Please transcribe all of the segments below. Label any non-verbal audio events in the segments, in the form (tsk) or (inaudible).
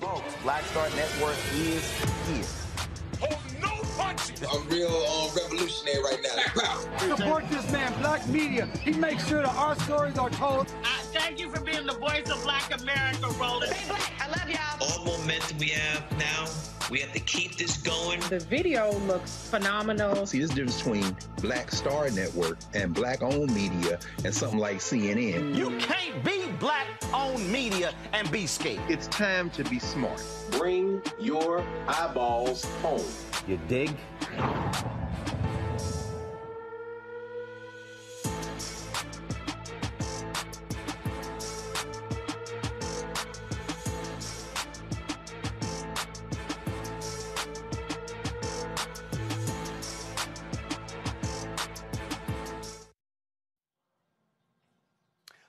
Folks, Black Star Network is here. I'm real uh, revolutionary right now. Support this man, Black Media. He makes sure that our stories are told. Thank you for being the voice of Black America, Roland. I love y'all. All the momentum we have now, we have to keep this going. The video looks phenomenal. See, this difference between Black Star Network and Black owned media and something like CNN. You can't be black owned media and be scared. It's time to be smart. Bring your eyeballs home. You dig?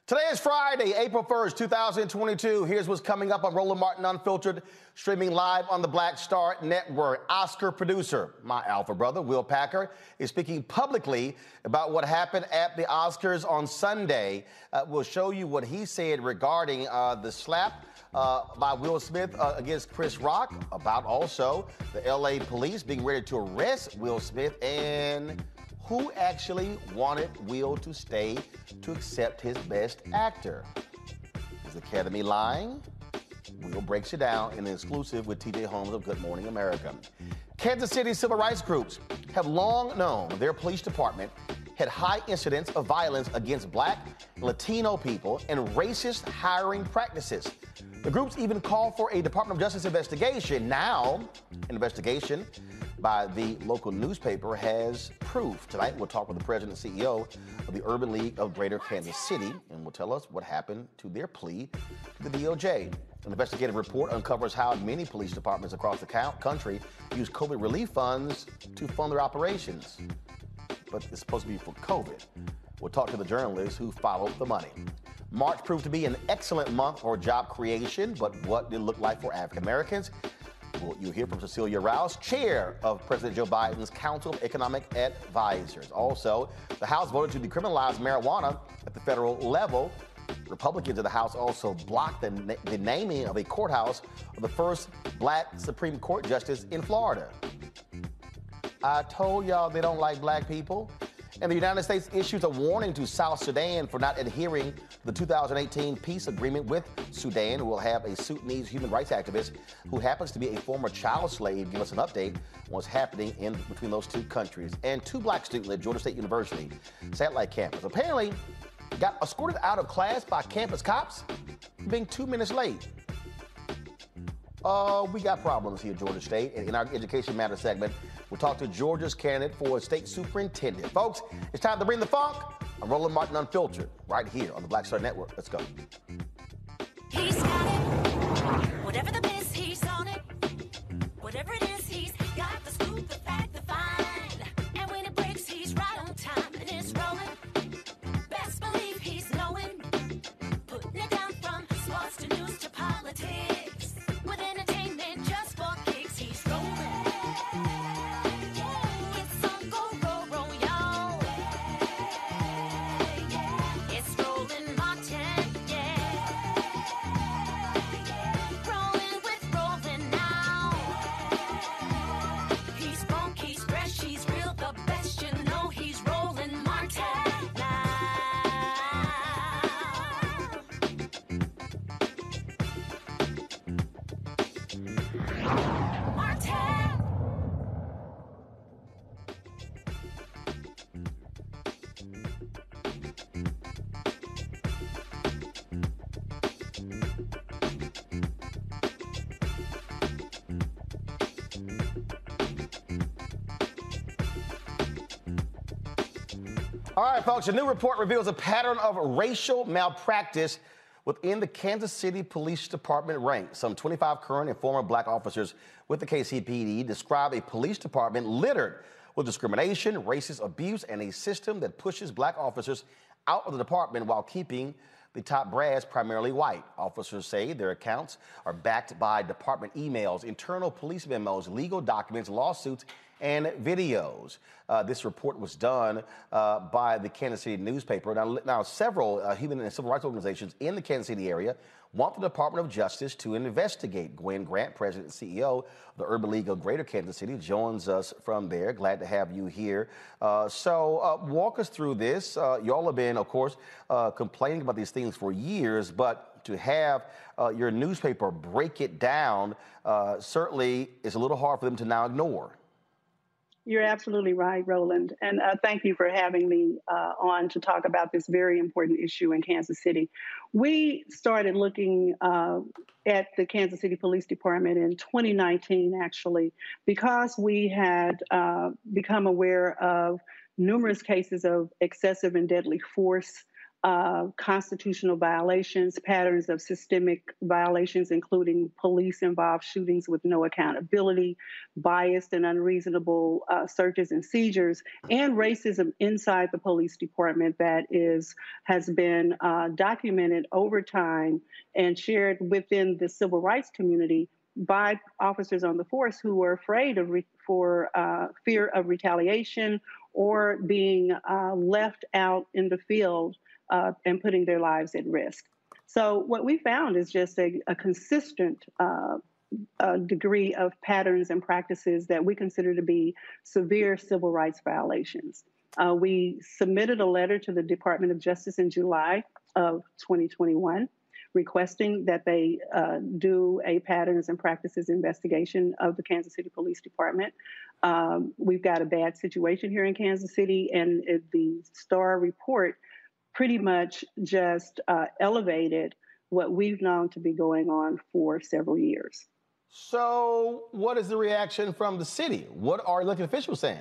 Today is Friday, April 1st, 2022. Here's what's coming up on Roland Martin Unfiltered, streaming live on the Black Star Network. Oscar producer, my alpha brother, Will Packer, is speaking publicly about what happened at the Oscars on Sunday. Uh, we'll show you what he said regarding uh, the slap uh, by Will Smith uh, against Chris Rock, about also the LA police being ready to arrest Will Smith and who actually wanted Will to stay to accept his best actor. Is the Academy lying? Will breaks it down in an exclusive with TJ Holmes of Good Morning America. Kansas City civil rights groups have long known their police department had high incidents of violence against black, Latino people, and racist hiring practices. The groups even called for a Department of Justice investigation. Now, an investigation by the local newspaper has proof. Tonight, we'll talk with the president and CEO of the Urban League of Greater Kansas City, and will tell us what happened to their plea to the DOJ. An investigative report uncovers how many police departments across the country use COVID relief funds to fund their operations. But it's supposed to be for COVID. We'll talk to the journalists who followed the money. March proved to be an excellent month for job creation, but what did it look like for African Americans? You'll hear from Cecilia Rouse, chair of President Joe Biden's Council of Economic Advisors. Also, the House voted to decriminalize marijuana at the federal level. Republicans in the House also blocked the, the naming of a courthouse of the first black Supreme Court justice in Florida. I told y'all they don't like black people. And the United States issues a warning to South Sudan for not adhering to the 2018 peace agreement with Sudan. We'll have a Sudanese human rights activist who happens to be a former child slave give us an update on what's happening in between those two countries. And two black students at Georgia State University satellite campus apparently got escorted out of class by campus cops being two minutes late. Uh, we got problems here at Georgia State. And in our Education Matters segment, we'll talk to Georgia's candidate for state superintendent. Folks, it's time to bring the funk. I'm Roland Martin Unfiltered right here on the Black Star Network. Let's go. He's got it. Whatever the he's on it. Whatever it is, folks, a new report reveals a pattern of racial malpractice within the Kansas City Police Department ranks. Some 25 current and former black officers with the KCPD describe a police department littered with discrimination, racist abuse, and a system that pushes black officers out of the department while keeping the top brass primarily white. Officers say their accounts are backed by department emails, internal police memos, legal documents, lawsuits, and videos. Uh, this report was done uh, by the Kansas City newspaper. Now, now several uh, human and civil rights organizations in the Kansas City area want the Department of Justice to investigate. Gwen Grant, President and CEO of the Urban League of Greater Kansas City, joins us from there. Glad to have you here. Uh, so, uh, walk us through this. Uh, y'all have been, of course, complaining about these things for years, but to have your newspaper break it down certainly is a little hard for them to now ignore. You're absolutely right, Roland. And uh, thank you for having me uh, on to talk about this very important issue in Kansas City. We started looking uh, at the Kansas City Police Department in 2019, actually, because we had uh, become aware of numerous cases of excessive and deadly force uh, constitutional violations, patterns of systemic violations, including police involved shootings with no accountability, biased and unreasonable uh, searches and seizures, and racism inside the police department that is has been uh, documented over time and shared within the civil rights community by officers on the force who were afraid of re- for uh, fear of retaliation or being uh, left out in the field uh, and putting their lives at risk. So, what we found is just a, a consistent uh, uh, degree of patterns and practices that we consider to be severe civil rights violations. Uh, we submitted a letter to the Department of Justice in July of 2021 requesting that they uh, do a patterns and practices investigation of the Kansas City Police Department. Um, we've got a bad situation here in Kansas City, and it, the STAR report pretty much just uh, elevated what we've known to be going on for several years. So, what is the reaction from the city? What are elected officials saying?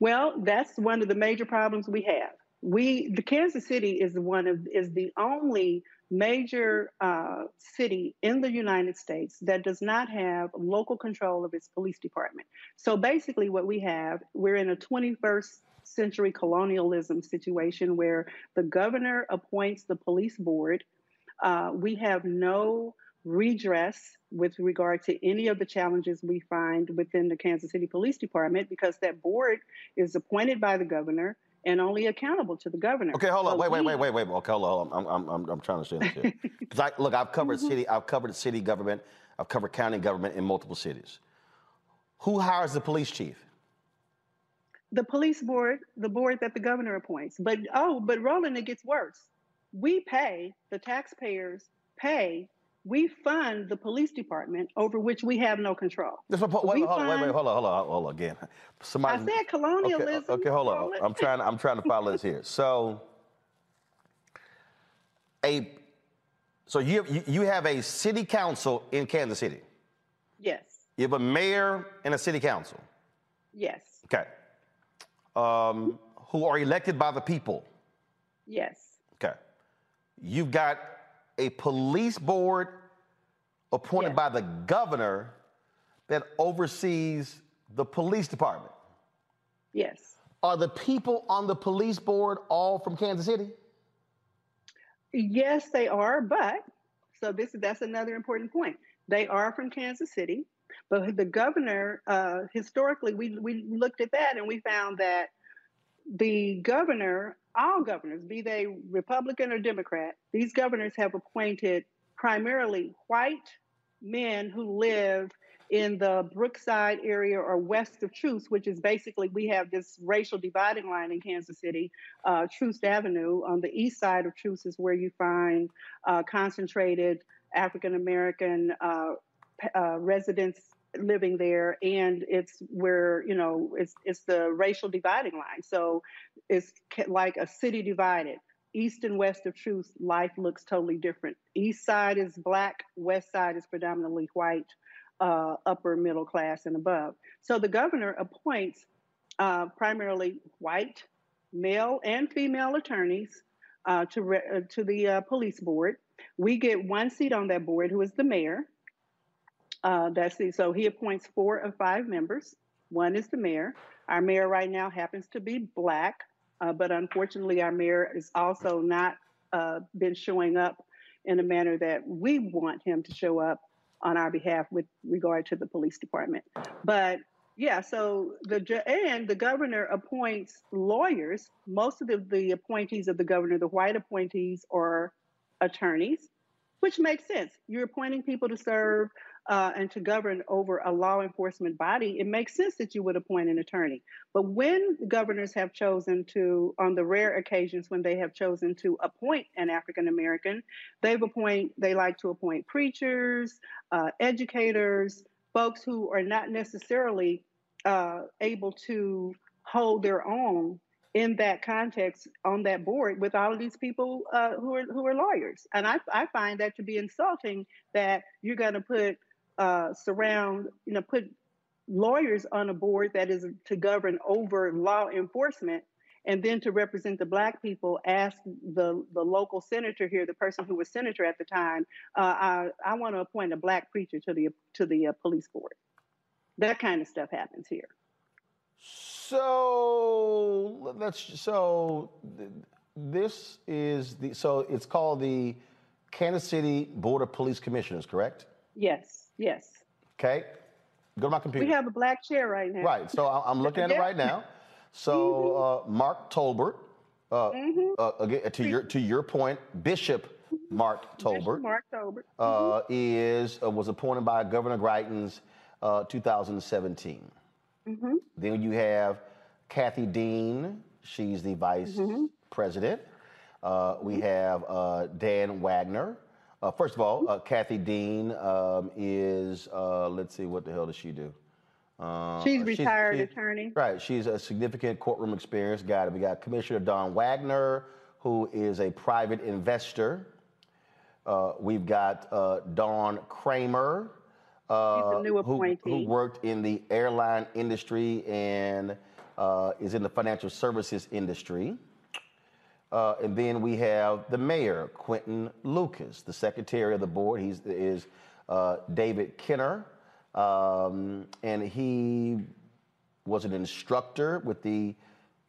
Well, that's one of the major problems we have. We, the Kansas City, is one of is the only major uh, city in the United States that does not have local control of its police department. So basically, what we have, we're in a 21st century colonialism situation where the governor appoints the police board. Uh, we have no redress with regard to any of the challenges we find within the Kansas City Police Department because that board is appointed by the governor and only accountable to the governor. Okay, hold on. So wait, wait, we- wait, wait, wait. Okay, hold on. Hold on. I'm, I'm, I'm, I'm trying to understand this here. (laughs) I look, I've covered Mm-hmm. city, I've covered city government, I've covered county government in multiple cities. Who hires the police chief? The police board, the board that the governor appoints. But oh, but Roland, it gets worse. We pay, the taxpayers pay, we fund the police department over which we have no control. That's what, wait, We hold on, wait, wait, hold on, hold on, hold on again. Somebody, I said colonialism. Okay, okay, hold on. Roland. I'm trying. I'm trying to follow this here. So, a, so you- you have a city council in Kansas City. Yes, You have a mayor and a city council. yes, Okay. Um, who are elected by the people. yes, Okay. You've got a police board appointed Yes. by the governor that oversees the police department. yes. Are the people on the police board all from Kansas City? Yes, they are, but so this that's another important point. They are from Kansas City, but the governor uh, historically we we looked at that and we found that the governor, all governors, be they Republican or Democrat, these governors have appointed primarily white men who live in the Brookside area or west of Troost, which is basically we have this racial dividing line in Kansas City. Uh, Troost Avenue on the east side of Troost is where you find uh, concentrated African American uh, uh, residents living there, and it's where you know it's it's the racial dividing line. So it's like a city divided. East and west of Troost life looks totally different. East side is black, west side is predominantly white, uh, upper middle class and above. So the governor appoints uh, primarily white, male and female attorneys uh, to re- uh, to the uh, police board. We get one seat on that board, who is the mayor. Uh, that's it. So he appoints four of five members. One is the mayor. Our mayor right now happens to be black, uh, but unfortunately, our mayor has also not uh, been showing up in a manner that we want him to show up on our behalf with regard to the police department. But yeah, so the and the governor appoints lawyers. Most of the, the appointees of the governor, the white appointees, are attorneys, which makes sense. You're appointing people to serve uh, and to govern over a law enforcement body. It makes sense that you would appoint an attorney. But when governors have chosen to, on the rare occasions when they have chosen to appoint an African American, they've appoint they like to appoint preachers, uh, educators, folks who are not necessarily uh, able to hold their own in that context on that board with all of these people uh, who are who are lawyers, and I, I find that to be insulting that you're going to put uh, surround you know put lawyers on a board that is to govern over law enforcement and then to represent the black people ask the the local senator here the person who was senator at the time uh, I, I want to appoint a black preacher to the to the uh, police board. That kind of stuff happens here. So let's so this is the so it's called the Kansas City Board of Police Commissioners, correct? yes yes Okay. Go to my computer. we have a black chair right now Right. So I'm looking at it right now. So uh, Mark Tolbert, uh, Mhm. uh, again, to your to your point, Bishop Mark Tolbert Mark Tolbert uh, is uh, was appointed by Governor Greitens uh, 2017. hmm Then you have Kathy Dean. She's the vice Mm-hmm. president. Uh, we have uh, Dan Wagner. Uh, first of all, uh, Kathy Dean um, is, uh, let's see, what the hell does she do? Uh, she's retired she- attorney Right. She's a significant courtroom experience. guy. We got Commissioner Don Wagner, who is a private investor. Uh, we've got uh, Dawn Kramer, uh, who, who worked in the airline industry and uh, is in the financial services industry. Uh, and then we have the mayor, Quinton Lucas, the secretary of the board. He is uh, David Kenner, um, and he was an instructor with the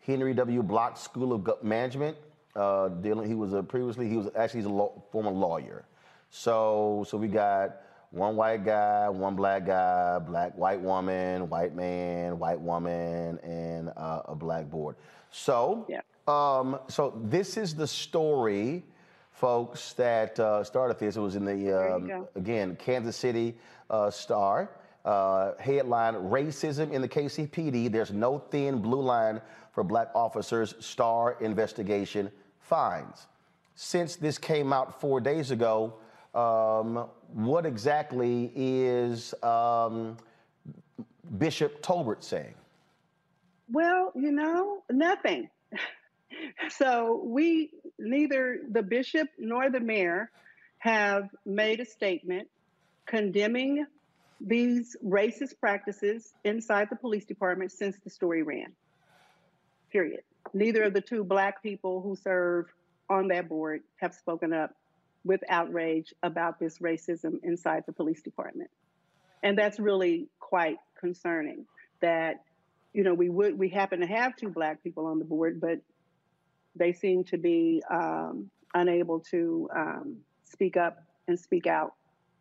Henry W. Bloch School of Management. Uh, dealing, he was a previously he was actually he's a law, former lawyer. So so we got one white guy, one black guy, black white woman, white man, white woman, and uh, a black board. So um, so this is the story, folks, that uh, started this. It was in the um, again Kansas City uh, Star. Uh, headline: Racism in the KCPD. There's no thin blue line for black officers. Star investigation finds. Since this came out four days ago, um, what exactly is um, Bishop Tolbert saying? Well, you know, nothing. So we, neither the bishop nor the mayor, have made a statement condemning these racist practices inside the police department since the story ran. Period. Neither of the two black people who serve on that board have spoken up with outrage about this racism inside the police department. And that's really quite concerning that you know we would we happen to have two black people on the board but they seem to be um, unable to um, speak up and speak out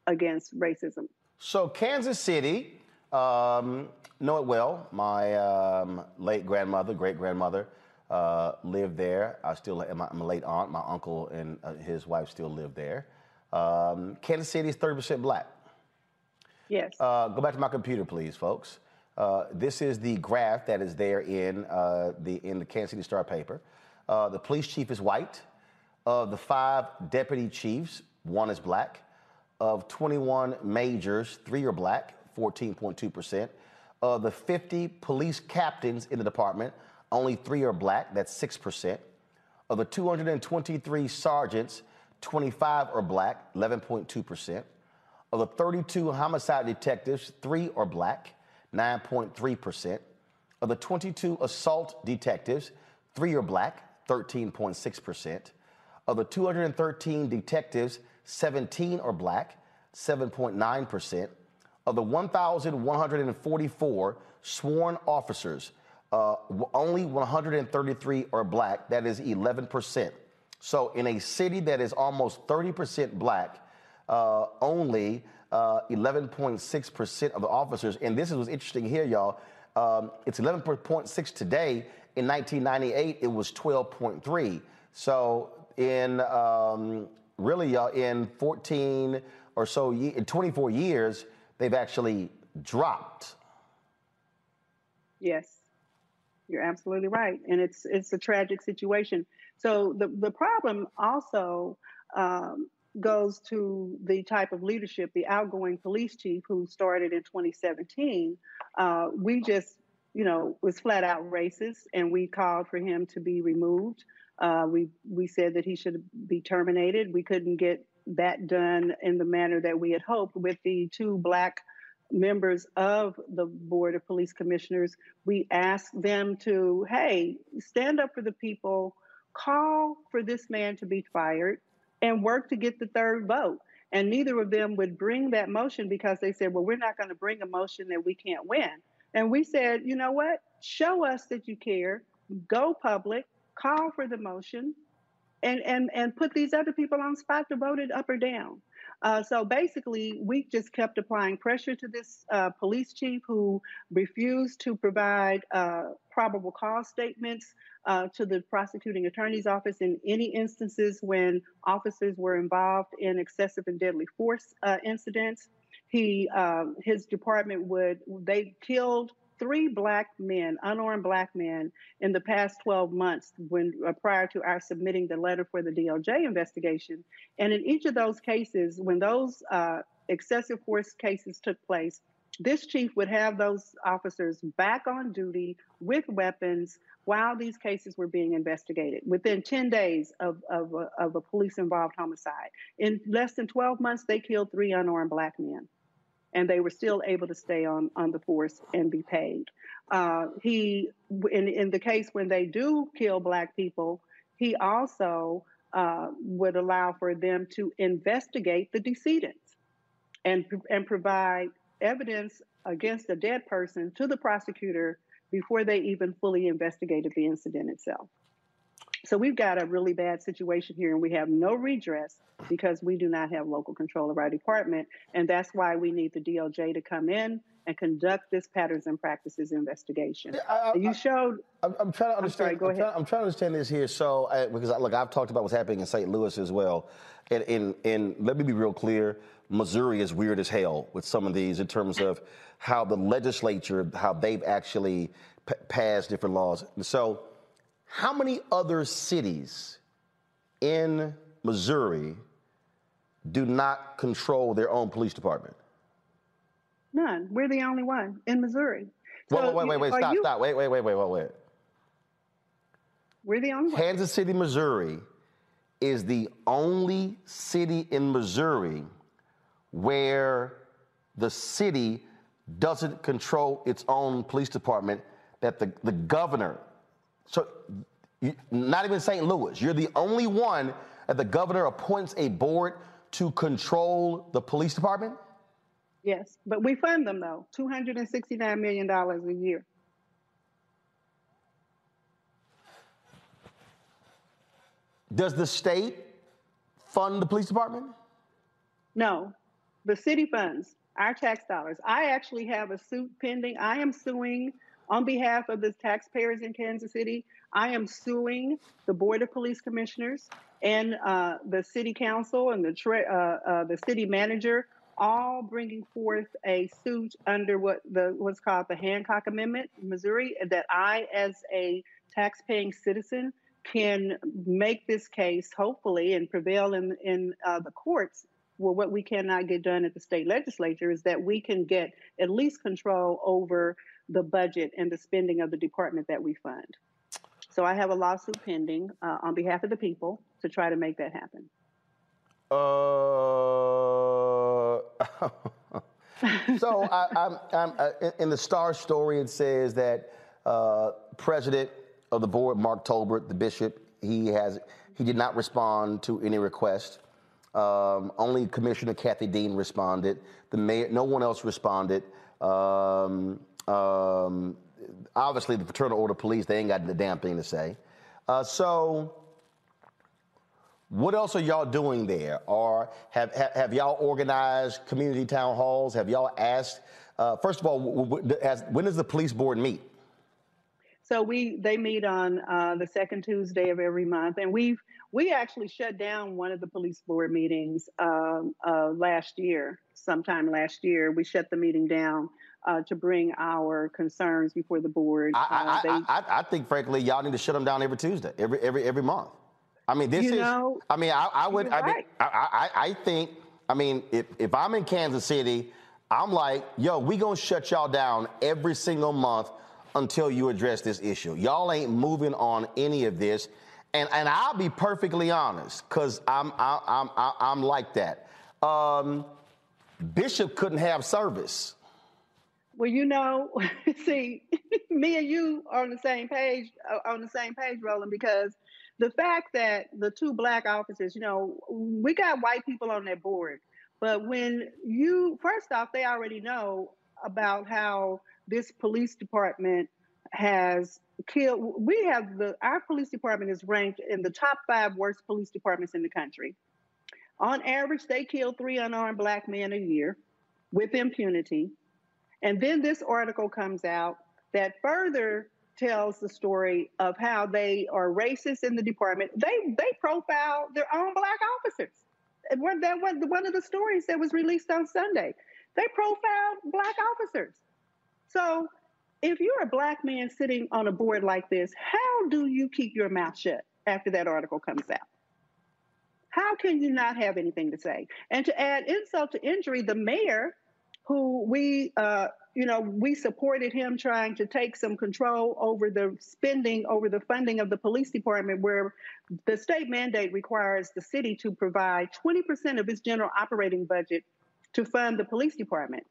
against racism So Kansas City, um, know it well. My um, late grandmother, great grandmother, uh, lived there. I still, my, my late aunt, my uncle, and uh, his wife still live there. Um, Kansas City is thirty percent black. yes Uh, go back to my computer, please, folks. Uh, this is the graph that is there in uh, the in the Kansas City Star paper. Uh, the police chief is white. Of the five deputy chiefs, one is black. Of 21 majors, three are black, 14.2%. Of the 50 police captains in the department, only three are black, that's 6%. Of the 223 sergeants, 25 are black, 11.2%. Of the 32 homicide detectives, three are black, 9.3%. Of the 22 assault detectives, three are black, 13.6%. Of the 213 detectives, 17 are black, 7.9%. Of the 1,144 sworn officers, uh, only 133 are black, that is 11%. So, in a city that is almost 30% black, uh, only uh, 11.6% of the officers, and this is what's interesting here, y'all. Um, it's 11.6 today. In 1998, it was 12.3. So, in um, really, y'all, in 14 or so, ye- in 24 years, they've actually dropped. Yes, you're absolutely right, and it's it's a tragic situation. So the the problem also um, goes to the type of leadership, the outgoing police chief who started in 2017. Uh, we just, you know, was flat out racist, and we called for him to be removed. Uh, we we said that he should be terminated. We couldn't get that done in the manner that we had hoped with the two black members of the board of police commissioners we asked them to hey stand up for the people call for this man to be fired and work to get the third vote and neither of them would bring that motion because they said well we're not going to bring a motion that we can't win and we said you know what show us that you care go public call for the motion and and and put these other people on spot to vote it up or down. Uh, so basically, we just kept applying pressure to this uh, police chief who refused to provide uh, probable cause statements uh, to the prosecuting attorney's office in any instances when officers were involved in excessive and deadly force uh, incidents. He um, his department would they killed three black men, unarmed black men, in the past 12 months when uh, prior to our submitting the letter for the DOJ investigation. And in each of those cases, when those uh, excessive force cases took place, this chief would have those officers back on duty with weapons while these cases were being investigated within 10 days of, of, a- of a police involved homicide. In less than 12 months, they killed three unarmed black men and they were still able to stay on, on the force and be paid. Uh, he, in, in the case when they do kill black people, he also uh, would allow for them to investigate the decedents and, and provide evidence against a dead person to the prosecutor before they even fully investigated the incident itself. So we've got a really bad situation here, and we have no redress because we do not have local control of our department. And that's why we need the DOJ to come in and conduct this patterns and practices investigation. I, you showed. I'm, I'm trying to understand. sorry, go I'm, ahead. Trying, I'm trying to understand this here. So, uh, because I, look, I've talked about what's happening in St. Louis as well, and, and and let me be real clear. Missouri is weird as hell with some of these in terms of how the legislature, how they've actually p- passed different laws. So, how many other cities in Missouri do not control their own police department? None. We're the only one in Missouri. Wait, So wait, wait, wait, are stop, you- stop. Wait, wait, wait, wait, wait, wait. We're the only one. Kansas City, Missouri is the only city in Missouri where the city doesn't control its own police department, that the, the governor, so you, not even St. Louis, you're the only one that the governor appoints a board to control the police department? Yes, but we fund them though, two hundred and sixty-nine million dollars a year. Does the state fund the police department? No, the city funds our tax dollars. I actually have a suit pending. I am suing on behalf of the taxpayers in Kansas City. I am suing the Board of Police Commissioners and uh, the City Council and the uh, uh, the City Manager, all bringing forth a suit under what the what's called the Hancock Amendment, Missouri, that I, as a taxpaying citizen, can make this case hopefully and prevail in in uh, the courts. Well, what we cannot get done at the state legislature is that we can get at least control over the budget and the spending of the department that we fund. So I have a lawsuit pending uh, on behalf of the people to try to make that happen. Uh, (laughs) so I, I'm, I'm, uh, in- in the Star story, it says that uh, President of the board, Mark Tolbert, the bishop, he has he did not respond to any request. Um, only Commissioner Kathy Dean responded. The mayor, no one else responded. Um, um, obviously, the Fraternal Order of Police, they ain't got the damn thing to say. Uh, so. What else are y'all doing there? Or have, have, have y'all organized community town halls? Have y'all asked? Uh, first of all, w- w- when does the police board meet? So we they meet on uh, the second Tuesday of every month, and we've we actually shut down one of the police board meetings um, uh, last year. Sometime last year, we shut the meeting down uh, to bring our concerns before the board. I, Uh, I, they- I, I, think, frankly, y'all need to shut them down every Tuesday, every every every month. I mean, this is. know, I mean, I, I would. you're I mean, right. I, I, I think. I mean, if if I'm in Kansas City, I'm like, yo, we gonna shut y'all down every single month until you address this issue. Y'all ain't moving on any of this, and and I'll be perfectly honest, cause I'm I'm I, I'm like that. Um, Bishop couldn't have service. Well, you know, (laughs) see, (laughs) me and you are on the same page, uh, on the same page, Roland, because the fact that the two black officers, you know, we got white people on that board, but when you, first off, they already know about how this police department has killed. We have the, our police department is ranked in the top five worst police departments in the country. On average, they kill three unarmed black men a year with impunity. And then this article comes out that further tells the story of how they are racist in the department. They they profile their own black officers. And one that was one of the stories that was released on Sunday. They profiled black officers. So if you're a black man sitting on a board like this, how do you keep your mouth shut after that article comes out? How can you not have anything to say? And to add insult to injury, the mayor, who we, uh, you know, we supported him trying to take some control over the spending, over the funding of the police department, where the state mandate requires the city to provide 20% of its general operating budget to fund the police department.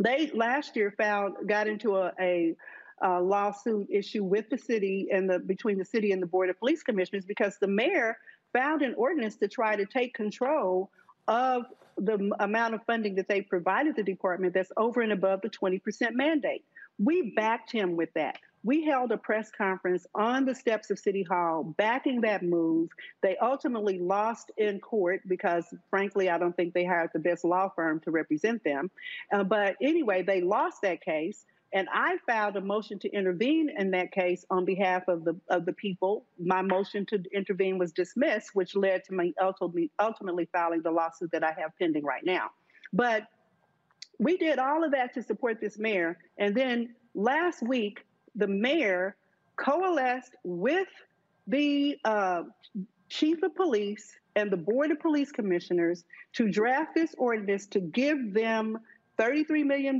They last year found got into a, a, lawsuit issue with the city and the between the city and the board of police commissioners because the mayor found an ordinance to try to take control of the amount of funding that they provided the department that's over and above the 20% mandate. we backed him with that. We held a press conference on the steps of City Hall backing that move. They ultimately lost in court because, frankly, I don't think they hired the best law firm to represent them. Uh, but anyway, they lost that case. And I filed a motion to intervene in that case on behalf of the of the people. My motion to intervene was dismissed, which led to me ultimately, ultimately filing the lawsuit that I have pending right now. But we did all of that to support this mayor. And then last week, the mayor coalesced with the uh, chief of police and the board of police commissioners to draft this ordinance to give them $33 million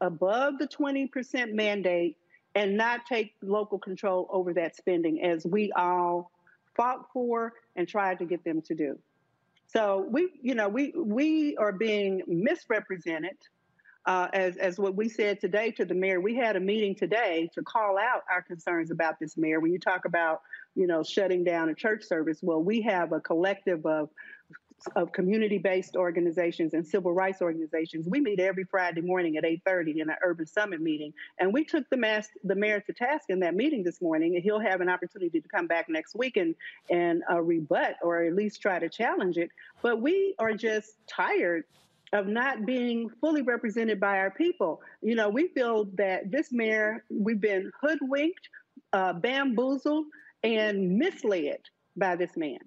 above the 20% mandate and not take local control over that spending as we all fought for and tried to get them to do. So we, you know, we we are being misrepresented uh, as as what we said today to the mayor. We had a meeting today to call out our concerns about this mayor. When you talk about, you know, shutting down a church service, well, we have a collective of of community-based organizations and civil rights organizations. We meet every Friday morning at 8:30 in an urban summit meeting, and we took the mass, the mayor to task in that meeting this morning. And he'll have an opportunity to come back next week and and uh, rebut or at least try to challenge it. But we are just tired of not being fully represented by our people. You know, we feel that this mayor, we've been hoodwinked, uh, bamboozled, and misled by this man.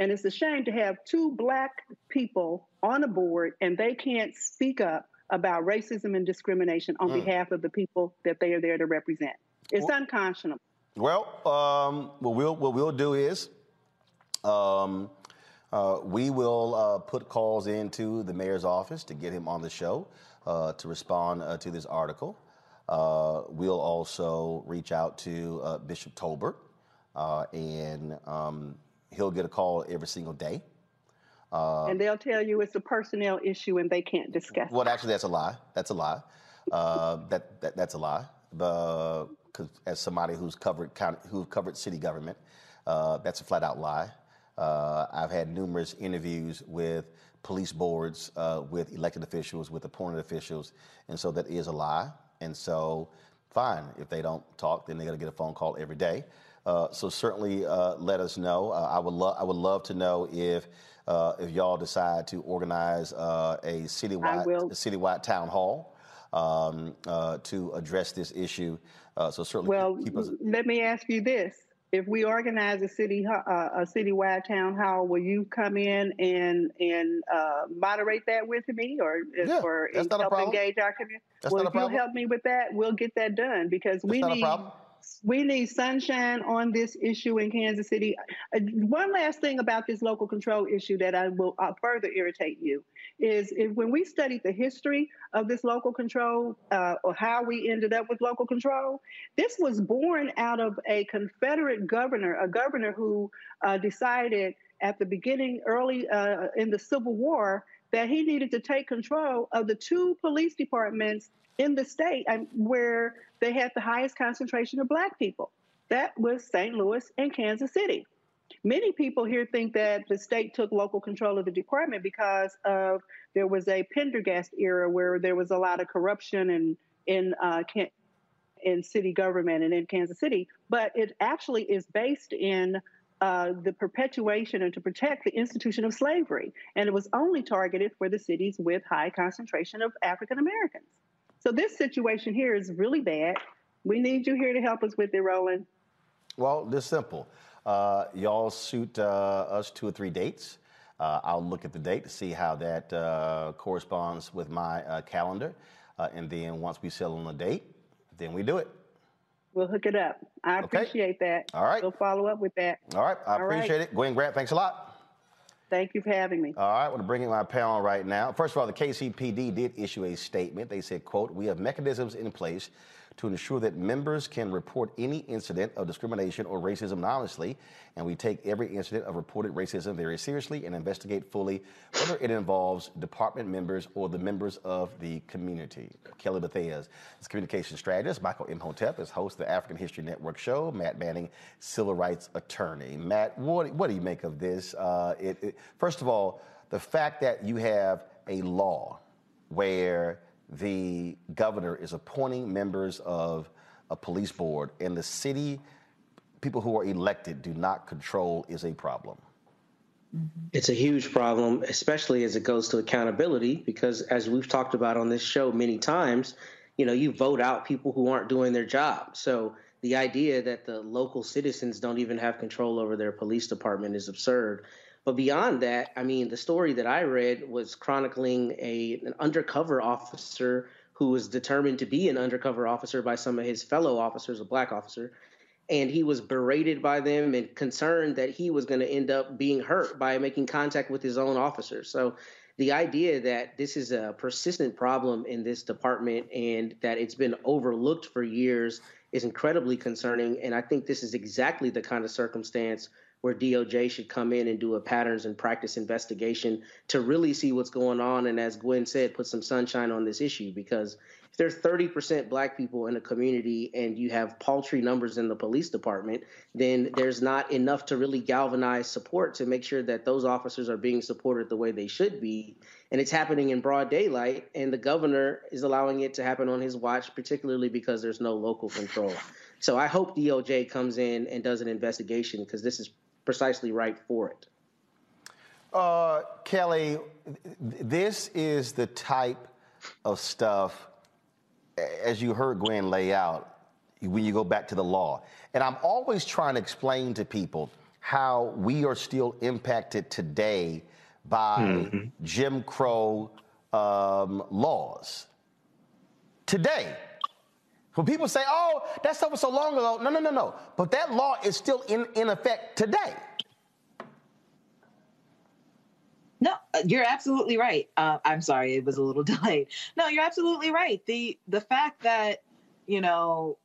And it's a shame to have two black people on a board and they can't speak up about racism and discrimination on Mm. behalf of the people that they are there to represent. It's Well- unconscionable. Well, um, what we'll what we'll do is, um, uh, we will uh, put calls into the mayor's office to get him on the show uh, to respond uh, to this article. Uh, we'll also reach out to uh, Bishop Tolbert, uh, and um, he'll get a call every single day. Uh, and they'll tell you it's a personnel issue and they can't discuss it. well, actually, that's a lie. That's a lie. Uh, that, that that's a lie. Uh, as somebody who's covered county, who's covered city government, uh, that's a flat out lie. Uh, I've had numerous interviews with police boards, uh, with elected officials, with appointed officials, and so that is a lie. And so, fine, if they don't talk, then they're going to get a phone call every day. Uh, so certainly, uh, let us know. Uh, I would love I would love to know if uh, if y'all decide to organize uh, a citywide a citywide town hall um, uh, to address this issue. Uh, so certainly Well, keep us. let me ask you this: If we organize a city uh, a citywide town hall, will you come in and and uh, moderate that with me, or Yeah, or that's not help engage our community? That's well, not a if you'll help me with that, we'll get that done because we not a need problem. We need sunshine on this issue in Kansas City. Uh, one last thing about this local control issue that I will uh, further irritate you is if, when we studied the history of this local control uh, or how we ended up with local control, this was born out of a Confederate governor, a governor who uh, decided at the beginning, early uh, in the Civil War, that he needed to take control of the two police departments in the state and where they had the highest concentration of black people. That was St. Louis and Kansas City. Many people here think that the state took local control of the department because of there was a Pendergast era where there was a lot of corruption and in uh, in city government and in Kansas City, but it actually is based in uh, the perpetuation and to protect the institution of slavery, and it was only targeted for the cities with high concentration of African Americans. So this situation here is really bad. We need you here to help us with it, Roland. Well, this simple. Uh, y'all shoot uh, us two or three dates. Uh, I'll look at the date to see how that uh, corresponds with my uh, calendar, and then once we settle on a date, then we do it. We'll hook it up. I Okay. appreciate that. All right. We'll follow up with that. All right, I All right. appreciate it. Gwen Grant, thanks a lot. Thank you for having me. All right, I want to bring in my panel right now. First of all, the KCPD did issue a statement. They said, quote, we have mechanisms in place to ensure that members can report any incident of discrimination or racism anonymously, and we take every incident of reported racism very seriously and investigate fully whether it involves department members or the members of the community. Kelly Bethez is communication strategist. Michael Imhotep is host of the African History Network show. Matt Manning, civil rights attorney. Matt, what, what do you make of this? Uh, it, it- first of all, the fact that you have a law where the governor is appointing members of a police board and the city people who are elected do not control is a problem. It's a huge problem, especially as it goes to accountability, because as we've talked about on this show many times, you know, you vote out people who aren't doing their job. So the idea that the local citizens don't even have control over their police department is absurd. But beyond that, I mean, the story that I read was chronicling a an undercover officer who was determined to be an undercover officer by some of his fellow officers, a black officer, and he was berated by them and concerned that he was going to end up being hurt by making contact with his own officers. So the idea that this is a persistent problem in this department and that it's been overlooked for years is incredibly concerning. And I think this is exactly the kind of circumstance where DOJ should come in and do a patterns and practice investigation to really see what's going on. And as Gwen said, put some sunshine on this issue because if there's 30% black people in a community and you have paltry numbers in the police department, then there's not enough to really galvanize support to make sure that those officers are being supported the way they should be. And it's happening in broad daylight, and the governor is allowing it to happen on his watch, particularly because there's no local control. So I hope DOJ comes in and does an investigation because this is precisely right for it. Uh, Kelly, this is the type of stuff as you heard Gwen lay out, when you go back to the law. And I'm always trying to explain to people how we are still impacted today by mm-hmm. Jim Crow um, laws. Today. When people say, oh, that stuff was so long ago, no, no, no, no. But that law is still in, in effect today. No, you're absolutely right. Uh, I'm sorry, it was a little (laughs) delayed. No, you're absolutely right. The the fact that you know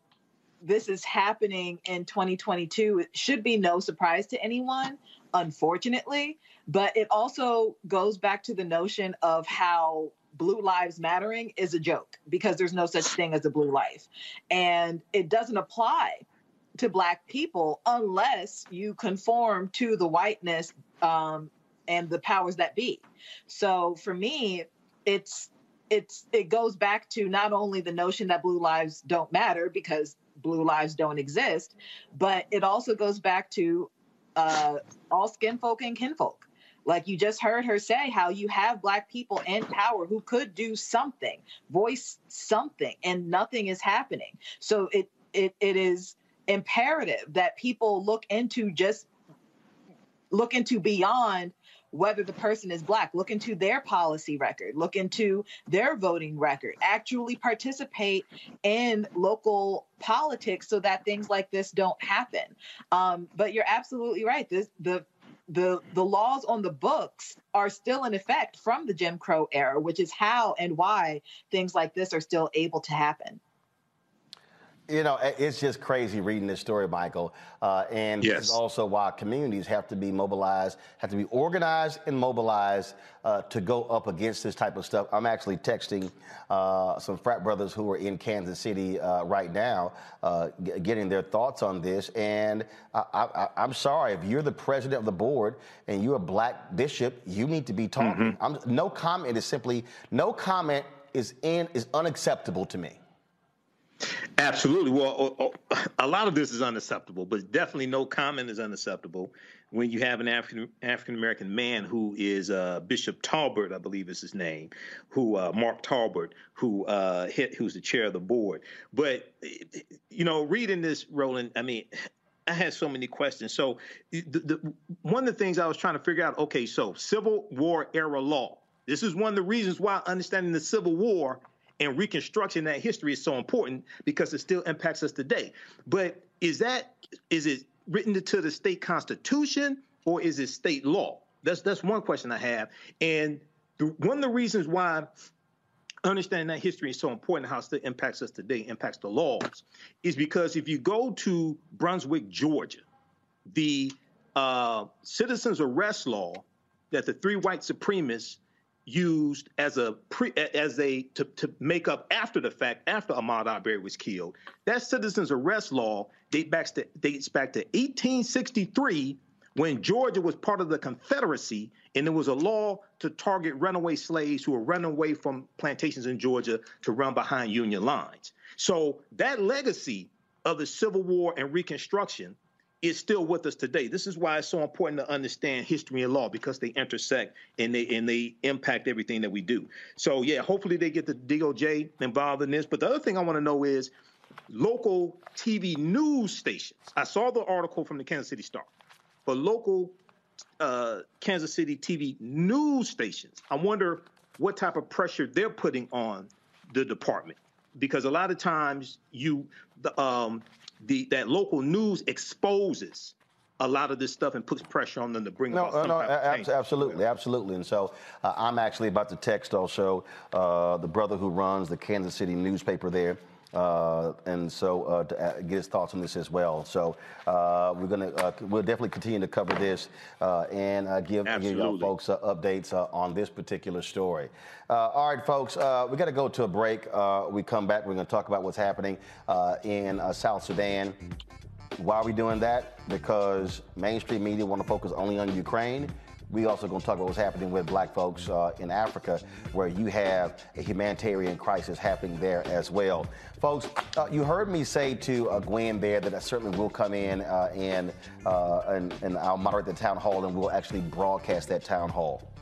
this is happening in 2022 should be no surprise to anyone, unfortunately. But it also goes back to the notion of how blue lives mattering is a joke because there's no such thing as a blue life, and it doesn't apply to black people unless you conform to the whiteness um, and the powers that be. So for me, it's it's it goes back to not only the notion that blue lives don't matter because blue lives don't exist, but it also goes back to uh, all skin folk and kinfolk. Like you just heard her say, how you have black people in power who could do something, voice something, and nothing is happening. So it it it is imperative that people look into just look into beyond whether the person is black. Look into their policy record. Look into their voting record. Actually participate in local politics so that things like this don't happen. Um, but you're absolutely right. This the the the laws on the books are still in effect from the Jim Crow era, which is how and why things like this are still able to happen. You know, it's just crazy reading this story, Michael. Uh, and yes. this is also why communities have to be mobilized, have to be organized and mobilized uh, to go up against this type of stuff. I'm actually texting uh, some frat brothers who are in Kansas City uh, right now, uh, g- getting their thoughts on this. And I, am sorry, if you're the president of the board and you're a black bishop, you need to be talking. Mm-hmm. no comment is simply, no comment is in is unacceptable to me. Absolutely. Well, a lot of this is unacceptable, but definitely no comment is unacceptable when you have an African African American man who is uh, Bishop Tolbert, I believe is his name, who uh, Mark Tolbert, who uh, hit, who's the chair of the board. But you know, reading this, Roland, I mean. I had so many questions. So, the, the, one of the things I was trying to figure out okay, so Civil War era law. This is one of the reasons why understanding the Civil War and reconstruction that history is so important because it still impacts us today. But is that is it written into the state constitution or is it state law? That's that's one question I have. And the, one of the reasons why understanding that history is so important, how it still impacts us today, impacts the laws, is because if you go to Brunswick, Georgia, the uh, citizens arrest law that the three white supremacists used as a pre as a to, to make up after the fact after Ahmaud Arbery was killed. That citizens arrest law dates back to dates back to 1863 when Georgia was part of the Confederacy and there was a law to target runaway slaves who were running away from plantations in Georgia to run behind Union lines. So that legacy of the Civil War and Reconstruction is still with us today. This is why it's so important to understand history and law because they intersect and they and they impact everything that we do. So yeah, hopefully they get the DOJ involved in this. But the other thing I want to know is local TV news stations. I saw the article from the Kansas City Star, but local uh, Kansas City TV news stations. I wonder what type of pressure they're putting on the department because a lot of times you the um the that local news exposes a lot of this stuff and puts pressure on them to bring No, about some no, type of a- change. abs- absolutely, absolutely. And so uh, I'm actually about to text also uh, the brother who runs the Kansas City newspaper there. Uh, and so uh, to uh, get his thoughts on this as well. So uh, we're gonna uh, we'll definitely continue to cover this uh, and uh, give, give y'all folks uh, updates uh, on this particular story. Uh, all right, folks, uh, we got to go to a break. Uh, we come back. We're to talk about what's happening uh, in uh, South Sudan. Why are we doing that? Because mainstream media want to focus only on Ukraine. We also going to talk about what's happening with black folks uh, in Africa, where you have a humanitarian crisis happening there as well. Folks, uh, you heard me say to uh, Gwen there that I certainly will come in uh, and, uh, and, and I'll moderate the town hall and we'll actually broadcast that town hall.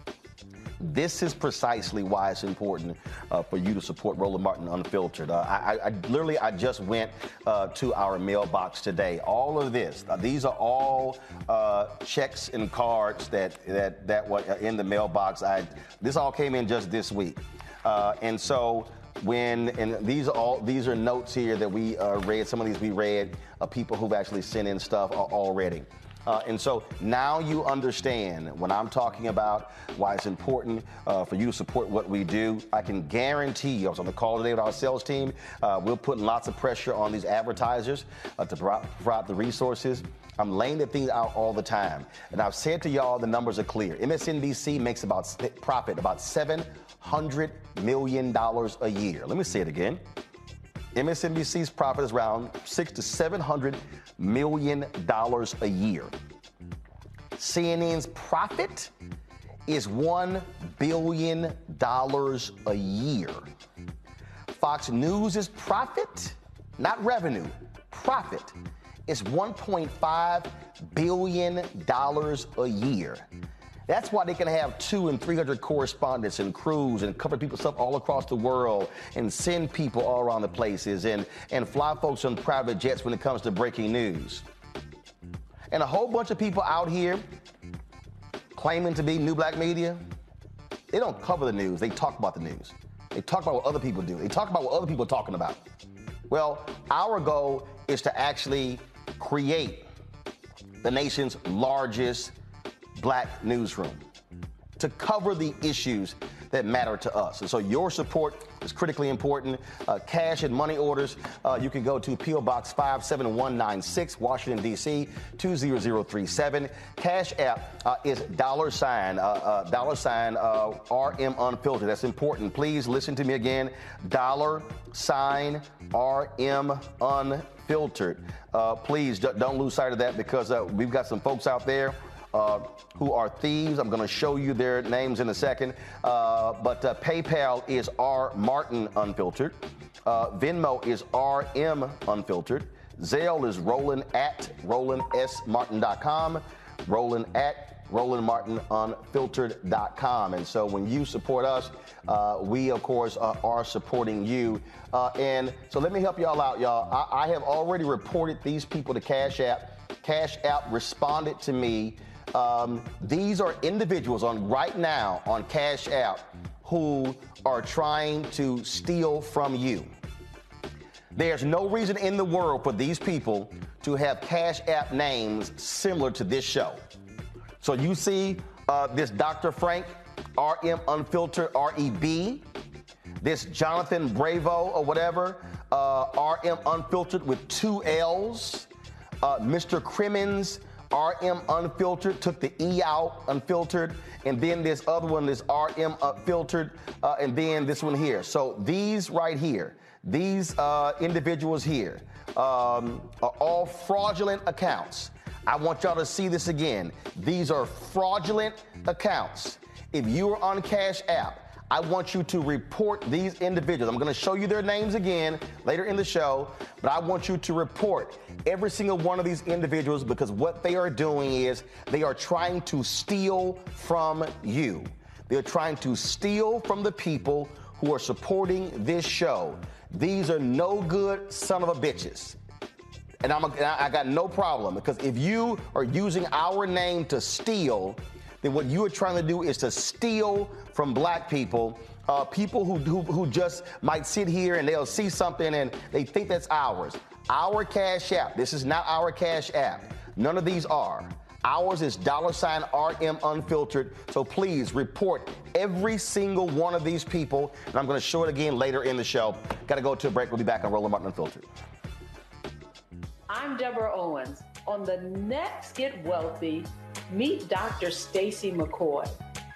This is precisely why it's important uh, for you to support Roland Martin Unfiltered. Uh, I, I, literally, I just went uh, to our mailbox today. All of this, uh, these are all uh, checks and cards that that that were in the mailbox. I this all came in just this week, uh, and so when and these are all these are notes here that we uh, read. Some of these we read of people who've actually sent in stuff al- already. Uh, and so now you understand when I'm talking about why it's important uh, for you to support what we do. I can guarantee you, I was on the call today with our sales team. Uh, we're putting lots of pressure on these advertisers uh, to provide the resources. I'm laying the things out all the time. And I've said to y'all, the numbers are clear. MSNBC makes about profit about $700 million a year. Let me say it again. MSNBC's profit is around six to seven hundred million dollars a year. CNN's profit is one billion dollars a year. Fox News' profit, not revenue, profit, is 1.5 billion dollars a year. That's why they can have two and 300 correspondents and crews and cover people's stuff all across the world and send people all around the places and, and fly folks on private jets when it comes to breaking news. And a whole bunch of people out here claiming to be new black media, they don't cover the news, they talk about the news. They talk about what other people do, they talk about what other people are talking about. Well, our goal is to actually create the nation's largest black newsroom to cover the issues that matter to us. And so your support is critically important. Uh, cash and money orders, uh, you can go to P.O. Box 57196, Washington, D.C. 20037. Cash app uh, is dollar sign, uh, uh, dollar sign uh, RM Unfiltered. That's important. Please listen to me again. Dollar sign RM Unfiltered. Please don't lose sight of that because we've got some folks out there uh, who are thieves. I'm going to show you their names in a second. Uh, but uh, PayPal is R Martin Unfiltered. Uh, Venmo is RM Unfiltered. Zelle is Roland at RolandSMartin.com. Roland at RolandMartinUnfiltered.com. And so when you support us, uh, we, of course, uh, are supporting you. And so let me help y'all out, y'all. I, I have already reported these people to Cash App. Cash App responded to me. Um, these are individuals on right now on Cash App who are trying to steal from you. There's no reason in the world for these people to have Cash App names similar to this show. So you see uh, this Dr. Frank, RM Unfiltered, REB, this Jonathan Bravo or whatever, uh, RM Unfiltered with two L's, uh, Mr. Crimmins, RM Unfiltered, took the E out, Unfiltered, and then this other one, this RM Unfiltered, uh, and then this one here. So these right here, these uh, individuals here um, are all fraudulent accounts. I want y'all to see this again. These are fraudulent accounts. If you are on Cash App, I want you to report these individuals. I'm going to show you their names again later in the show, but I want you to report every single one of these individuals because what they are doing is they are trying to steal from you. They're trying to steal from the people who are supporting this show. These are no good son of a bitches. And I'm a, I got no problem because if you are using our name to steal, then what you are trying to do is to steal from black people. Uh, people who, who, who just might sit here and they'll see something and they think that's ours. Our Cash App, this is not our Cash App. None of these are. Ours is dollar sign RM Unfiltered. So please report every single one of these people. And I'm going to show it again later in the show. Got to go to a break. We'll be back on Roland Martin Unfiltered. I'm Deborah Owens. On the next Get Wealthy, meet Dr. Stacy McCoy,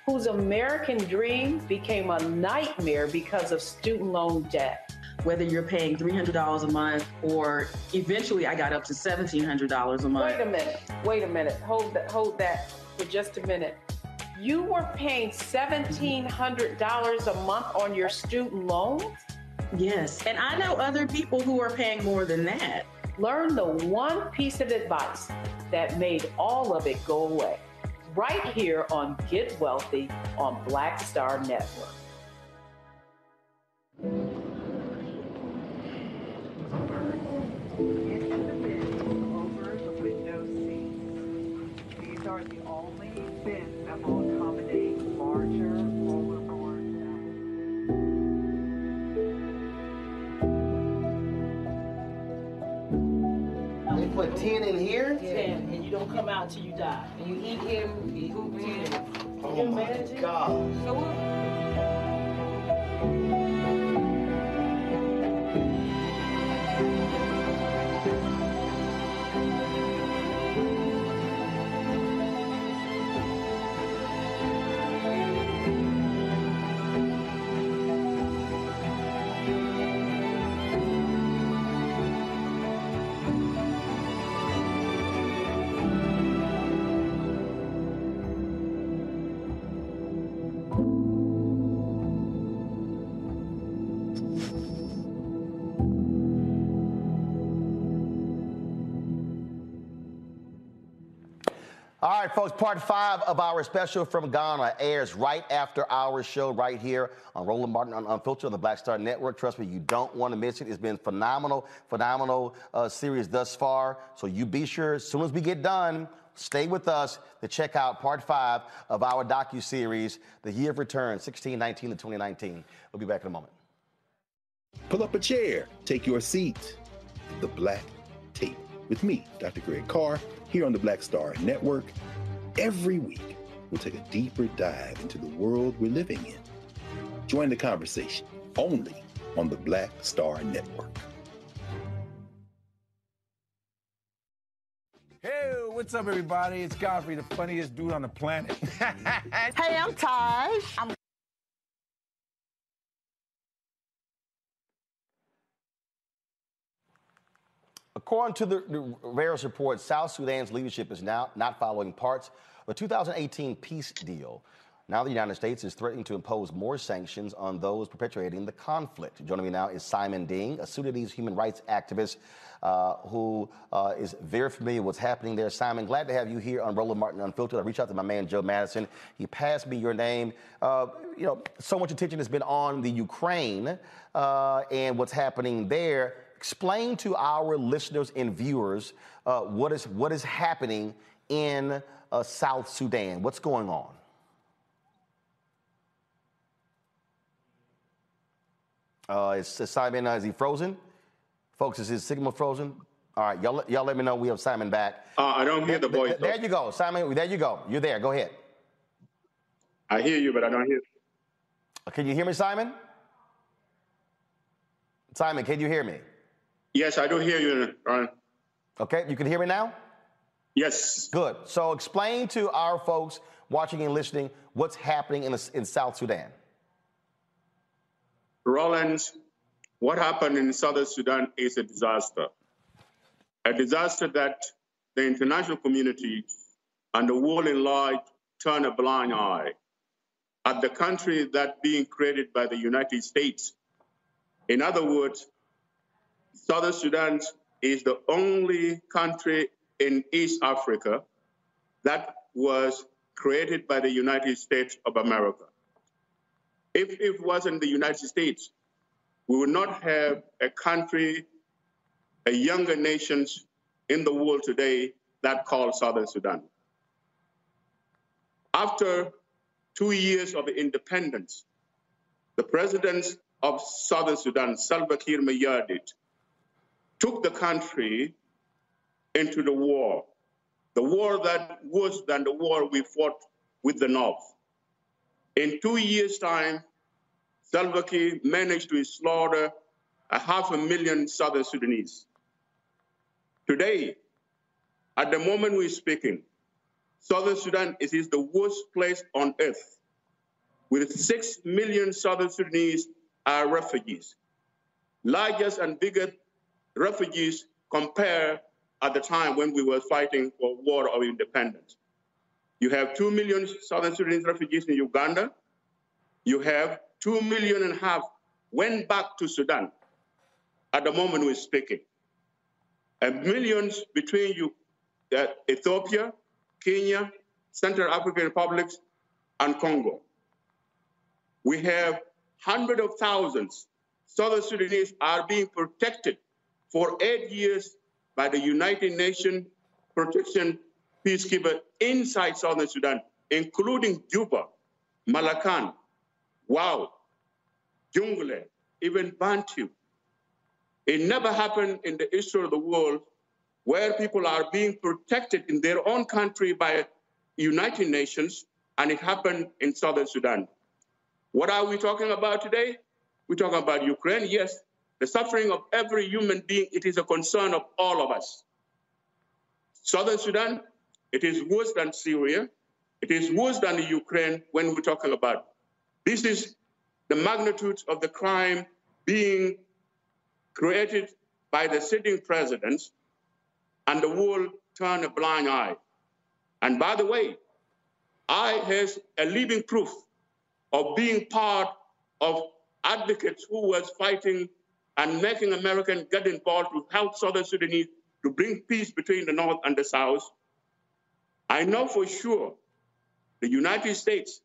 whose American dream became a nightmare because of student loan debt. Whether you're paying $300 a month or eventually I got up to $1,700 a month. Wait a minute. Wait a minute. Hold that. Hold that for just a minute. You were paying $1,700 a month on your student loans? Yes. And I know other people who are paying more than that. Learn the one piece of advice that made all of it go away. Right here on Get Wealthy on Black Star Network. They put 10 in here? Ten, and you don't come out till you die. And you eat him, you hoop ten. Oh my God. All right, folks, part five of our special from Ghana airs right after our show right here on Roland Martin on Unfiltered on the Black Star Network. Trust me, you don't want to miss it. It's been phenomenal, phenomenal uh, series thus far. So you be sure, as soon as we get done, stay with us to check out part five of our docu-series, The Year of Return, 1619 to 2019. We'll be back in a moment. Pull up a chair, take your seat. The Black Tape with me, Dr. Greg Carr, here on the Black Star Network. Every week, we'll take a deeper dive into the world we're living in. Join the conversation only on the Black Star Network. Hey, what's up, everybody? It's Godfrey, the funniest dude on the planet. (laughs) Hey, I'm Taj. I'm According to the, various reports, South Sudan's leadership is now not following parts of the 2018 peace deal. Now the United States is threatening to impose more sanctions on those perpetuating the conflict. Joining me now is Simon Deng, a Sudanese human rights activist uh, who uh, is very familiar with what's happening there. Simon, glad to have you here on Roland Martin Unfiltered. I reached out to my man Joe Madison. He passed me your name. Uh, you know, so much attention has been on the Ukraine uh, and what's happening there. Explain to our listeners and viewers uh, what is what is happening in uh, South Sudan. What's going on? Uh, is, is Simon, uh, is he frozen? Folks, is his signal frozen? All right, y'all, let- y'all let me know we have Simon back. Uh, I don't hear the There- voice. There, you go, Simon. There you go. You're there. Go ahead. I hear you, but I don't hear. Can you hear me, Simon? Simon, can you hear me? Yes, I do hear you, Ron. Okay, you can hear me now? Yes. Good. So explain to our folks watching and listening what's happening in, in South Sudan. Rollins, what happened in Southern Sudan is a disaster. A disaster that the international community and the world in large turn a blind eye at the country that being created by the United States. In other words, Southern Sudan is the only country in East Africa that was created by the United States of America. If it wasn't the United States, we would not have a country, a younger nations in the world today that called Southern Sudan. After two years of independence, the president of Southern Sudan, Salva Kiir Mayardit, took the country into the war, the war that worse than the war we fought with the North. In two years' time, Salva Kiir managed to slaughter a half a million Southern Sudanese. Today, at the moment we're speaking, Southern Sudan is, is the worst place on earth. With six million Southern Sudanese are refugees, largest and biggest refugees compared at the time when we were fighting for war of independence. You have two million Southern Sudanese refugees in Uganda. You have two million and a half went back to Sudan at the moment we're speaking. And millions between you, uh, Ethiopia, Kenya, Central African republics, and Congo. We have hundreds of thousands. Southern Sudanese are being protected for eight years by the United Nations Protection Peacekeeper inside Southern Sudan, including Juba, Malakal, Wau, Jonglei, even Bentiu. It never happened in the history of the world where people are being protected in their own country by United Nations, and it happened in Southern Sudan. What are we talking about today? We're talking about Ukraine. Yes, the suffering of every human being, it is a concern of all of us. Southern Sudan, it is worse than Syria. It is worse than the Ukraine when we're talking about. This is the magnitude of the crime being created by the sitting presidents, and the world turned a blind eye. And by the way, I has a living proof of being part of advocates who was fighting and making Americans get involved to help Southern Sudanese to bring peace between the North and the South. I know for sure the United States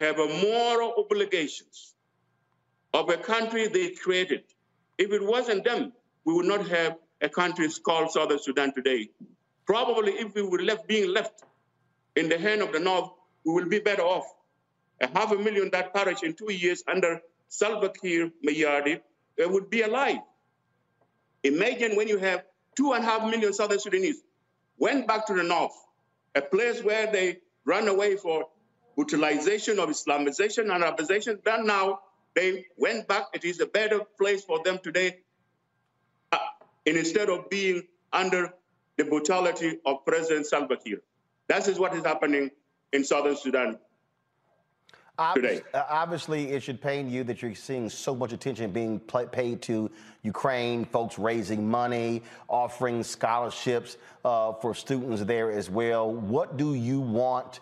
have a moral obligations of a country they created. If it wasn't them, we would not have a country called Southern Sudan today. Probably if we were left being left in the hand of the North, we will be better off. A half a million that perished in two years under Salva Kiir Mayardit, they would be alive. Imagine when you have two and a half million Southern Sudanese went back to the North, a place where they ran away for utilization of Islamization and Arabization. Then now they went back. It is a better place for them today uh, instead of being under the brutality of President Salva Kiir. That is what is happening in Southern Sudan today. Uh, Obviously, it should pain you that you're seeing so much attention being paid to Ukraine, folks raising money, offering scholarships uh, for students there as well. What do you want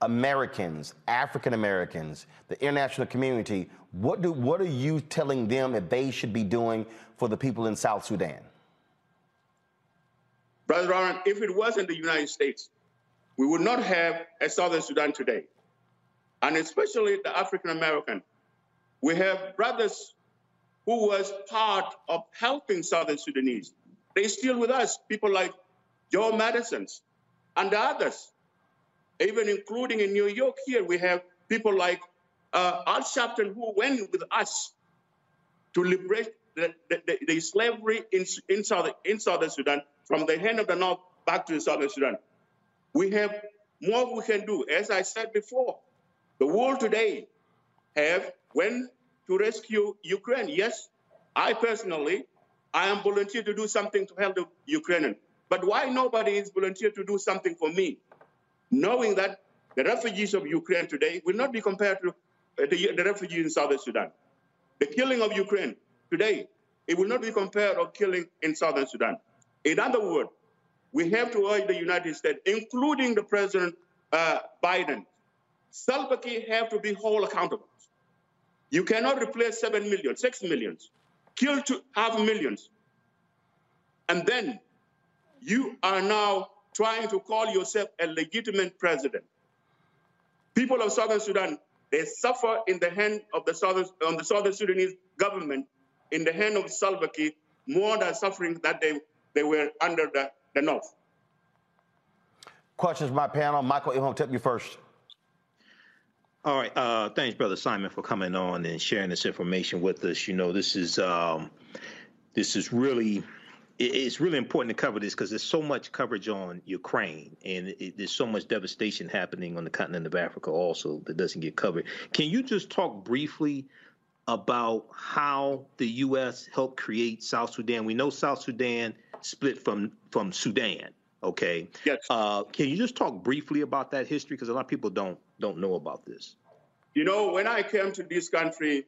Americans, African Americans, the international community, what, do, what are you telling them that they should be doing for the people in South Sudan? Brother Aaron, if it wasn't the United States, we would not have a Southern Sudan today. And especially the African American. We have brothers who was part of helping Southern Sudanese. They still with us, people like Joe Madison's and the others. Even including in New York here, we have people like uh, Al Sharpton who went with us to liberate the, the, the slavery in, in, in Southern Sudan from the hand of the North back to the Southern Sudan. We have more we can do. As I said before, the world today have went to rescue Ukraine. Yes, I personally, I am volunteer to do something to help the Ukrainian. But why nobody is volunteer to do something for me? Knowing that the refugees of Ukraine today will not be compared to uh, the, the refugees in Southern Sudan. The killing of Ukraine today, it will not be compared of killing in Southern Sudan. In other words, we have to urge the United States, including the President uh, Biden, Salva Kiir have to be whole accountable. You cannot replace 7 million, 6 millions, kill two, half millions. And then you are now trying to call yourself a legitimate president. People of Southern Sudan, they suffer in the hand of the Southern, on the Southern Sudanese government, in the hand of Salva Kiir, more than suffering that they, they were under the, the North. Questions my panel. Michael Imhotep, you first. All right. Uh, thanks, Brother Simon, for coming on and sharing this information with us. You know, this is um, this is really it's really important to cover this because there's so much coverage on Ukraine and it, there's so much devastation happening on the continent of Africa also that doesn't get covered. Can you just talk briefly about how the U.S. helped create South Sudan? We know South Sudan split from from Sudan. Okay. Yes. Uh, can you just talk briefly about that history because a lot of people don't don't know about this. You know, when I came to this country,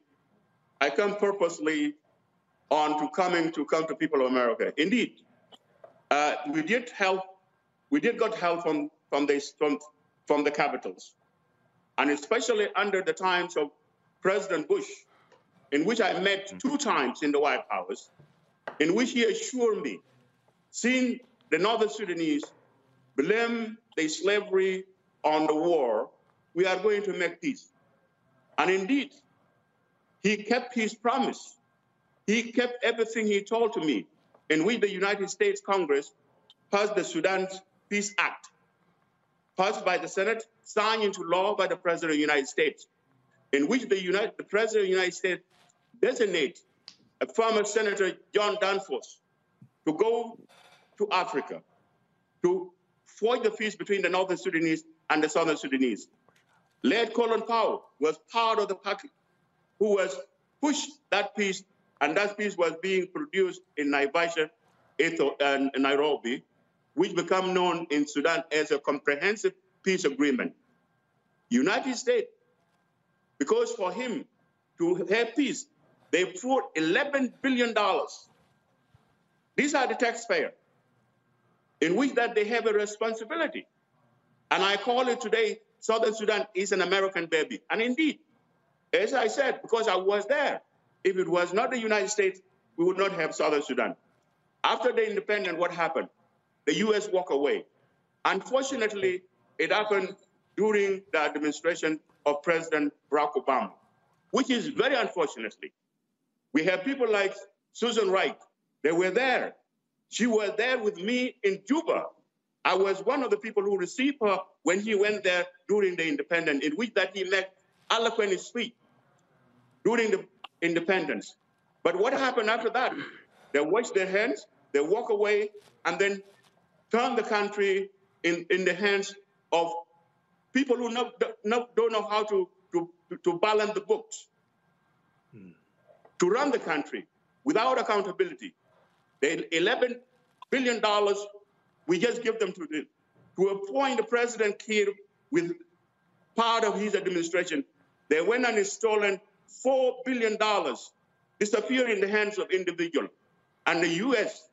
I come purposely on to coming to come to people of America. Indeed, uh, we did help. We did got help from from this from from the capitals, and especially under the times of President Bush, in which I met two times in the White House, in which he assured me, seeing the Northern Sudanese blame the slavery on the war, we are going to make peace. And indeed, he kept his promise. He kept everything he told to me, in which the United States Congress passed the Sudan Peace Act, passed by the Senate, signed into law by the President of the United States, in which the, United, the President of the United States designates a former Senator John Danforth to go to Africa to forge the peace between the Northern Sudanese and the Southern Sudanese. Led Colin Powell was part of the party who was pushed that peace, and that peace was being produced in Naivasha, and uh, Nairobi, which became known in Sudan as a comprehensive peace agreement. United States, because for him to have peace, they put $11 billion. These are the taxpayers, in which that they have a responsibility. And I call it today, Southern Sudan is an American baby. And indeed, as I said, because I was there, if it was not the United States, we would not have Southern Sudan. After the independence, what happened? The U.S. walked away. Unfortunately, it happened during the administration of President Barack Obama, which is very unfortunately. We have people like Susan Rice. They were there. She was there with me in Juba. I was one of the people who received her when he went there during the independence, in which that he met eloquent speech during the independence. But what happened after that? They wash their hands, they walk away, and then turn the country in, in the hands of people who not, not, don't know how to, to, to balance the books, hmm. to run the country without accountability. The $11 billion, we just give them to them. To appoint the President Kiir with part of his administration, they went and stolen $4 billion, disappeared in the hands of individuals. And the U.S.,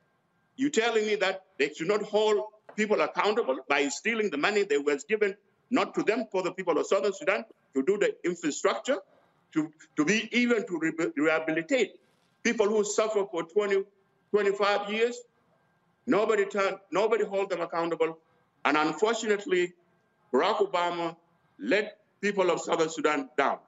you telling me that they should not hold people accountable by stealing the money that was given not to them, for the people of Southern Sudan, to do the infrastructure, to, to be even to re rehabilitate people who suffer for 20, 25 years. Nobody turn, nobody hold them accountable. And unfortunately, Barack Obama let people of Southern Sudan down.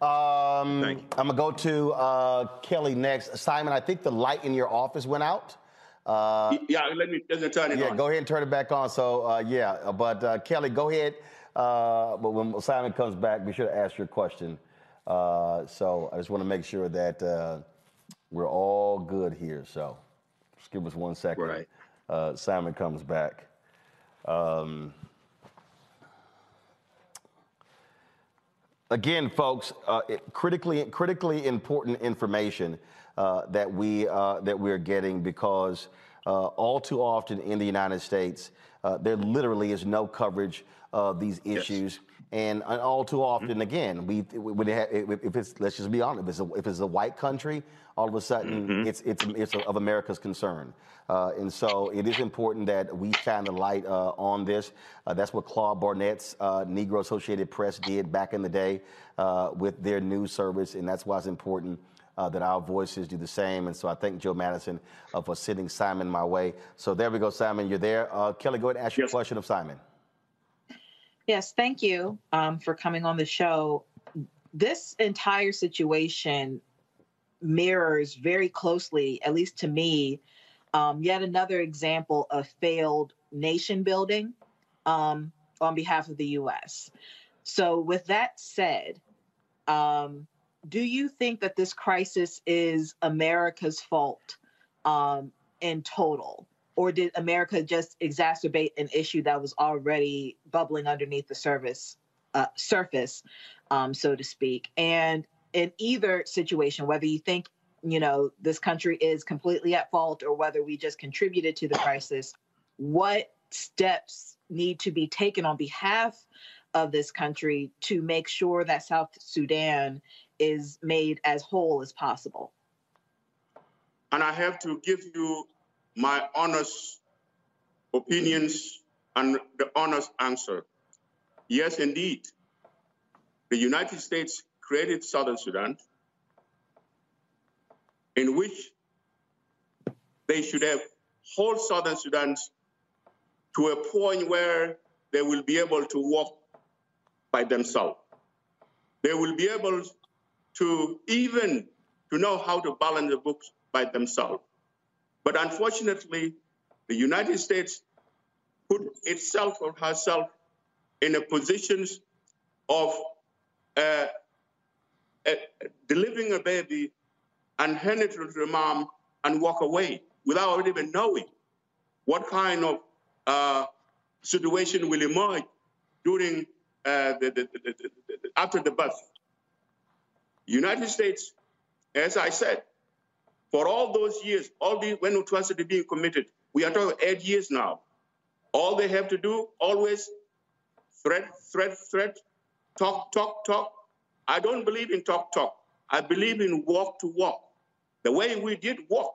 Um, I'm gonna go to uh, Kelly next. Simon, I think the light in your office went out. Uh, yeah, let me just turn it yeah, on. go ahead and turn it back on. So uh, yeah, but uh, Kelly, go ahead. Uh, but when Simon comes back, be sure to ask your question. Uh, so I just want to make sure that we're all good here. So just give us one second. Right. Simon comes back. Um, again, folks, uh, critically critically important information uh, that we uh, that we're getting because Uh, all too often in the United States, uh, there literally is no coverage of these issues. And uh, all too often, Mm-hmm. again, we when have, if it's let's just be honest, if it's a, if it's a white country, all of a sudden Mm-hmm. it's it's it's of America's concern. Uh, and so it is important that we shine the light uh, on this. Uh, that's what Claude Barnett's uh, Negro Associated Press did back in the day uh, with their news service, and that's why it's important uh, that our voices do the same. And so I thank Joe Madison uh, for sending Simon my way. So there we go, Simon. You're there. Uh, Kelly, go ahead and ask your question of Simon. Yes, thank you um, for coming on the show. This entire situation mirrors very closely, at least to me, um, yet another example of failed nation building um, on behalf of the U.S. So, with that said, um, do you think that this crisis is America's fault um, in total? Or did America just exacerbate an issue that was already bubbling underneath the surface, uh, surface, um, so to speak? And in either situation, whether you think you know this country is completely at fault or whether we just contributed to the crisis, what steps need to be taken on behalf of this country to make sure that South Sudan is made as whole as possible? And I have to give you my honest opinions and the honest answer. Yes, indeed. The United States created Southern Sudan, in which they should have whole Southern Sudan to a point where they will be able to walk by themselves. They will be able to even to know how to balance the books by themselves. But unfortunately, the United States put itself or herself in a position of uh, uh, delivering a baby and hand it to the mom and walk away without even knowing what kind of uh, situation will emerge during uh, the, the, the, the, after the birth. United States, as I said, for all those years, all the when atrocity being committed, we are talking eight years now. All they have to do always threat, threat, threat, talk, talk, talk. I don't believe in talk, talk. I believe in walk to walk. The way we did walk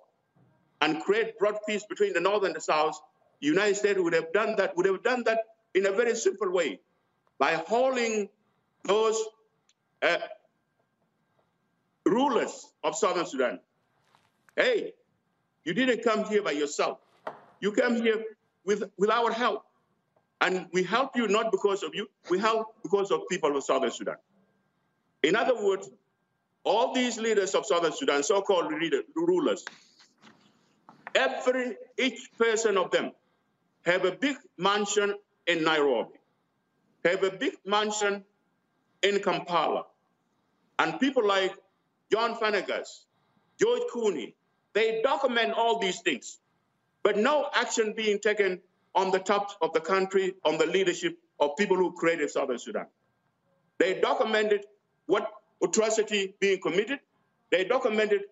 and create broad peace between the North and the South, the United States would have done that, would have done that in a very simple way by hauling those uh, rulers of Southern Sudan. Hey, you didn't come here by yourself. You came here with, with our help. And we help you not because of you, we help because of people of Southern Sudan. In other words, all these leaders of Southern Sudan, so-called leader, rulers, every each person of them have a big mansion in Nairobi, have a big mansion in Kampala. And people like John Fanegas, George Clooney, they document all these things, but no action being taken on the top of the country, on the leadership of people who created Southern Sudan. They documented what atrocity being committed. They documented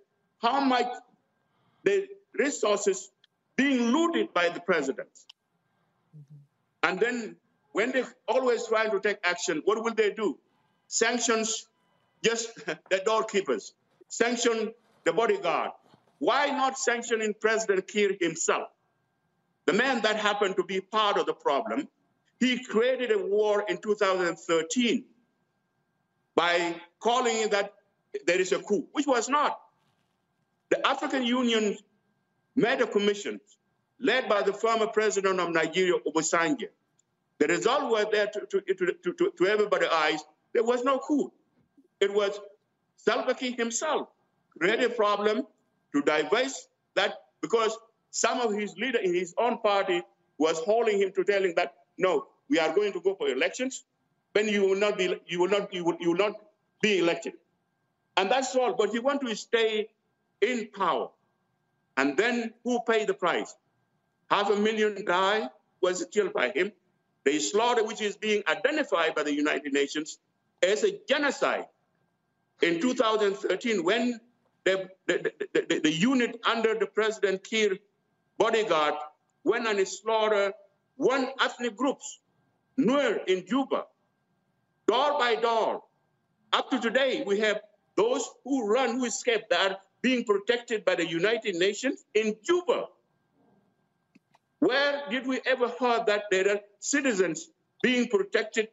how much the resources being looted by the presidents. Mm-hmm. And then when they always trying to take action, what will they do? Sanctions just (laughs) the doorkeepers, sanction the bodyguard. Why not sanctioning President Kiir himself? The man that happened to be part of the problem, he created a war in 2013 by calling that there is a coup, which was not. The African Union made a commission led by the former president of Nigeria, Obasanjo. The result was there to, to, to, to, to everybody's eyes. There was no coup. It was Salva Kiir himself created a problem to divest that because some of his leader in his own party was holding him to telling that no, we are going to go for elections, then you will not be you will not you will, you will not be elected. And that's all. But he want to stay in power. And then who paid the price? Half a million guy was killed by him. The slaughter, which is being identified by the United Nations as a genocide. In 2013, when the, the, the, the, unit under the President Kiir bodyguard went and slaughtered one ethnic groups, Nuer in Juba, door by door. Up to today, we have those who run, who escape, that are being protected by the United Nations in Juba. Where did we ever heard that there are citizens being protected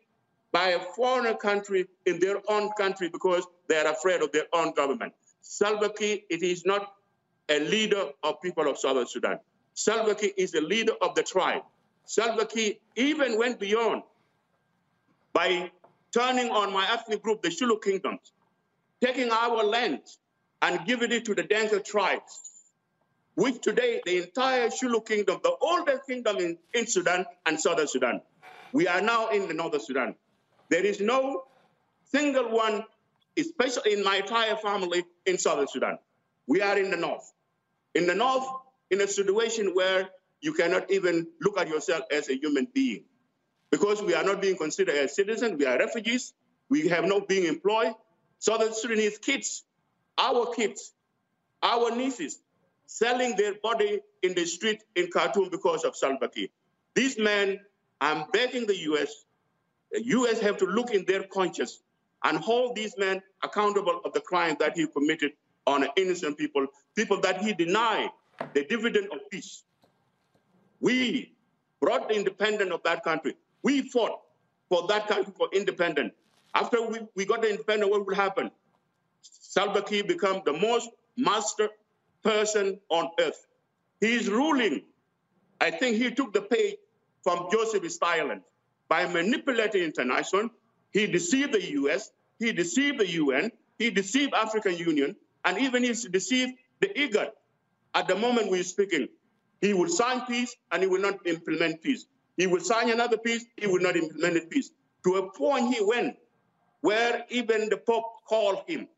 by a foreign country in their own country because they are afraid of their own government? Salva Kiir, it is not a leader of people of Southern Sudan. Salva Kiir is the leader of the tribe. Salva Kiir even went beyond by turning on my ethnic group, the Shilluk Kingdoms, taking our land and giving it to the Dinka tribes, which today the entire Shilluk Kingdom, the oldest kingdom in, in Sudan and Southern Sudan, we are now in the Northern Sudan. There is no single one, especially in my entire family in Southern Sudan. We are in the North. In the North, in a situation where you cannot even look at yourself as a human being because we are not being considered as citizens. We are refugees. We have not being employed. Southern Sudanese kids, our kids, our nieces, selling their body in the street in Khartoum because of Salva Kiir. These men, I'm begging the U.S. The U.S. have to look in their conscience and hold these men accountable of the crime that he committed on innocent people, people that he denied the dividend of peace. We brought the independence of that country. We fought for that country for independence. After we, we got the independence, what will happen? Salva Kiir become the most master person on earth. He is ruling. I think he took the page from Joseph Stalin by manipulating international. He deceived the U.S. He deceived the UN. He deceived African Union, and even he deceived the IGAD. At the moment we're speaking, he will sign peace and he will not implement peace. He will sign another peace, he will not implement peace. To a point he went where even the Pope called him.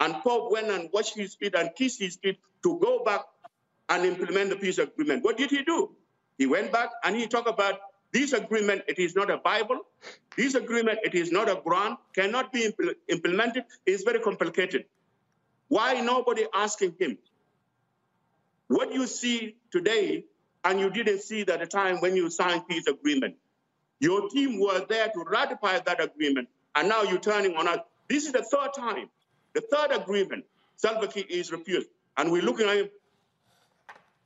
And Pope went and washed his feet and kissed his feet to go back and implement the peace agreement. What did he do? He went back and he talked about this agreement, it is not a Bible. This agreement, it is not a Quran, cannot be impl- implemented. It's very complicated. Why nobody asking him? What you see today, and you didn't see that at the time when you signed peace agreement. Your team was there to ratify that agreement, and now you're turning on us. This is the third time, the third agreement. Salva Kiir is refused, and we're looking at him,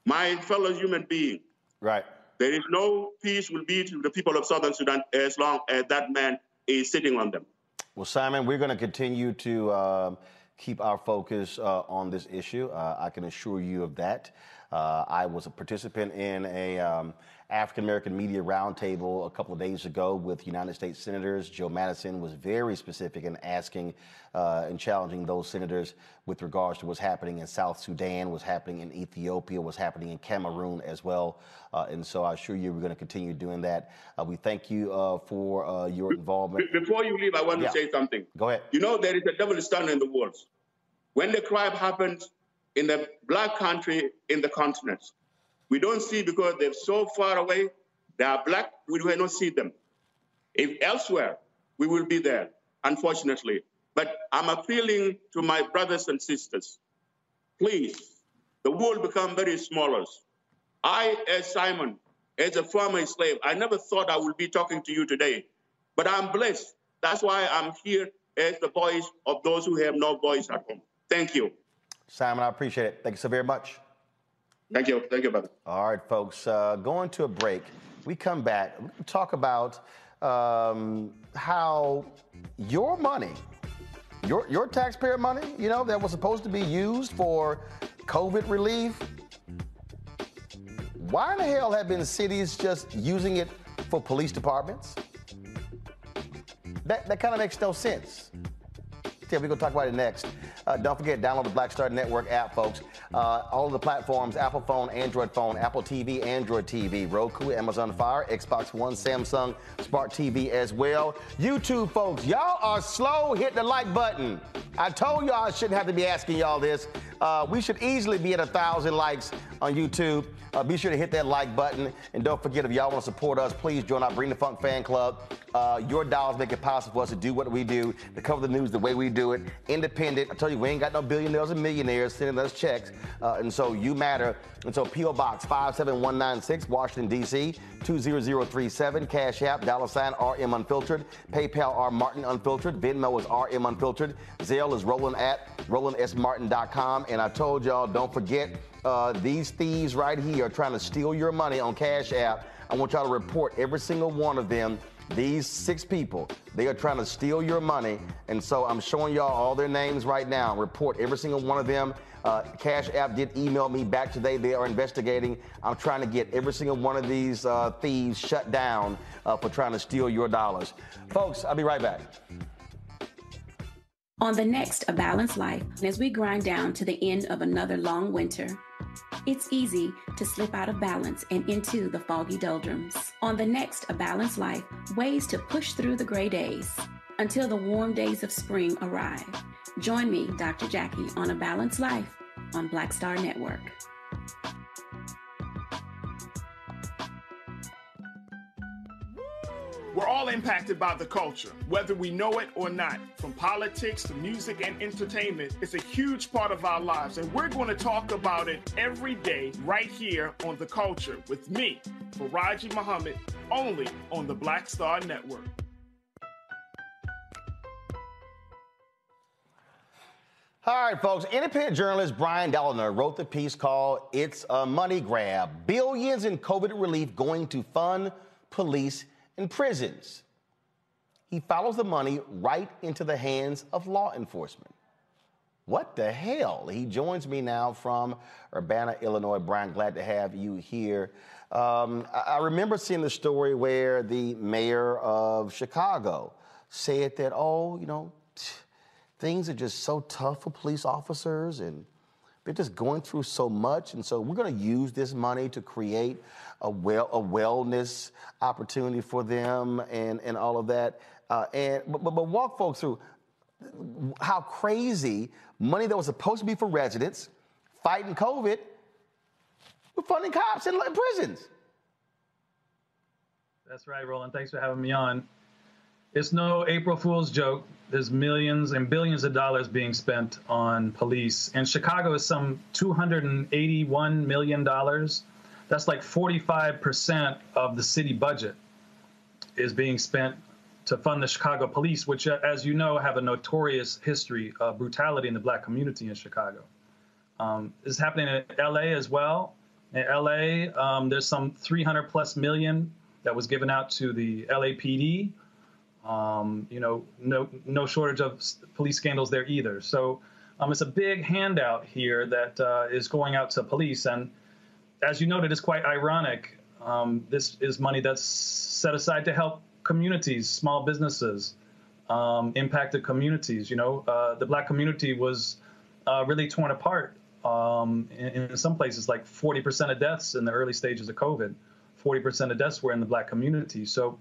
my fellow human being. Right. There is no peace will be to the people of Southern Sudan as long as that man is sitting on them. Well, Simon, we're going to continue to um, keep our focus uh, on this issue. Uh, I can assure you of that. Uh, I was a participant in a um, African American media roundtable a couple of days ago with United States senators. Joe Madison was very specific in asking uh, and challenging those senators with regards to what's happening in South Sudan, what's happening in Ethiopia, what's happening in Cameroon as well. Uh, and so I assure you we're going to continue doing that. Uh, we thank you uh, for uh, your involvement. Before you leave, I want Yeah. to say something. Go ahead. You know, there is a double standard in the world. When the crime happens in the black country in the continent, we don't see because they're so far away. They are black. We will not see them. If elsewhere, we will be there, unfortunately. But I'm appealing to my brothers and sisters. Please, the world become very smaller. I, as Simon, as a former slave, I never thought I would be talking to you today, but I'm blessed. That's why I'm here as the voice of those who have no voice at home. Thank you. Simon, I appreciate it. Thank you so very much. Thank you. Thank you, brother. All right, folks, uh, going to a break. We come back, we talk about um, how your money, your, your taxpayer money, you know, that was supposed to be used for COVID relief, why in the hell have been cities just using it for police departments? That, that kind of makes no sense. Yeah, we're going to talk about it next. Uh, don't forget, download the Black Star Network app, folks. Uh, all of the platforms Apple phone, Android phone, Apple TV, Android TV, Roku, Amazon Fire, Xbox One, Samsung, Smart TV as well. YouTube, folks, y'all are slow. Hit the like button. I told y'all I shouldn't have to be asking y'all this. Uh, we should easily be at a thousand likes on YouTube. Uh, be sure to hit that like button. And don't forget, if y'all want to support us, please join our Bring the Funk fan club. Uh, your dollars make it possible for us to do what we do, to cover the news the way we do it. Independent. I tell you We ain't got no billionaires and millionaires sending us checks. Uh, and so you matter. And so P.O. Box 57196, Washington, D.C., 20037, Cash App, dollar sign RM Unfiltered, PayPal R Martin Unfiltered, Venmo is RM Unfiltered, Zelle is Roland at RolandSMartin.com. And I told y'all, don't forget, uh, these thieves right here are trying to steal your money on Cash App. I want y'all to report every single one of them. These six people, they are trying to steal your money. And so I'm showing y'all all their names right now. Report every single one of them. Uh, Cash App did email me back today. They are investigating. I'm trying to get every single one of these uh, thieves shut down uh, for trying to steal your dollars. Folks, I'll be right back. On the next A Balanced Life, as we grind down to the end of another long winter, it's easy to slip out of balance and into the foggy doldrums. On the next A Balanced Life, ways to push through the gray days until the warm days of spring arrive. Join me, Dr. Jackie, on A Balanced Life on Black Star Network. We're all impacted by the culture, whether we know it or not. From politics to music and entertainment, it's a huge part of our lives, and we're going to talk about it every day right here on The Culture with me, Faraji Muhammad, only on the Black Star Network. All right, folks. Independent journalist Brian Dolinar wrote the piece called It's a Money Grab Billions in COVID Relief Going to Fund Police and Prisons. He follows the money right into the hands of law enforcement. What the hell? He joins me now from Urbana, Illinois. Brian, glad to have you here. Um, I, I remember seeing the story where the mayor of Chicago said that, oh, you know, (tsk) things are just so tough for police officers and they're just going through so much. And so we're going to use this money to create a, well, a wellness opportunity for them and, and all of that. Uh, and but, but, but walk folks through how crazy money that was supposed to be for residents fighting COVID, we're funding cops in prisons. That's right, Roland. Thanks for having me on. It's no April Fool's joke. There's millions and billions of dollars being spent on police. And Chicago is some $281 million. That's like 45% of the city budget is being spent to fund the Chicago police, which, uh, as you know, have a notorious history of brutality in the black community in Chicago. Um, is happening in LA as well. In LA, um, there's some 300 plus million that was given out to the LAPD. Um, you know, no no shortage of police scandals there either. So um, it's a big handout here that uh, is going out to police, and as you noted, it's quite ironic. Um, this is money that's set aside to help communities, small businesses, um, impacted communities. You know, uh, the black community was uh, really torn apart um, in, in, some places. Like 40% of deaths in the early stages of COVID, 40% of deaths were in the black community. So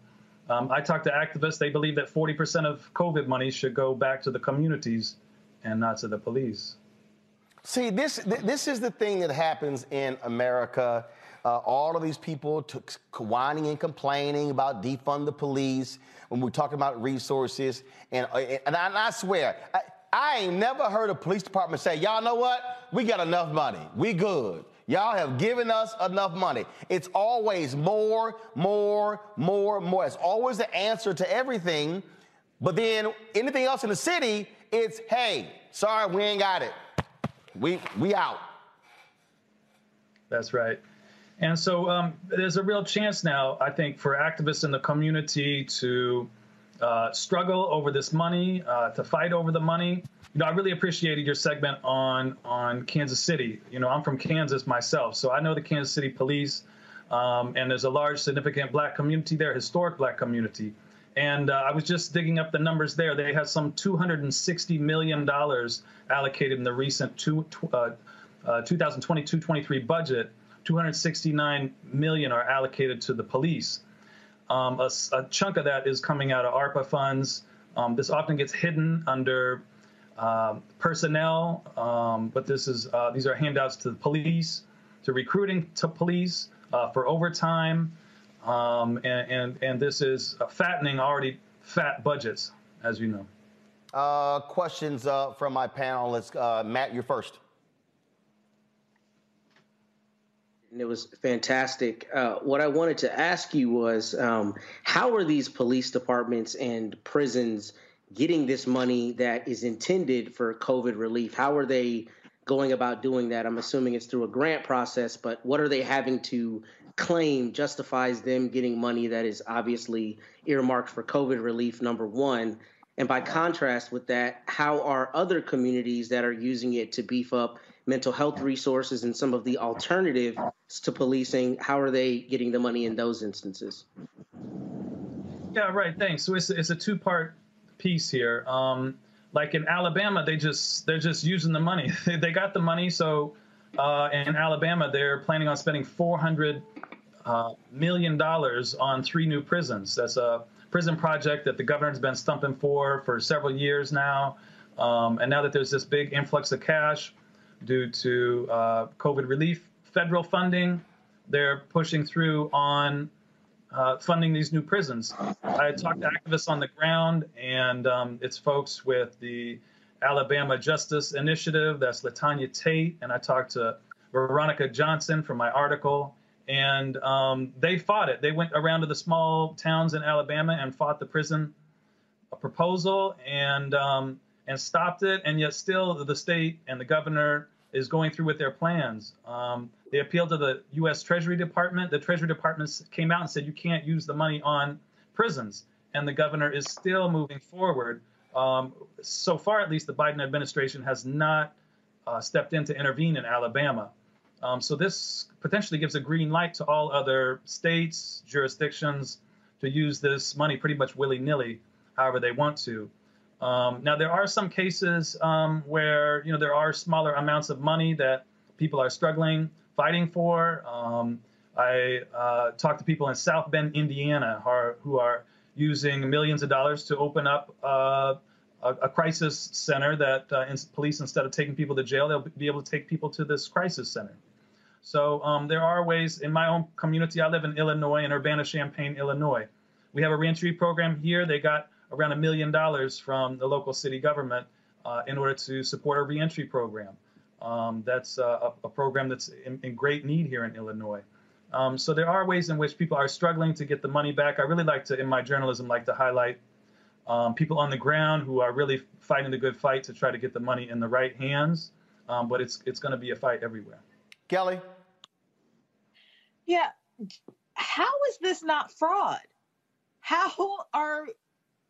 um, I talked to activists. They believe that 40% of COVID money should go back to the communities and not to the police. See, this this is the thing that happens in America. Uh, all of these people took, whining and complaining about defund the police when we're talking about resources. And, uh, and, I, and I swear, I, I ain't never heard a police department say, y'all know what? We got enough money. We good. Y'all have given us enough money. It's always more, more, more, more. It's always the answer to everything. But then anything else in the city, it's hey, sorry, we ain't got it. We we out. That's right. And so um, there's a real chance now, I think, for activists in the community to uh, struggle over this money, uh, to fight over the money. You know, I really appreciated your segment on on Kansas City. You know, I'm from Kansas myself, so I know the Kansas City Police, um, and there's a large, significant Black community there, historic Black community. And uh, I was just digging up the numbers there. They had some 260 million dollars allocated in the recent two, uh, 2022-23 uh, budget. $269 million are allocated to the police. Um, a, a, chunk of that is coming out of ARPA funds. Um, this often gets hidden under uh, personnel, um, but this is uh, these are handouts to the police, to recruiting to police uh, for overtime, um, and, and and this is fattening already fat budgets, as you know. Uh, questions uh, from my panelists. Uh, Matt, you're first. and it was fantastic. Uh, what I wanted to ask you was um, how are these police departments and prisons getting this money that is intended for COVID relief? How are they going about doing that? I'm assuming it's through a grant process, but what are they having to claim justifies them getting money that is obviously earmarked for COVID relief, number one? And by contrast with that, how are other communities that are using it to beef up mental health resources and some of the alternatives to policing, how are they getting the money in those instances? Yeah, right. Thanks. So it's it's a two part piece here. Um, like in Alabama, they just they're just using the money. (laughs) they got the money, so uh, in Alabama they're planning on spending four hundred uh, million dollars on three new prisons. That's a prison project that the governor's been stumping for for several years now. Um, and now that there's this big influx of cash due to uh, COVID relief federal funding, they're pushing through on uh, funding these new prisons. I talked to activists on the ground, and um, it's folks with the Alabama Justice Initiative. That's Latanya Tate, and I talked to Veronica Johnson from my article, and um, they fought it. They went around to the small towns in Alabama and fought the prison proposal, and um, and stopped it. And yet, still, the state and the governor is going through with their plans. Um, they appealed to the U.S. Treasury Department. The Treasury Department came out and said you can't use the money on prisons, and the governor is still moving forward. Um, so far, at least, the Biden administration has not uh, stepped in to intervene in Alabama. Um, so this potentially gives a green light to all other states, jurisdictions to use this money pretty much willy nilly, however they want to. Um, now, there are some cases um, where you know there are smaller amounts of money that people are struggling fighting for. Um, I uh, talked to people in South Bend, Indiana, who are, who are using millions of dollars to open up uh, a, a, crisis center that uh, in, police, instead of taking people to jail, they'll be able to take people to this crisis center. So um, there are ways in my own community. I live in Illinois, in Urbana-Champaign, Illinois. We have a reentry program here. They got around a million dollars from the local city government uh, in order to support a reentry program. Um, that's uh, a, a, program that's in, in, great need here in Illinois. Um, so there are ways in which people are struggling to get the money back. I really like to, in my journalism, like to highlight um, people on the ground who are really fighting the good fight to try to get the money in the right hands. Um, but it's it's going to be a fight everywhere. Kelly. Yeah. How is this not fraud? How are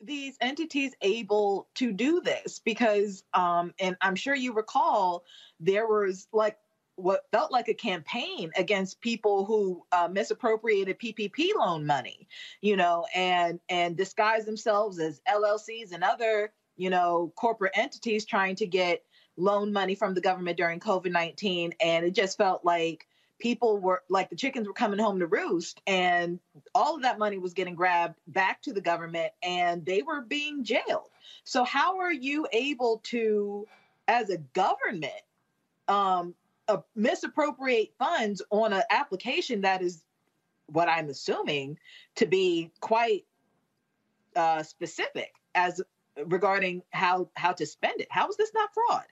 these entities able to do this because um and i'm sure you recall there was like what felt like a campaign against people who uh, misappropriated PPP loan money, you know, and and disguised themselves as LLCs and other, you know, corporate entities trying to get loan money from the government during COVID nineteen, and it just felt like people were like the chickens were coming home to roost and all of that money was getting grabbed back to the government and they were being jailed. So how are you able to as a government um, uh, misappropriate funds on an application that is what i'm assuming to be quite uh, specific as regarding how how to spend it how is this not fraud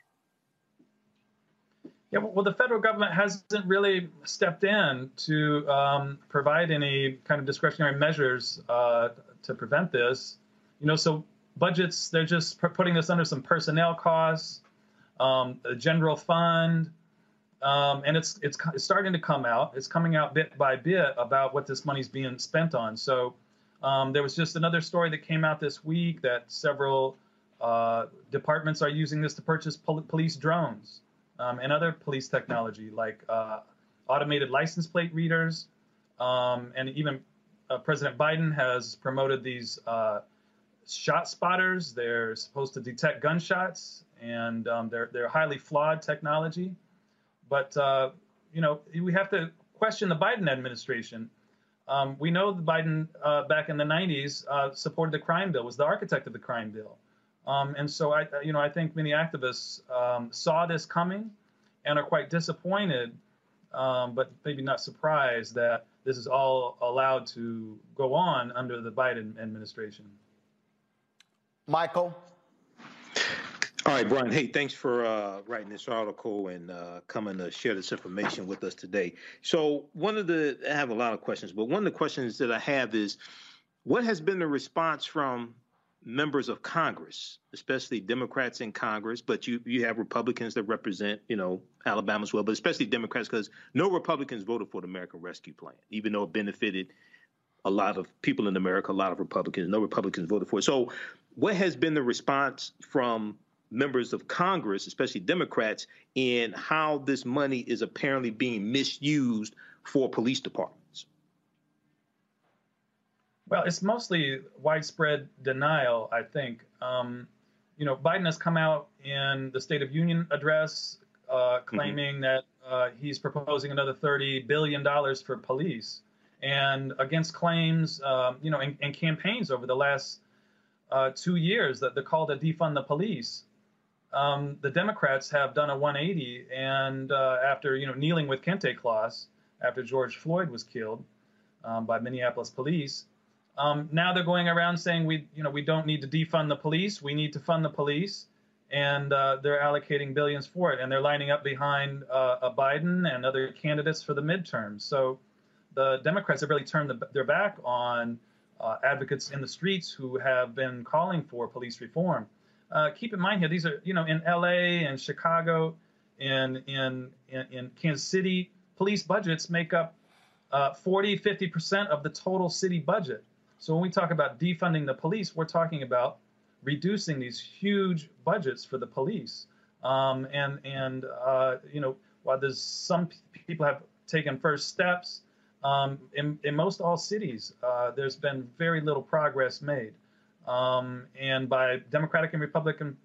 yeah, well, the federal government hasn't really stepped in to um, provide any kind of discretionary measures uh, to prevent this. You know, so budgets, they're just putting this under some personnel costs, um, the general fund, um, and it's, it's, starting to come out. It's coming out bit by bit about what this money's being spent on. So um, there was just another story that came out this week that several uh, departments are using this to purchase pol- police drones um, and other police technology like uh, automated license plate readers. Um, and even uh, President Biden has promoted these uh, shot spotters. They're supposed to detect gunshots, and um, they're, they're highly flawed technology. But, uh, you know, we have to question the Biden administration. Um, we know the Biden uh, back in the 90s uh, supported the crime bill, was the architect of the crime bill. Um, and so I, you know, I think many activists um, saw this coming and are quite disappointed, um, but maybe not surprised that this is all allowed to go on under the Biden administration. Michael. All right, Brian. Hey, thanks for uh, writing this article and uh, coming to share this information with us today. So, one of the, I have a lot of questions, but one of the questions that I have is what has been the response from members of Congress, especially Democrats in Congress, but you, you have Republicans that represent, you know, Alabama as well, but especially Democrats because no Republicans voted for the American Rescue Plan, even though it benefited a lot of people in America, a lot of Republicans. No Republicans voted for it. So, what has been the response from members of Congress, especially Democrats, in how this money is apparently being misused for police departments? Well, it's mostly widespread denial, I think. Um, you know, Biden has come out in the State of Union address uh, claiming mm-hmm. that uh, he's proposing another $30 billion for police and against claims, um, you know, and, and, campaigns over the last uh, two years that the call to defund the police um, the Democrats have done a 180, and uh, after you know kneeling with kente cloths after George Floyd was killed um, by Minneapolis police, um, now they're going around saying we you know we don't need to defund the police, we need to fund the police, and uh, they're allocating billions for it, and they're lining up behind uh, Biden and other candidates for the midterms. So the Democrats have really turned the, their back on uh, advocates in the streets who have been calling for police reform uh, keep in mind here, these are, you know, in LA and Chicago, and in, in, in Kansas City, police budgets make up uh, 40, 50% of the total city budget. So when we talk about defunding the police, we're talking about reducing these huge budgets for the police. Um, and, and uh, you know, while there's some people have taken first steps, um, in, in most all cities, uh, there's been very little progress made um, and by Democratic and Republican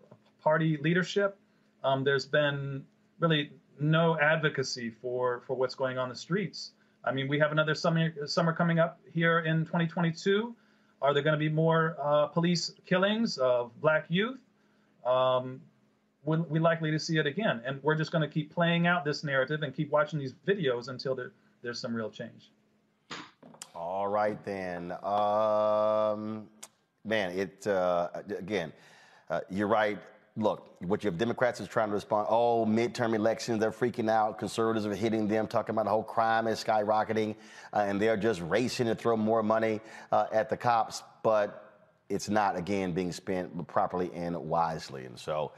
Party leadership, um, there's been really no advocacy for, for what's going on in the streets. I mean, we have another summer, summer coming up here in 2022. Are there going to be more uh, police killings of black youth? Um, we're, we're, likely to see it again. And we're just going to keep playing out this narrative and keep watching these videos until there, there's some real change. All right, then. Um, man, it uh, again, uh, you're right. Look, what you have Democrats is trying to respond. Oh, midterm elections, they're freaking out. Conservatives are hitting them, talking about the whole crime is skyrocketing, uh, and they're just racing to throw more money uh, at the cops. But it's not again being spent properly and wisely, and so.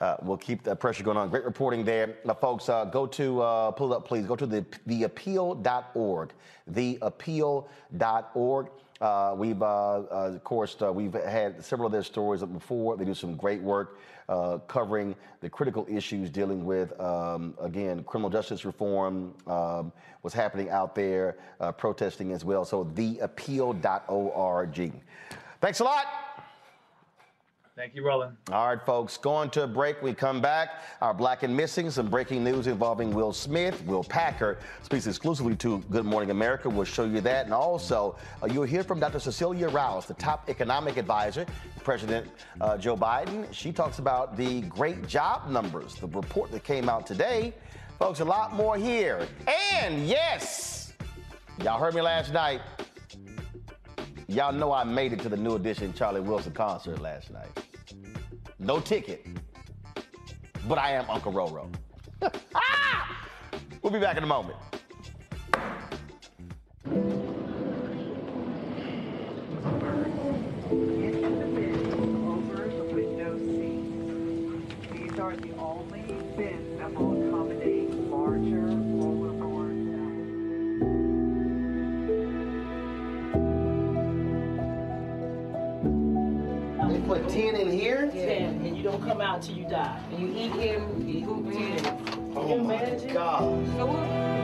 Uh, we'll keep the pressure going on. Great reporting there. Now, folks, uh, go to, uh, pull it up, please. Go to the, theappeal.org. Theappeal.org. Uh, we've, uh, uh, of course, uh, we've had several of their stories before. They do some great work covering the critical issues dealing with, um, again, criminal justice reform, um, what's happening out there, protesting as well. So, theappeal.org. Thanks a lot. Thank you, Roland. All right, folks, going to a break. We come back. Our Black and Missing, some breaking news involving Will Smith. Will Packer speaks exclusively to Good Morning America. We'll show you that. And also, uh, you'll hear from Dr. Cecilia Rouse, the top economic advisor to President uh, Joe Biden. She talks about the great job numbers, the report that came out today. Folks, a lot more here. And yes, y'all heard me last night. Y'all know I made it to the New Edition Charlie Wilson concert last night. No ticket, but I am Uncle Roro. (laughs) ah! We'll be back in a moment. 10 in here? 10, and you don't come out till you die. And you eat him, you eat 10. Oh my God. Pull up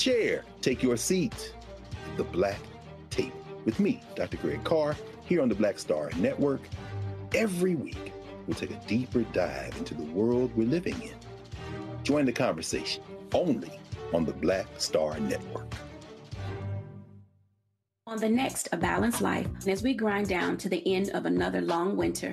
chair, take your seat. The Black Tape with me, Dr. Greg Carr, here on the Black Star Network. Every week, we'll take a deeper dive into the world we're living in. Join the conversation only on the Black Star Network. On the next A Balanced Life, as we grind down to the end of another long winter,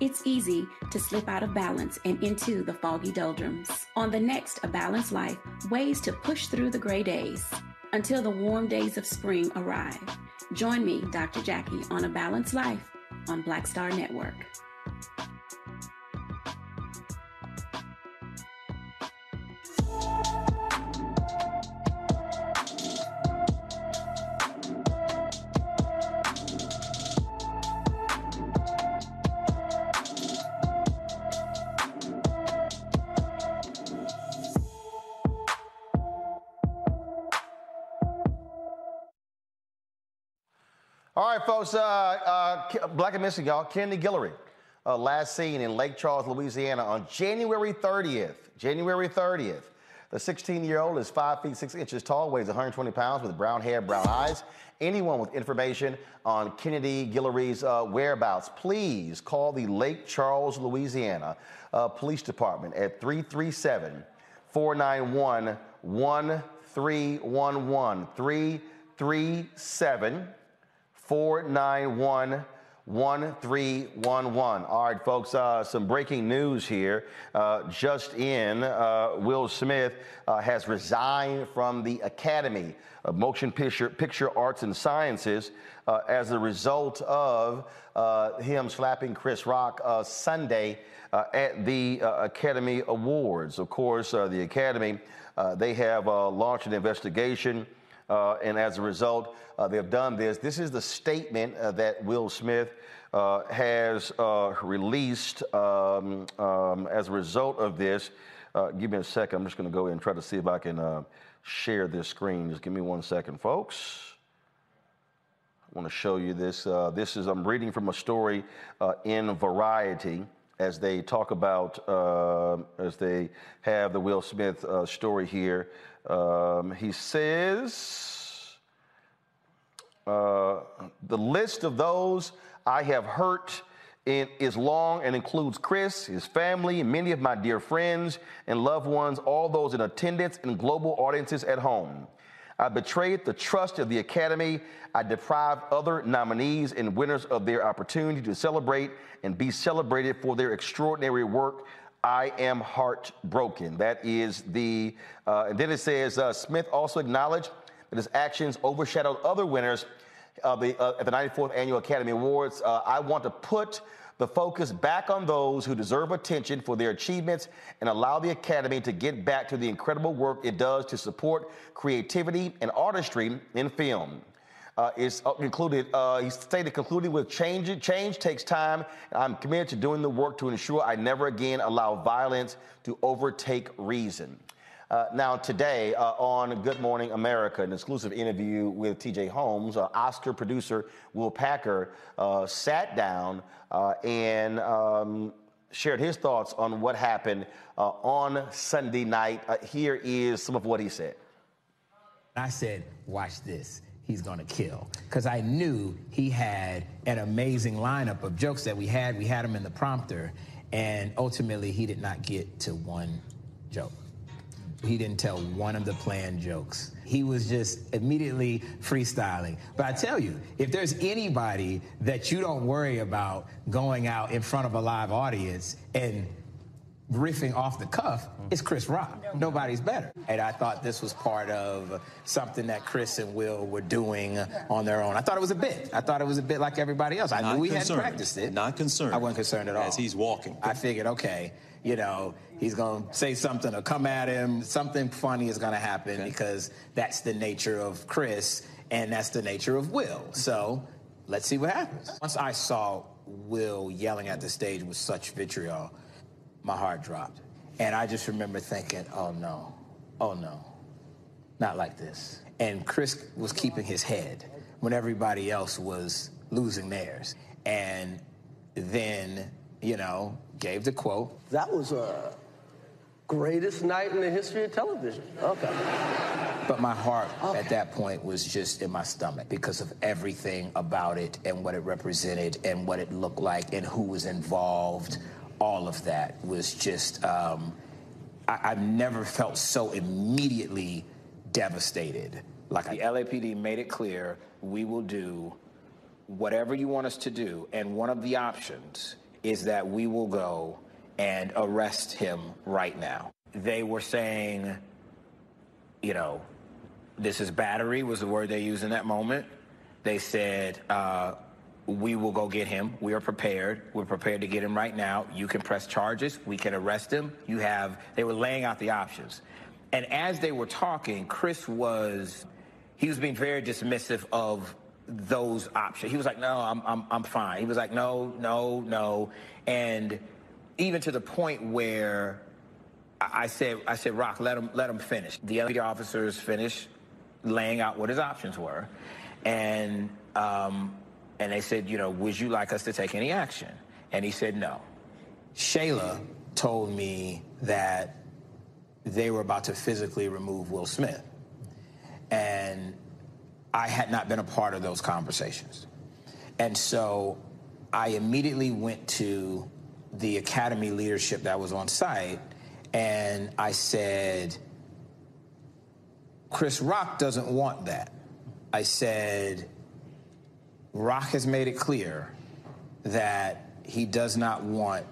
it's easy to slip out of balance and into the foggy doldrums. On the next A Balanced Life, ways to push through the gray days until the warm days of spring arrive. Join me, Dr. Jackie, on A Balanced Life on Black Star Network. All right, folks. Uh, uh, Black and Missing, y'all. Kennedy Guillory, uh, last seen in Lake Charles, Louisiana on January 30th. January 30th. The 16 year old is 5 feet 6 inches tall, weighs 120 pounds, with brown hair, brown eyes. Anyone with information on Kennedy Guillory's uh, whereabouts, please call the Lake Charles, Louisiana uh, Police Department at 337 491 1311. 337 491 1311. All right, folks, uh, some breaking news here. Uh, just in, uh, Will Smith uh, has resigned from the Academy of Motion Picture, Picture Arts and Sciences uh, as a result of uh, him slapping Chris Rock Sunday at the Academy Awards. Of course, the Academy, they have launched an investigation. And as a result, uh, they have done this. This is the statement uh, that Will Smith uh, has uh, released um, um, as a result of this. Uh, give me a second. I'm just going to go and try to see if I can uh, share this screen. Just give me one second, folks. I want to show you this. This is, I'm reading from a story in Variety as they talk about, uh, as they have the Will Smith uh, story here. Um, he says, uh, the list of those I have hurt is long and includes Chris, his family, many of my dear friends and loved ones, all those in attendance and global audiences at home. I betrayed the trust of the Academy. I deprived other nominees and winners of their opportunity to celebrate and be celebrated for their extraordinary work. I am heartbroken. That is the, uh, and then it says uh, Smith also acknowledged his actions overshadowed other winners the, uh, at the 94th Annual Academy Awards. Uh, I want to put the focus back on those who deserve attention for their achievements and allow the Academy to get back to the incredible work it does to support creativity and artistry in film. Uh, is uh, concluded. Uh, he stated, concluding with change. Change takes time. I'm committed to doing the work to ensure I never again allow violence to overtake reason. Uh, now, today uh, on Good Morning America, an exclusive interview with TJ Holmes, uh, Oscar producer Will Packer uh, sat down uh, and um, shared his thoughts on what happened uh, on Sunday night. Here is some of what he said. I said, watch this. He's to kill. Because I knew he had an amazing lineup of jokes that we had. We had him in the prompter. And ultimately, he did not get to one joke. He didn't tell one of the planned jokes. He was just immediately freestyling. But I tell you, if there's anybody that you don't worry about going out in front of a live audience and riffing off the cuff, it's Chris Rock. Nobody's better. And I thought this was part of something that Chris and Will were doing on their own. I thought it was a bit. I thought it was a bit like everybody else. I Not knew we hadn't practiced it. Not concerned. I wasn't concerned at all. As he's walking. I figured, okay, you know, he's going to say something or come at him. Something funny is going to happen because that's the nature of Chris and that's the nature of Will. So let's see what happens. Once I saw Will yelling at the stage with such vitriol, my heart dropped. And I just remember thinking, oh no, oh no, not like this. And Chris was keeping his head when everybody else was losing theirs. And then, you know, gave the quote. That was a Greatest night in the history of television. Okay. But my heart at that point was just in my stomach because of everything about it and what it represented and what it looked like and who was involved. All of that was just, um, I, I've never felt so immediately devastated. Like the LAPD made it clear we will do whatever you want us to do. And one of the options is that we will go and arrest him right now. They were saying, you know, this is battery was the word they used in that moment. They said, uh, we will go get him. We are prepared. We're prepared to get him right now. You can press charges. We can arrest him. You have, they were laying out the options. And as they were talking, Chris was, he was being very dismissive of those options. He was like, no, I'm, I'm, I'm fine. He was like, no, no, no. And even to the point where I said, I said, Rock, let him, let him finish. The other officers finished laying out what his options were. And, um, and they said, you know, would you like us to take any action? And he said, no. Shayla told me that they were about to physically remove Will Smith. And I had not been a part of those conversations. And so I immediately went to the academy leadership that was on site and I said, Chris Rock doesn't want that. I said, Rock has made it clear that he does not want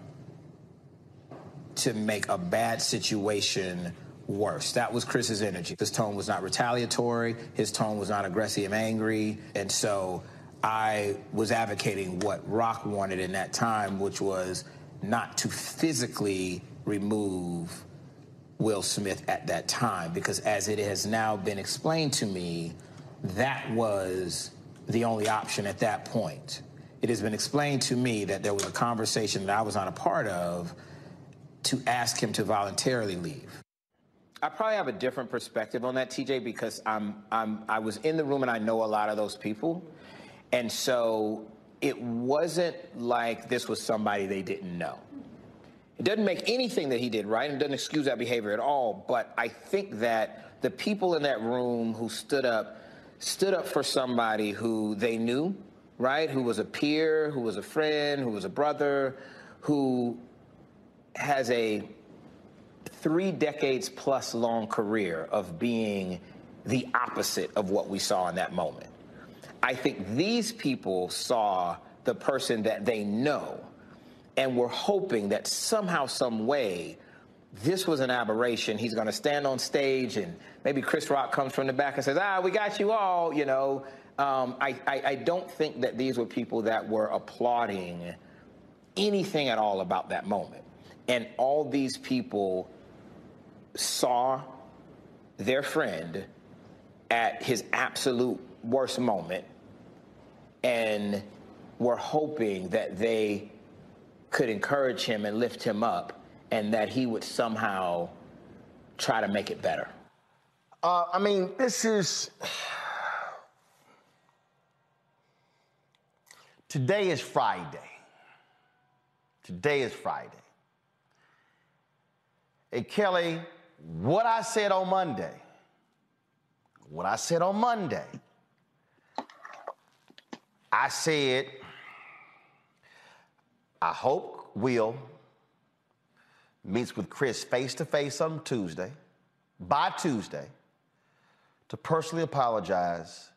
to make a bad situation worse. That was Chris's energy. His tone was not retaliatory, his tone was not aggressive, and angry. And so I was advocating what Rock wanted in that time, which was not to physically remove Will Smith at that time, because as it has now been explained to me, that was the only option at that point. It has been explained to me that there was a conversation that I was not a part of to ask him to voluntarily leave. I probably have a different perspective on that, TJ, because I'm, I'm, I was in the room and I know a lot of those people. And so it wasn't like this was somebody they didn't know. It doesn't make anything that he did right and doesn't excuse that behavior at all. But I think that the people in that room who stood up stood up for somebody who they knew, right? Who was a peer, who was a friend, who was a brother, who has a three decades plus long career of being the opposite of what we saw in that moment. I think these people saw the person that they know and were hoping that somehow, some way, this was an aberration. He's going to stand on stage, and maybe Chris Rock comes from the back and says, "Ah, we got you all." You know, um, I, I, I don't think that these were people that were applauding anything at all about that moment. And all these people saw their friend at his absolute worst moment and were hoping that they could encourage him and lift him up and that he would somehow try to make it better. Uh, I mean, this is. Today is Friday. Today is Friday. Hey, Kelly, what I said on Monday, what I said on Monday, I said, I hope Will meets with Chris face to face on Tuesday, by Tuesday, to personally apologize.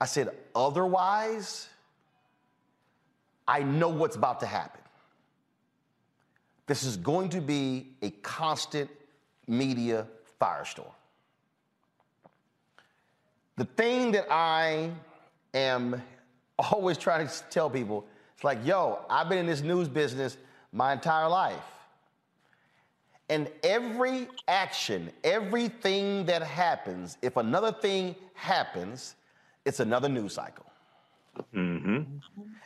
I said, otherwise, I know what's about to happen. This is going to be a constant media firestorm. The thing that I am always trying to tell people it's like, yo, I've been in this news business my entire life. And every action, everything that happens, if another thing happens, it's another news cycle. Mm-hmm.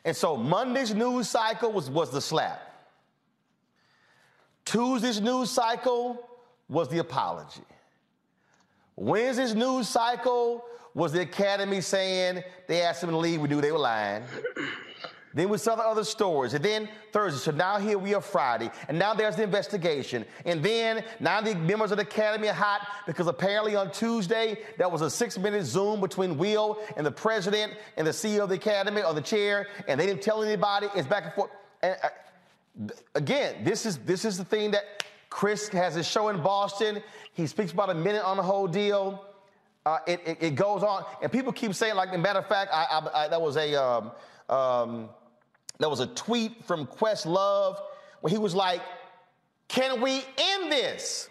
And so Monday's news cycle was, was the slap. Tuesday's news cycle was the apology. Wednesday's news cycle was the Academy saying they asked him to leave, we knew they were lying. (clears throat) Then we saw the other stories. And then Thursday. So now here we are Friday. And now there's the investigation. And then now the members of the Academy are hot because apparently on Tuesday there was a six minute Zoom between Will and the president and the CEO of the Academy or the chair. And they didn't tell anybody. It's back and forth. And uh, again, this is this is the thing that Chris has his show in Boston. He speaks about a minute on the whole deal. Uh, it, it, it goes on, and people keep saying, like, matter of fact, I, I, I, that was a um, um, there was a tweet from Questlove where he was like, "Can we end this?"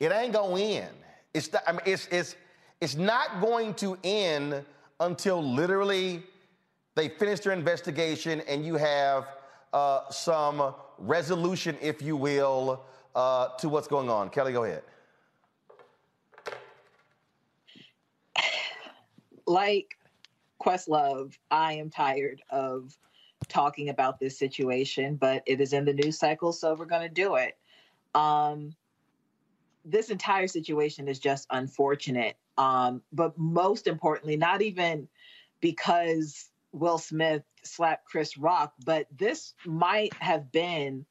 It ain't gonna end. It's not, I mean, it's it's it's not going to end until literally they finish their investigation and you have uh, some resolution, if you will, uh, to what's going on. Kelly, go ahead. (sighs) Like Questlove, I am tired of talking about this situation, but it is in the news cycle, so we're going to do it. Um, this entire situation is just unfortunate. Um, but most importantly, not even because Will Smith slapped Chris Rock, but this might have been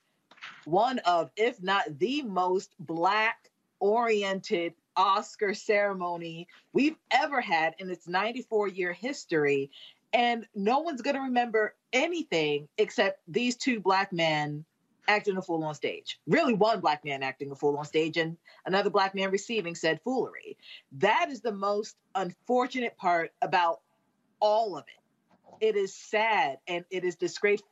one of, if not the most black oriented Oscar ceremony we've ever had in its 94 year history. And no one's going to remember anything except these two black men acting a fool on stage. Really, one black man acting a fool on stage and another black man receiving said foolery. That is the most unfortunate part about all of it. It is sad and it is disgraceful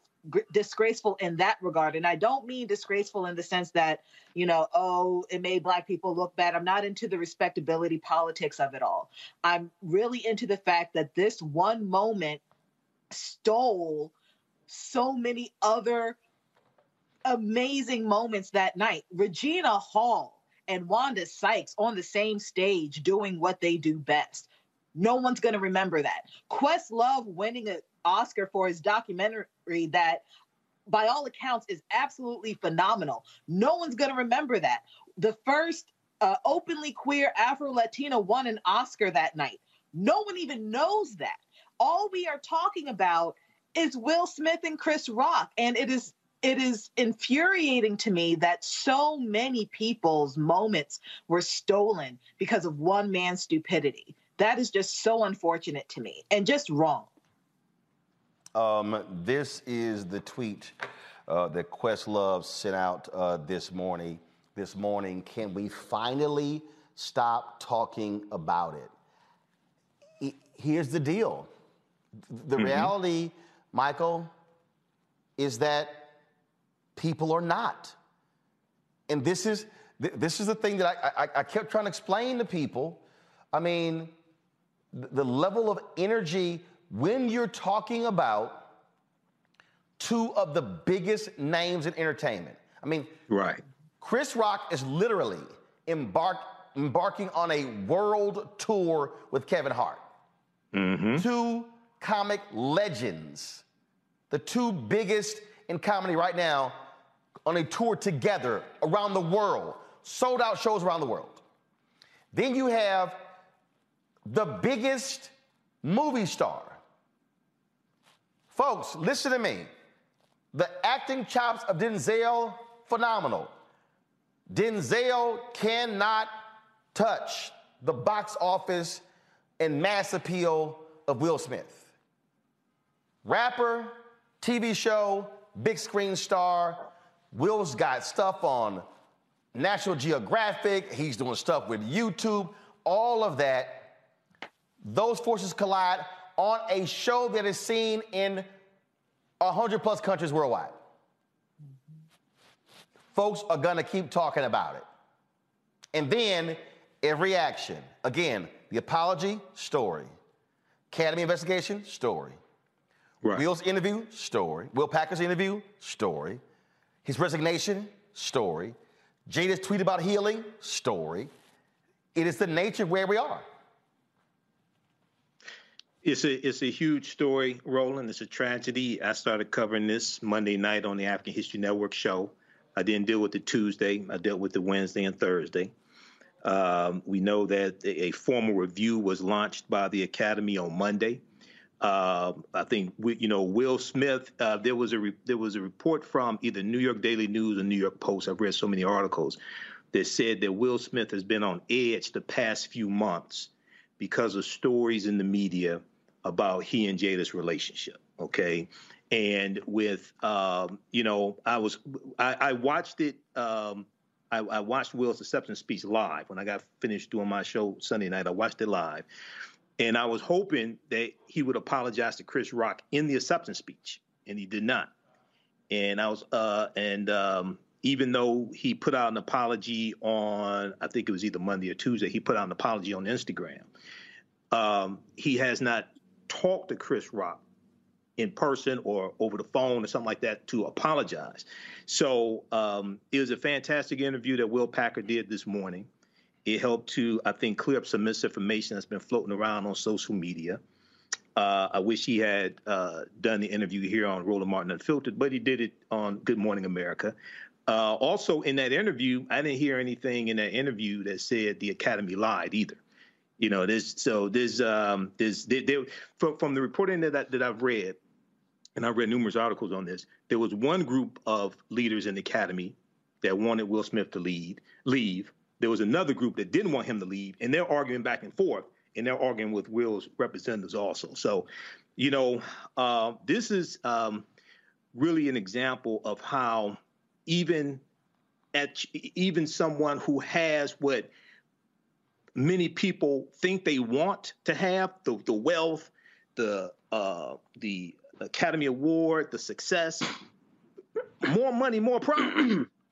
disgraceful in that regard. And i don't mean disgraceful in the sense that you know oh it made black people look bad. I'm not into the respectability politics of it all. I'm really into the fact that this one moment stole so many other amazing moments that night. Regina hall and wanda sykes on the same stage doing what they do best no one's going to remember that questlove winning an oscar for his documentary that by all accounts is absolutely phenomenal. No one's going to remember that. The first uh, openly queer Afro Latina won an Oscar that night. No one even knows that. All we are talking about is Will Smith and Chris Rock, and it is it is infuriating to me that so many people's moments were stolen because of one man's stupidity. That is just so unfortunate to me and just wrong. Um, this is the tweet uh, that Questlove sent out uh, this morning. This morning, can we finally stop talking about it? Here's the deal. The Mm-hmm. reality, Michael, is that people are not. And this is th- this is the thing that I, I, I kept trying to explain to people. I mean, th- the level of energy when you're talking about two of the biggest names in entertainment. I mean, right. Chris Rock is literally embark, embarking on a world tour with Kevin Hart. Mm-hmm. Two comic legends, the two biggest in comedy right now, on a tour together around the world, sold out shows around the world. Then you have the biggest movie star. Folks, listen to me. The acting chops of Denzel, phenomenal. Denzel cannot touch the box office and mass appeal of Will Smith. Rapper, TV show, big screen star. Will's got stuff on National Geographic. He's doing stuff with YouTube, all of that. Those forces collide on a show that is seen in 100 plus countries worldwide. Folks are gonna keep talking about it. And then every action. Again, the apology, story. Academy investigation, story. Will's interview, story. Will Packer's interview, story. His resignation, story. Jada's tweet about healing, story. It is the nature of where we are. It's a it's a huge story, Roland. It's a tragedy. I started covering this Monday night on the African History Network show. I didn't deal with the Tuesday. I dealt with the Wednesday and Thursday. Um, we know that a formal review was launched by the Academy on Monday. Uh, I think we, you know Will Smith. Uh, there was a re- there was a report from either New York Daily News or New York Post. I've read so many articles that said that Will Smith has been on edge the past few months because of stories in the media about he and Jada's relationship. Okay, and with um, you know, I was I, I watched it. Um, I, I watched Will's acceptance speech live when I got finished doing my show Sunday night. I watched it live, and I was hoping that he would apologize to Chris Rock in the acceptance speech, and he did not. And I was uh, and um, even though he put out an apology on, I think it was either Monday or Tuesday, he put out an apology on Instagram. Um, he has not talked to Chris Rock in person or over the phone or something like that to apologize. So um, it was a fantastic interview that Will Packer did this morning. It helped to, I think, clear up some misinformation that's been floating around on social media. Uh, I wish he had uh, done the interview here on Roland Martin Unfiltered, but he did it on Good Morning America. Uh, also, in that interview, I didn't hear anything in that interview that said the Academy lied either. You know, there's so there's um, there's there, there, from, from the reporting that I, that I've read, and I read numerous articles on this. There was one group of leaders in the academy that wanted Will Smith to lead leave. There was another group that didn't want him to leave, and they're arguing back and forth, and they're arguing with Will's representatives also. So, you know, uh, this is um, really an example of how even at even someone who has what many people think they want to have the the wealth, the uh, the Academy Award, the success, more money, more problems. (clears throat)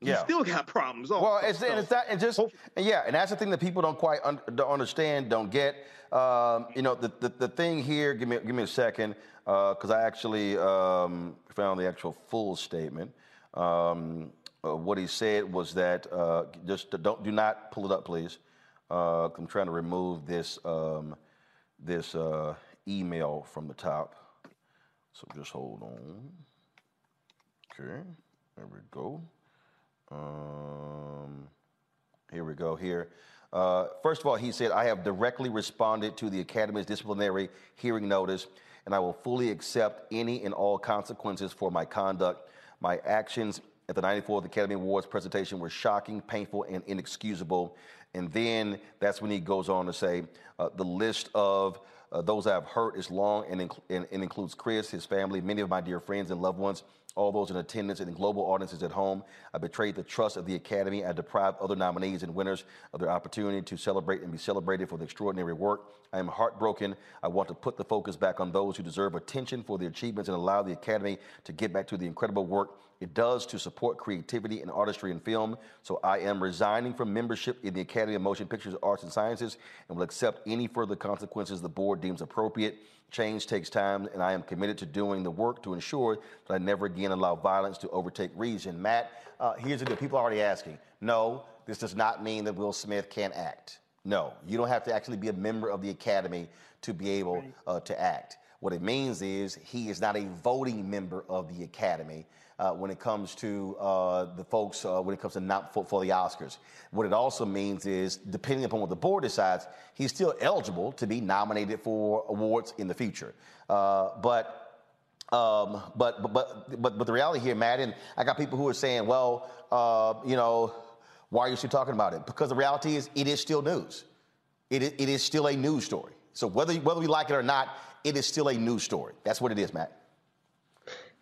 you Yeah. still got problems. Also. Well, it's, and it's that, and just yeah, and that's the thing that people don't quite un, don't understand, don't get. Um, you know, the, the the thing here. Give me give me a second, because I actually um, found the actual full statement. Um, uh, what he said was that uh, just don't do not pull it up, please. Uh, I'm trying to remove this um, this uh, email from the top. So just hold on. Okay, there we go. Um, here we go. Here. Uh, first of all, he said, I have directly responded to the Academy's disciplinary hearing notice, and I will fully accept any and all consequences for my conduct. My actions at the 94th Academy Awards presentation were shocking, painful, and inexcusable. And then that's when he goes on to say, uh, the list of uh, those I've hurt is long and, inc- and, and includes Chris, his family, many of my dear friends and loved ones, all those in attendance and global audiences at home. I betrayed the trust of the Academy. I deprived other nominees and winners of their opportunity to celebrate and be celebrated for the extraordinary work. I am heartbroken. I want to put the focus back on those who deserve attention for their achievements and allow the Academy to get back to the incredible work it does to support creativity and artistry in film. So I am resigning from membership in the Academy of Motion Pictures, Arts, and Sciences and will accept any further consequences the board deems appropriate. Change takes time, and I am committed to doing the work to ensure that I never again allow violence to overtake reason. Matt, uh, here's the deal. People are already asking. No, this does not mean that Will Smith can't act. No, you don't have to actually be a member of the Academy to be able uh, to act. What it means is he is not a voting member of the Academy when it comes to uh, the folks, uh, when it comes to not for, for the Oscars. What it also means is, depending upon what the board decides, he's still eligible to be nominated for awards in the future. Uh, but um, but, but, but, but, but the reality here, Matt, and I got people who are saying, well, uh, you know, why are you still talking about it? Because the reality is, it is still news. It is, it is still a news story. So whether, whether we like it or not, it is still a news story. That's what it is, Matt.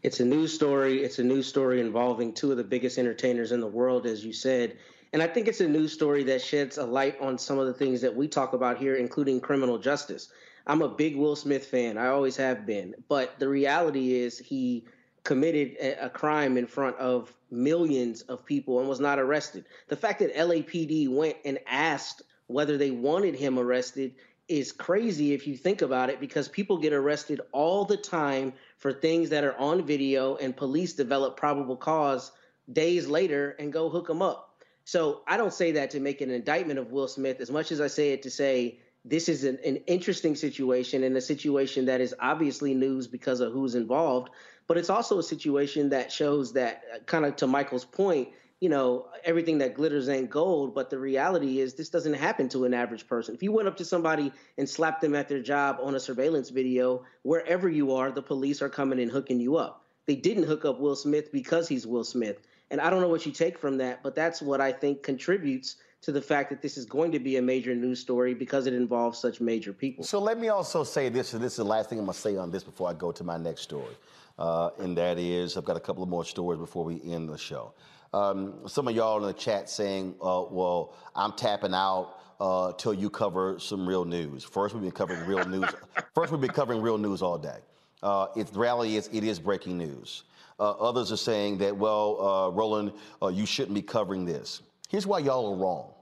It's a news story. It's a news story involving two of the biggest entertainers in the world, as you said. And I think it's a news story that sheds a light on some of the things that we talk about here, including criminal justice. I'm a big Will Smith fan. I always have been. But the reality is he committed a, crime in front of millions of people and was not arrested. The fact that LAPD went and asked whether they wanted him arrested is crazy if you think about it because people get arrested all the time for things that are on video and police develop probable cause days later and go hook them up. So I don't say that to make an indictment of Will Smith as much as I say it to say this is an, an interesting situation and a situation that is obviously news because of who's involved. But it's also a situation that shows that, uh, kind of to Michael's point, you know, everything that glitters ain't gold. But the reality is, this doesn't happen to an average person. If you went up to somebody and slapped them at their job on a surveillance video, wherever you are, the police are coming and hooking you up. They didn't hook up Will Smith because he's Will Smith. And I don't know what you take from that, but that's what I think contributes to the fact that this is going to be a major news story because it involves such major people. So let me also say this, and this is the last thing I'm going to say on this before I go to my next story. Uh, and that is, I've got a couple of more stories before we end the show. Um, some of y'all in the chat saying, uh, well, I'm tapping out uh, till you cover some real news. First, we've been covering real news. (laughs) First, we've been covering real news all day. Uh, it, the reality is, it is breaking news. Uh, others are saying that, well, uh, Roland, uh, you shouldn't be covering this. Here's why y'all are wrong.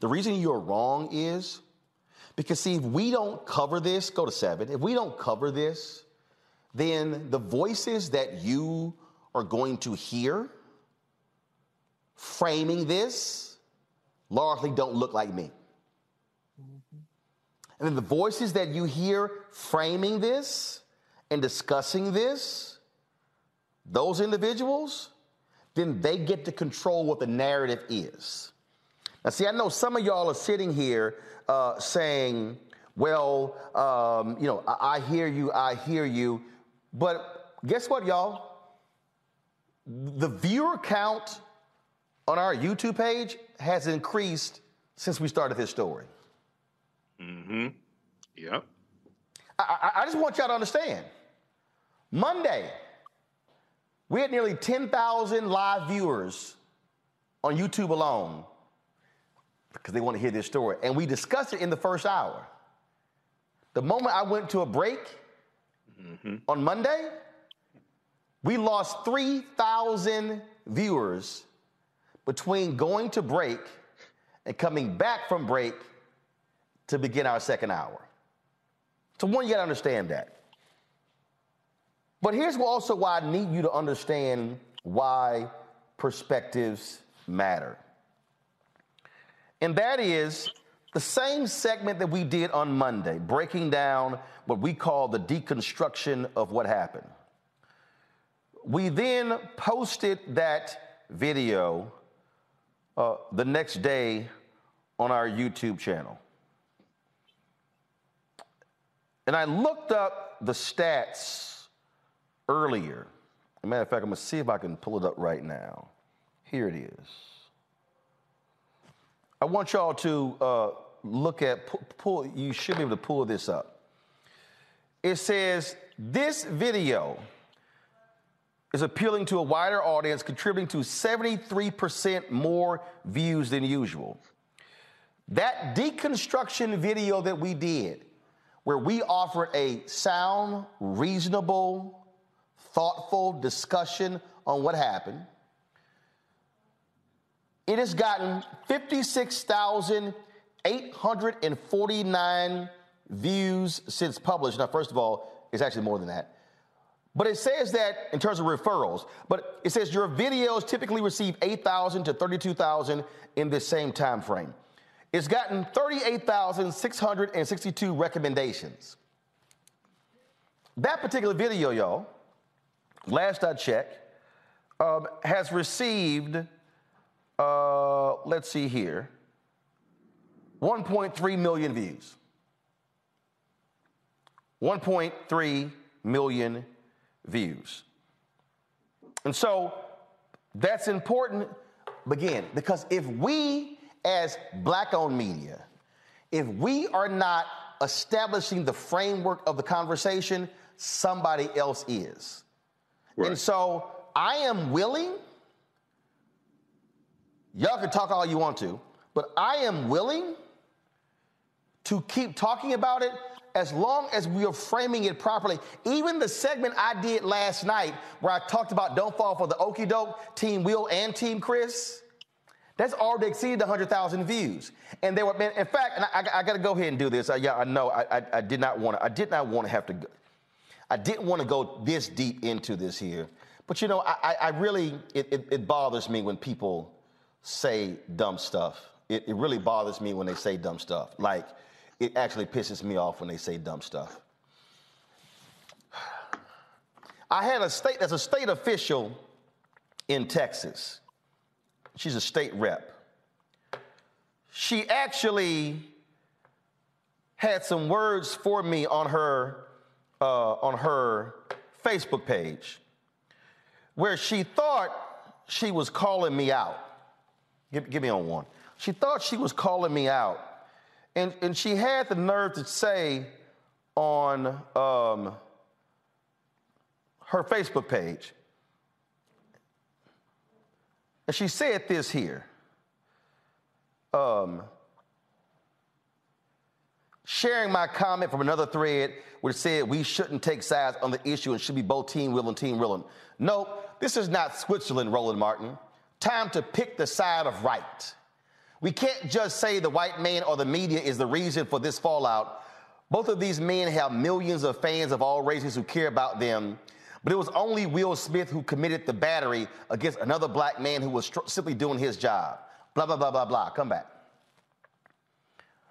The reason you're wrong is because, see, if we don't cover this, go to seven, if we don't cover this, then the voices that you are going to hear framing this largely don't look like me. And then the voices that you hear framing this and discussing this, those individuals, then they get to control what the narrative is. Now, see, I know some of y'all are sitting here uh, saying, well, um, you know, I, I hear you, I hear you. But guess what, y'all? The viewer count on our YouTube page has increased since we started this story. Mm-hmm. Yep. I, I, I just want y'all to understand. Monday, we had nearly 10,000 live viewers on YouTube alone because they want to hear this story. And we discussed it in the first hour. The moment I went to a break Mm-hmm. on Monday, we lost 3,000 viewers between going to break and coming back from break to begin our second hour. So, one, you got to understand that. But here's also why I need you to understand why perspectives matter. And that is the same segment that we did on Monday, breaking down what we call the deconstruction of what happened. We then posted that video uh, the next day on our YouTube channel. And I looked up the stats earlier. As a matter of fact, I'm gonna see if I can pull it up right now. Here it is. I want y'all to uh, look at, pull, you should be able to pull this up. It says, this video is appealing to a wider audience, contributing to 73% more views than usual. That deconstruction video that we did, where we offered a sound, reasonable, thoughtful discussion on what happened, it has gotten 56,849 views since published. Now, first of all, it's actually more than that. But it says that in terms of referrals, but it says your videos typically receive 8,000 to 32,000 in this same time frame. It's gotten 38,662 recommendations. That particular video, y'all, last I checked, um, has received, uh, let's see here, 1.3 million views. 1.3 million views. And so that's important, again, because if we, as black owned media, if we are not establishing the framework of the conversation, somebody else is. And so I am willing, y'all can talk all you want to, but I am willing to keep talking about it as long as we are framing it properly. Even the segment I did last night where I talked about don't fall for the okey doke, Team Will and Team Chris, that's already exceeded 100,000 views. And they were, in fact, and I, I got to go ahead and do this. I, yeah, I know I, I, I did not want to, I did not want to have to, go, I didn't want to go this deep into this here. But you know, I, I- I really, it, it, it bothers me when people say dumb stuff. It, it really bothers me when they say dumb stuff. Like, it actually pisses me off when they say dumb stuff. I had a state, as a state official in Texas, She's a state rep. She actually had some words for me on her uh, on her Facebook page, where she thought she was calling me out. Give, give me on one. She thought she was calling me out, and and she had the nerve to say on um, her Facebook page. And she said this here. Um, sharing my comment from another thread which said we shouldn't take sides on the issue and should be both Team Will and Team Roland. No, this is not Switzerland, Roland Martin. Time to pick the side of right. We can't just say the white man or the media is the reason for this fallout. Both of these men have millions of fans of all races who care about them. But it was only Will Smith who committed the battery against another black man who was simply doing his job. Blah, blah, blah, blah, blah. Come back.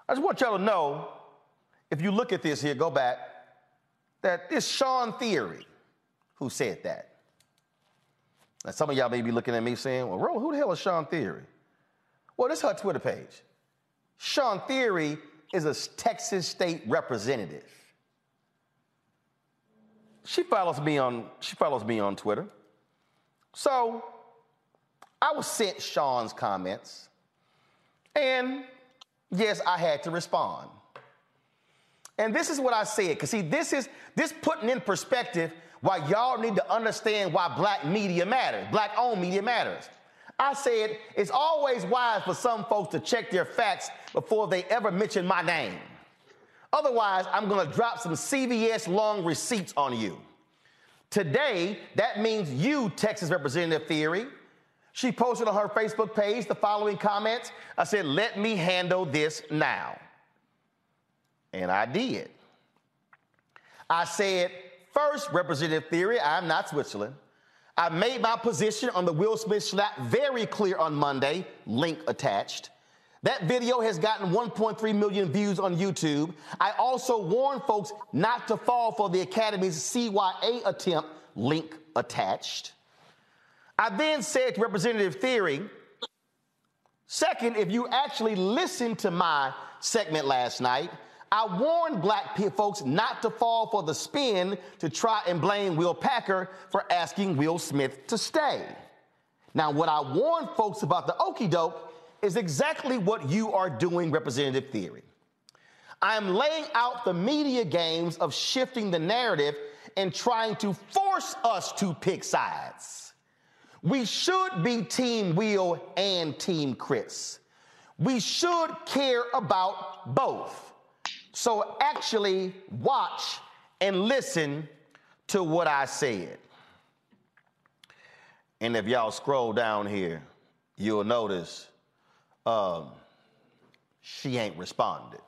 I just want y'all to know if you look at this here, go back, that it's Shawn Thierry who said that. Now, some of y'all may be looking at me saying, well, Ro, who the hell is Shawn Thierry? Well, this is her Twitter page. Shawn Thierry is a Texas state representative. She follows me on she follows me on Twitter. So I was sent Shawn's comments, and yes, I had to respond. And this is what I said, because see, this is this putting in perspective why y'all need to understand why black media matters, black owned media matters. I said it's always wise for some folks to check their facts before they ever mention my name. Otherwise, I'm gonna drop some CVS long receipts on you. Today, that means you, Texas Representative Thierry. She posted on her Facebook page the following comments. I said, let me handle this now. And I did. I said, first, Representative Thierry, I'm not Switzerland. I made my position on the Will Smith slap very clear on Monday, link attached. That video has gotten 1.3 million views on YouTube. I also warned folks not to fall for the Academy's CYA attempt, link attached. I then said to Representative Thierry, second, if you actually listened to my segment last night, I warned black folks not to fall for the spin to try and blame Will Packer for asking Will Smith to stay. Now, what I warned folks about the okey doke is exactly what you are doing, Representative Thierry. I am laying out the media games of shifting the narrative and trying to force us to pick sides. We should be Team Will and Team Chris. We should care about both. So actually watch and listen to what I said. And if y'all scroll down here, you'll notice um, she ain't responded.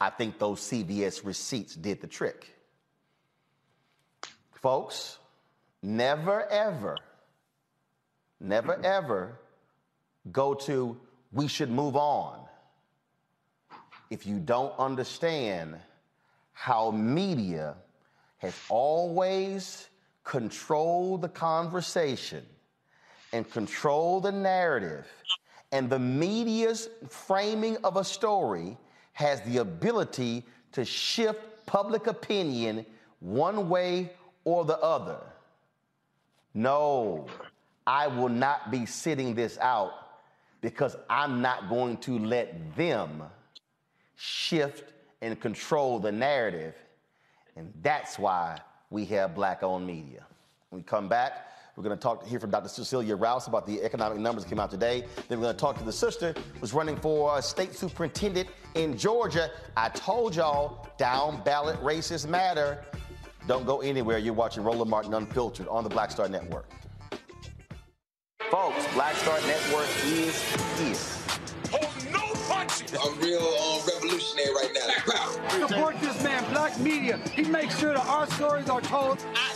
I think those CVS receipts did the trick. Folks, never ever, never ever go to we should move on if you don't understand how media has always controlled the conversation and controlled the narrative, and the media's framing of a story has the ability to shift public opinion one way or the other. No, I will not be sitting this out because I'm not going to let them shift and control the narrative. And that's why we have black owned media. When we come back, we're going to talk hear from Dr. Cecilia Rouse about the economic numbers that came out today. Then we're going to talk to the sister who's running for uh, state superintendent in Georgia. I told y'all down ballot races matter. Don't go anywhere. You're watching Roland Martin Unfiltered on the Black Star Network. Folks, Black Star Network is here. I'm real um, revolutionary right now. Support this man, Black Media. He makes sure that our stories are told. I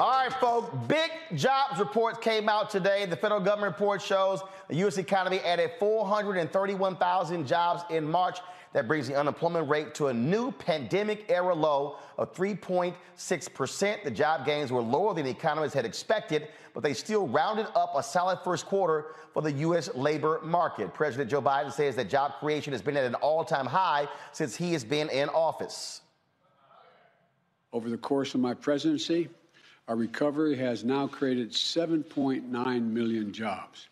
All right, folks, big jobs reports came out today. The federal government report shows the U.S. economy added 431,000 jobs in March. That brings the unemployment rate to a new pandemic era low of 3.6%. The job gains were lower than the economists had expected, but they still rounded up a solid first quarter for the U.S. labor market. President Joe Biden says that job creation has been at an all time high since he has been in office. Over the course of my presidency, our recovery has now created 7.9 million jobs.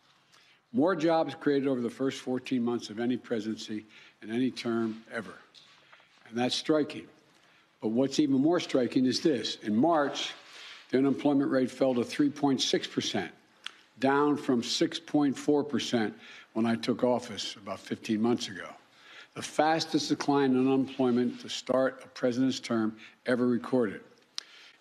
More jobs created over the first 14 months of any presidency in any term ever. And that's striking. But what's even more striking is this. In March, the unemployment rate fell to 3.6%, down from 6.4% when I took office about 15 months ago. The fastest decline in unemployment to start a president's term ever recorded.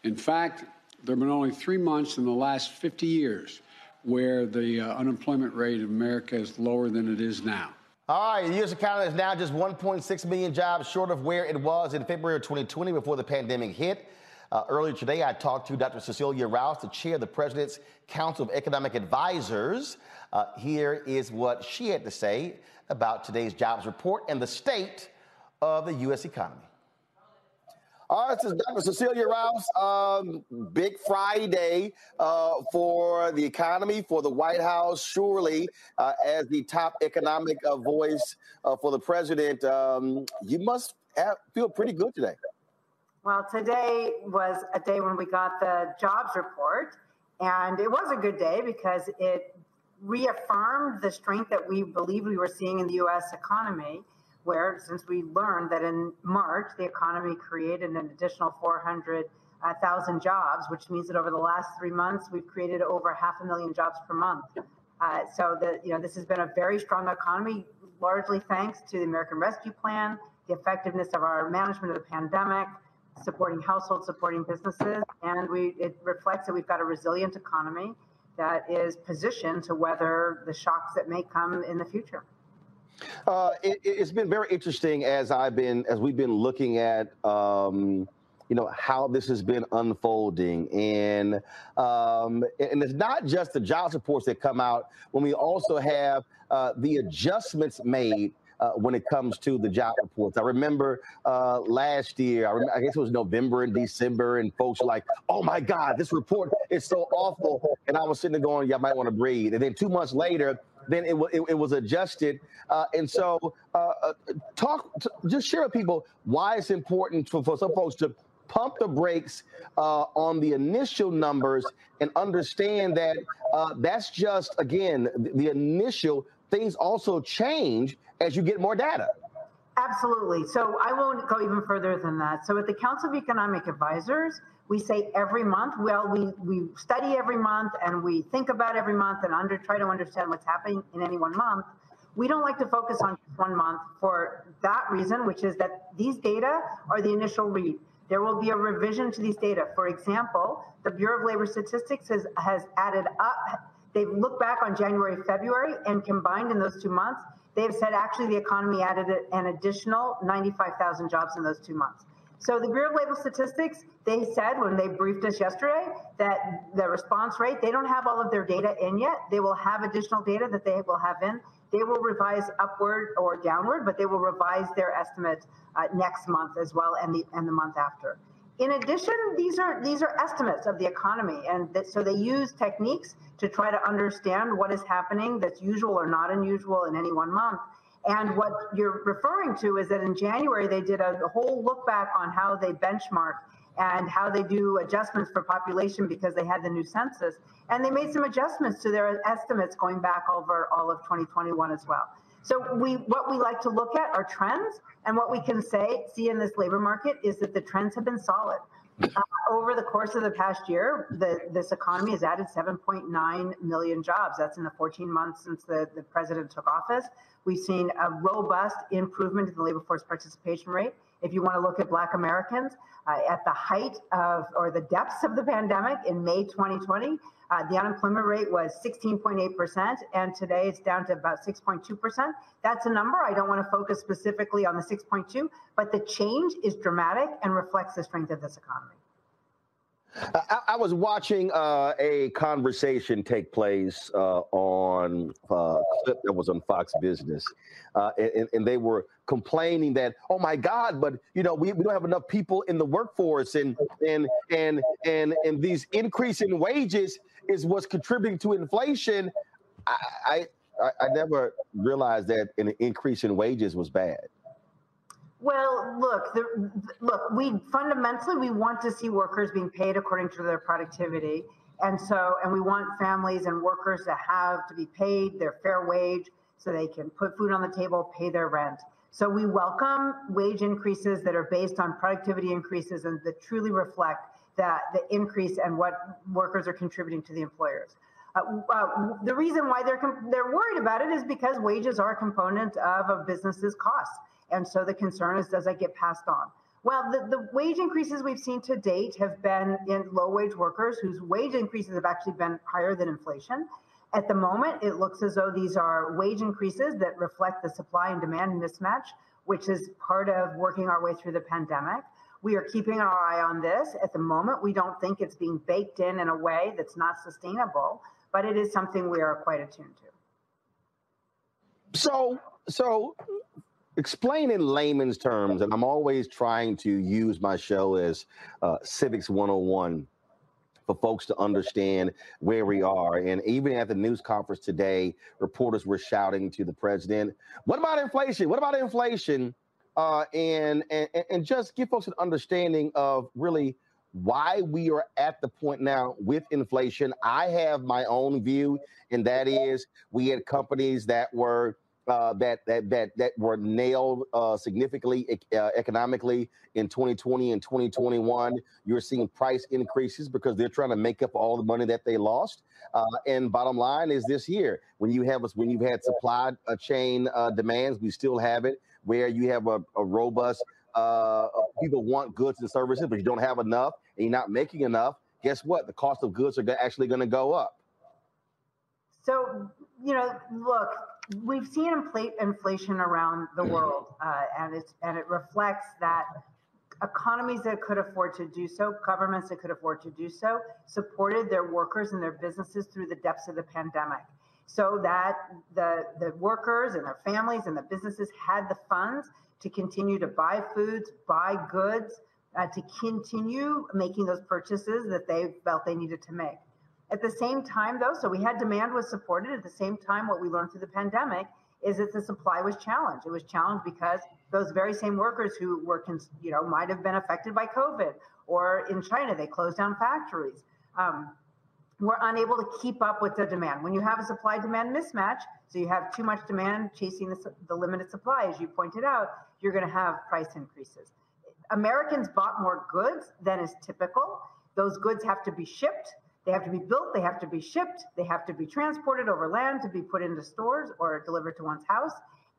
In fact, there have been only three months in the last 50 years where the uh, unemployment rate in America is lower than it is now. All right, the U.S. economy is now just 1.6 million jobs short of where it was in February of 2020 before the pandemic hit. Uh, earlier today, I talked to Dr. Cecilia Rouse, the chair of the President's Council of Economic Advisors. Uh, here is what she had to say about today's jobs report and the state of the U.S. economy. All right, this is Dr. Cecilia Rouse. Um, big Friday uh, for the economy, for the White House. Surely, uh, as the top economic uh, voice uh, for the president, um, you must have, feel pretty good today. Well, today was a day when we got the jobs report, and it was a good day because it reaffirmed the strength that we believe we were seeing in the U.S. economy where since we learned that in March, the economy created an additional 400,000 jobs, which means that over the last three months, we've created over half a million jobs per month. Uh, so the, you know, this has been a very strong economy, largely thanks to the American Rescue Plan, the effectiveness of our management of the pandemic, supporting households, supporting businesses, and we, it reflects that we've got a resilient economy that is positioned to weather the shocks that may come in the future. Uh, it, it's been very interesting as I've been as we've been looking at um, you know how this has been unfolding, and um, and it's not just the jobs reports that come out when we also have uh, the adjustments made. Uh, when it comes to the job reports, I remember uh, last year. I, remember, I guess it was November and December, and folks were like, "Oh my God, this report is so awful," and I was sitting there going, "Yeah, I might want to breathe." And then two months later, then it, it, it was adjusted. Uh, and so, uh, uh talk, just share with people why it's important for, for some folks to pump the brakes uh, on the initial numbers and understand that uh, that's just, again, the, the initial things also change as you get more data. Absolutely. So I won't go even further than that. So at the Council of Economic Advisors, we say every month. Well, we, we study every month and we think about every month and under try to understand what's happening in any one month. We don't like to focus on just one month for that reason, which is that these data are the initial read. There will be a revision to these data. For example, the Bureau of Labor Statistics has, has added up, they've looked back on January, February, and combined in those two months, they've said actually the economy added an additional 95,000 jobs in those two months. So the Bureau of Labor Statistics, they said when they briefed us yesterday that the response rate, they don't have all of their data in yet. They will have additional data that they will have in. They will revise upward or downward, but they will revise their estimate uh, next month as well and the and the month after. In addition, these are these are estimates of the economy, and that, so they use techniques to try to understand what is happening that's usual or not unusual in any one month. And what you're referring to is that in January, they did a whole look back on how they benchmark and how they do adjustments for population because they had the new census. And they made some adjustments to their estimates going back over all of 2021 as well. So we what we like to look at are trends, and what we can say see in this labor market is that the trends have been solid. Uh, over the course of the past year, the, this economy has added 7.9 million jobs. That's in the 14 months since the, the president took office. We've seen a robust improvement in the labor force participation rate. If you want to look at Black Americans, uh, at the height of or the depths of the pandemic in May 2020, uh, the unemployment rate was 16.8%, and today it's down to about 6.2%. That's a number. I don't want to focus specifically on the 6.2, but the change is dramatic and reflects the strength of this economy. I, I was watching uh, a conversation take place uh, on uh, a clip that was on Fox Business, uh, and, and, they were complaining that, oh my God, but you know we, we don't have enough people in the workforce, and and and and and these increasing wages is what's contributing to inflation. I I, I never realized that an increase in wages was bad. Well, look, the, look. We fundamentally we want to see workers being paid according to their productivity, and so and we want families and workers to have to be paid their fair wage so they can put food on the table, pay their rent. So we welcome wage increases that are based on productivity increases and that truly reflect that the increase and what workers are contributing to the employers. Uh, uh, the reason why they're they're worried about it is because wages are a component of a business's costs. And so the concern is, does that get passed on? Well, the, the wage increases we've seen to date have been in low wage workers whose wage increases have actually been higher than inflation. At the moment, it looks as though these are wage increases that reflect the supply and demand mismatch, which is part of working our way through the pandemic. We are keeping our eye on this. At the moment, we don't think it's being baked in in a way that's not sustainable, but it is something we are quite attuned to. So, so explain in layman's terms, and I'm always trying to use my show as uh, Civics 101 for folks to understand where we are. And even at the news conference today, reporters were shouting to the president, What about inflation? What about inflation? Uh, and, and, and just give folks an understanding of really why we are at the point now with inflation. I have my own view, and that is we had companies that were uh, that that that that were nailed uh, significantly uh, economically in 2020 and 2021. You're seeing price increases because they're trying to make up all the money that they lost. Uh, and bottom line is this year, when you have when you've had supply uh, chain uh, demands, we still have it where you have a, a robust people want goods and services, but you don't have enough and you're not making enough. Guess what? The cost of goods are actually going to go up. So you know, look, we've seen inflation around the world, uh, and it's and it reflects that economies that could afford to do so, governments that could afford to do so, supported their workers and their businesses through the depths of the pandemic, so that the the workers and their families and the businesses had the funds to continue to buy foods, buy goods, uh, to continue making those purchases that they felt they needed to make. At the same time, though, so we had demand was supported. At the same time, what we learned through the pandemic is that the supply was challenged. It was challenged because those very same workers who were, you know, might have been affected by COVID, or in China they closed down factories, um, were unable to keep up with the demand. When you have a supply-demand mismatch, so you have too much demand chasing the, the limited supply, as you pointed out, you're going to have price increases. Americans bought more goods than is typical. Those goods have to be shipped they have to be built, they have to be shipped, they have to be transported over land to be put into stores or delivered to one's house.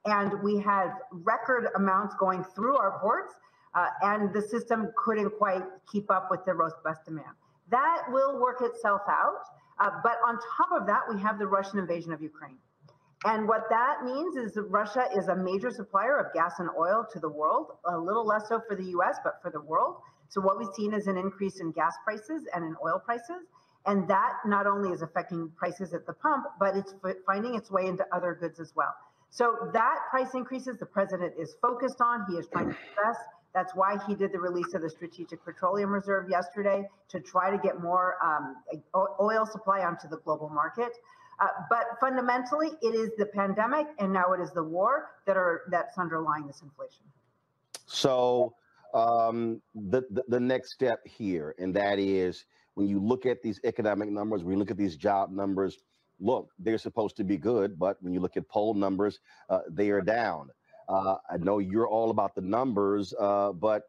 And we had record amounts going through our ports, uh, and the system couldn't quite keep up with the robust demand. That will work itself out. Uh, but on top of that, we have the Russian invasion of Ukraine. And what that means is that Russia is a major supplier of gas and oil to the world, a little less so for the US, but for the world. So, what we've seen is an increase in gas prices and in oil prices. And that not only is affecting prices at the pump, but it's finding its way into other goods as well. So that price increases the president is focused on. He is trying to invest. That's why he did the release of the Strategic Petroleum Reserve yesterday to try to get more um, oil supply onto the global market. Uh, but fundamentally, it is the pandemic and now it is the war that are that's underlying this inflation. So um, the, the the next step here, and that is when you look at these economic numbers, when you look at these job numbers, look, they're supposed to be good, but when you look at poll numbers, uh, they are down. Uh, I know you're all about the numbers, uh, but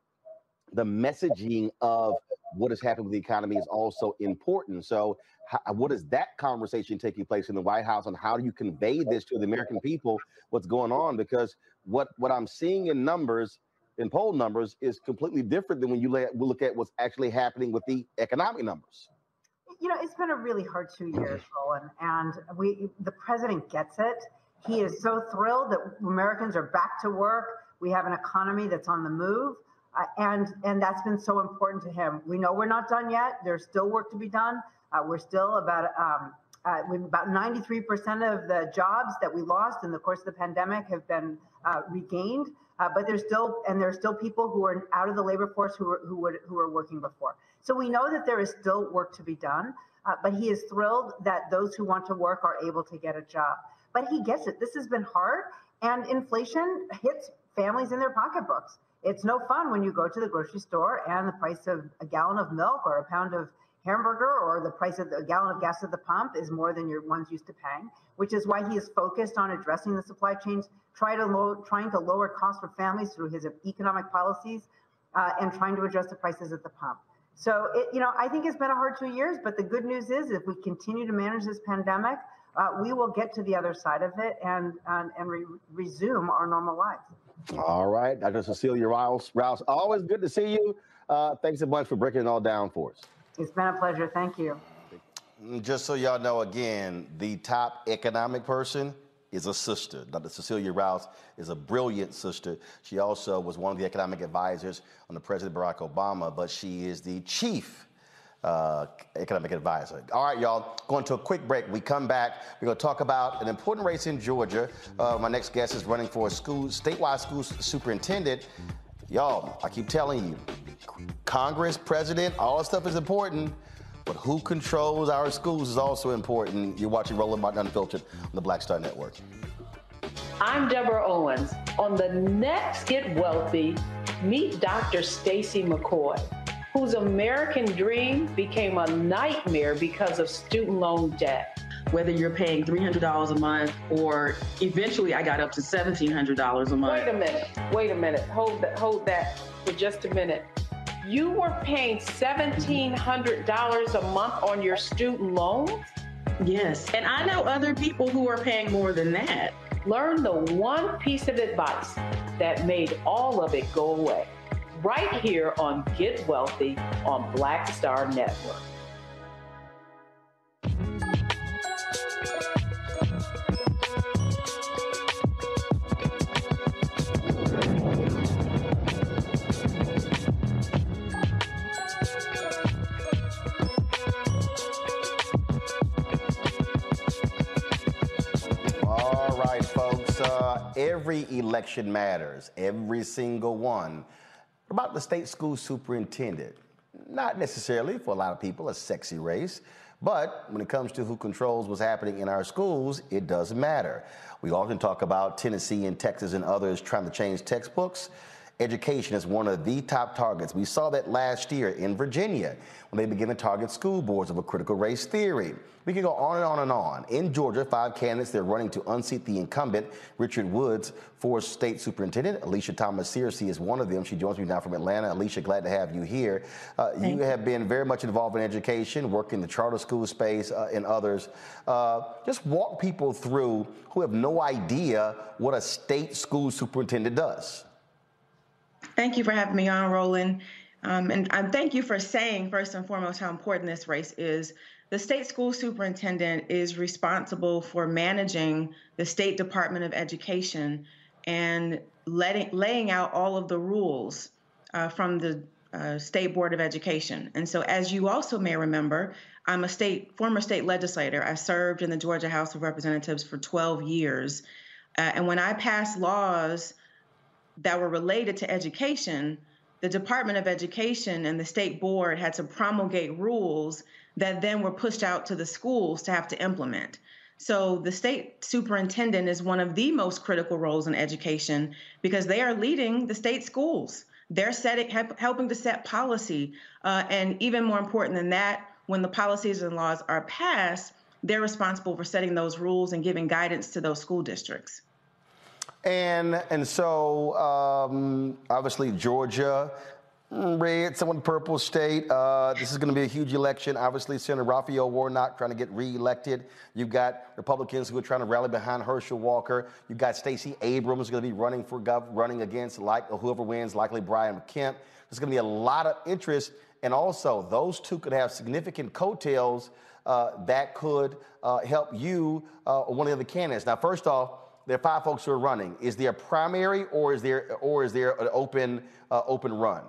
the messaging of what has happened with the economy is also important. So, how, what is that conversation taking place in the White House, and how do you convey this to the American people? What's going on? Because what what I'm seeing in numbers, in poll numbers, is completely different than when you look at what's actually happening with the economic numbers. You know, it's been a really hard two years, Roland, and we the president gets it. He is so thrilled that Americans are back to work. We have an economy that's on the move. Uh, and and that's been so important to him. We know we're not done yet. There's still work to be done. Uh, we're still about um, uh, about 93% of the jobs that we lost in the course of the pandemic have been uh, regained. Uh, but there's still and there's still people who are out of the labor force who were who were who were working before. So we know that there is still work to be done. Uh, but he is thrilled that those who want to work are able to get a job. But he gets it. This has been hard, and inflation hits families in their pocketbooks. It's no fun when you go to the grocery store and the price of a gallon of milk or a pound of hamburger or the price of a gallon of gas at the pump is more than your one's used to paying, which is why he is focused on addressing the supply chains, try to low, trying to lower costs for families through his economic policies, uh, and trying to adjust the prices at the pump. So, it, you know, I think it's been a hard two years, but the good news is if we continue to manage this pandemic, uh, we will get to the other side of it and, and, and re- resume our normal lives. All right, Dr. Cecilia Rouse. Rouse, always good to see you. Uh, thanks a bunch for breaking it all down for us. It's been a pleasure. Thank you. Just so y'all know, again, the top economic person is a sister. Dr. Cecilia Rouse is a brilliant sister. She also was one of the economic advisors on the President Barack Obama, but she is the chief uh, economic advisor. All right, y'all, going to a quick break. We come back. We're going to talk about an important race in Georgia. Uh, my next guest is running for a school statewide school superintendent. Y'all, I keep telling you, Congress, president, all that stuff is important. But who controls our schools is also important. You're watching Roland Martin Unfiltered on the Black Star Network. I'm Deborah Owens. On the next Get Wealthy, meet Dr. Stacy McCoy whose American dream became a nightmare because of student loan debt. Whether you're paying $300 a month or eventually I got up to $1,700 a month. Wait a minute. Wait a minute. Hold that, hold that for just a minute. You were paying $1,700 a month on your student loan? Yes. And I know other people who are paying more than that. Learn the one piece of advice that made all of it go away right here on Get Wealthy on Black Star Network. Uh, every election matters, every single one about the state school superintendent. Not necessarily for a lot of people a sexy race, but when it comes to who controls what's happening in our schools, it does matter. We often talk about Tennessee and Texas and others trying to change textbooks. Education is one of the top targets. We saw that last year in Virginia when they began to target school boards of a critical race theory. We can go on and on and on. In Georgia, five candidates they're running to unseat the incumbent, Richard Woods, for state superintendent. Alisha Thomas Searcy is one of them. She joins me now from Atlanta. Alisha, glad to have you here. Uh, you, you have been very much involved in education, working in the charter school space uh, and others. Uh, just walk people through who have no idea what a state school superintendent does. Thank you for having me on, Roland. Um, and um, thank you for saying, first and foremost, how important this race is. The state school superintendent is responsible for managing the State Department of Education and letting, laying out all of the rules uh, from the uh, State Board of Education. And so, as you also may remember, I'm a state former state legislator. I served in the Georgia House of Representatives for 12 years. Uh, and when I passed laws that were related to education, the Department of Education and the state board had to promulgate rules that then were pushed out to the schools to have to implement. So the state superintendent is one of the most critical roles in education because they are leading the state schools. They're setting, helping to set policy, uh, and even more important than that, when the policies and laws are passed, they're responsible for setting those rules and giving guidance to those school districts. And and so um, obviously Georgia, mm, red, someone purple state. Uh, this is going to be a huge election. Obviously, Senator Raphael Warnock trying to get reelected. You've got Republicans who are trying to rally behind Herschel Walker. You've got Stacey Abrams going to be running for gov- running against like whoever wins, likely Brian Kemp. There's going to be a lot of interest, and also those two could have significant coattails uh, that could uh, help you uh, or one of the other candidates. Now, first off there are five folks who are running. Is there a primary or is there or is there an open uh, open run?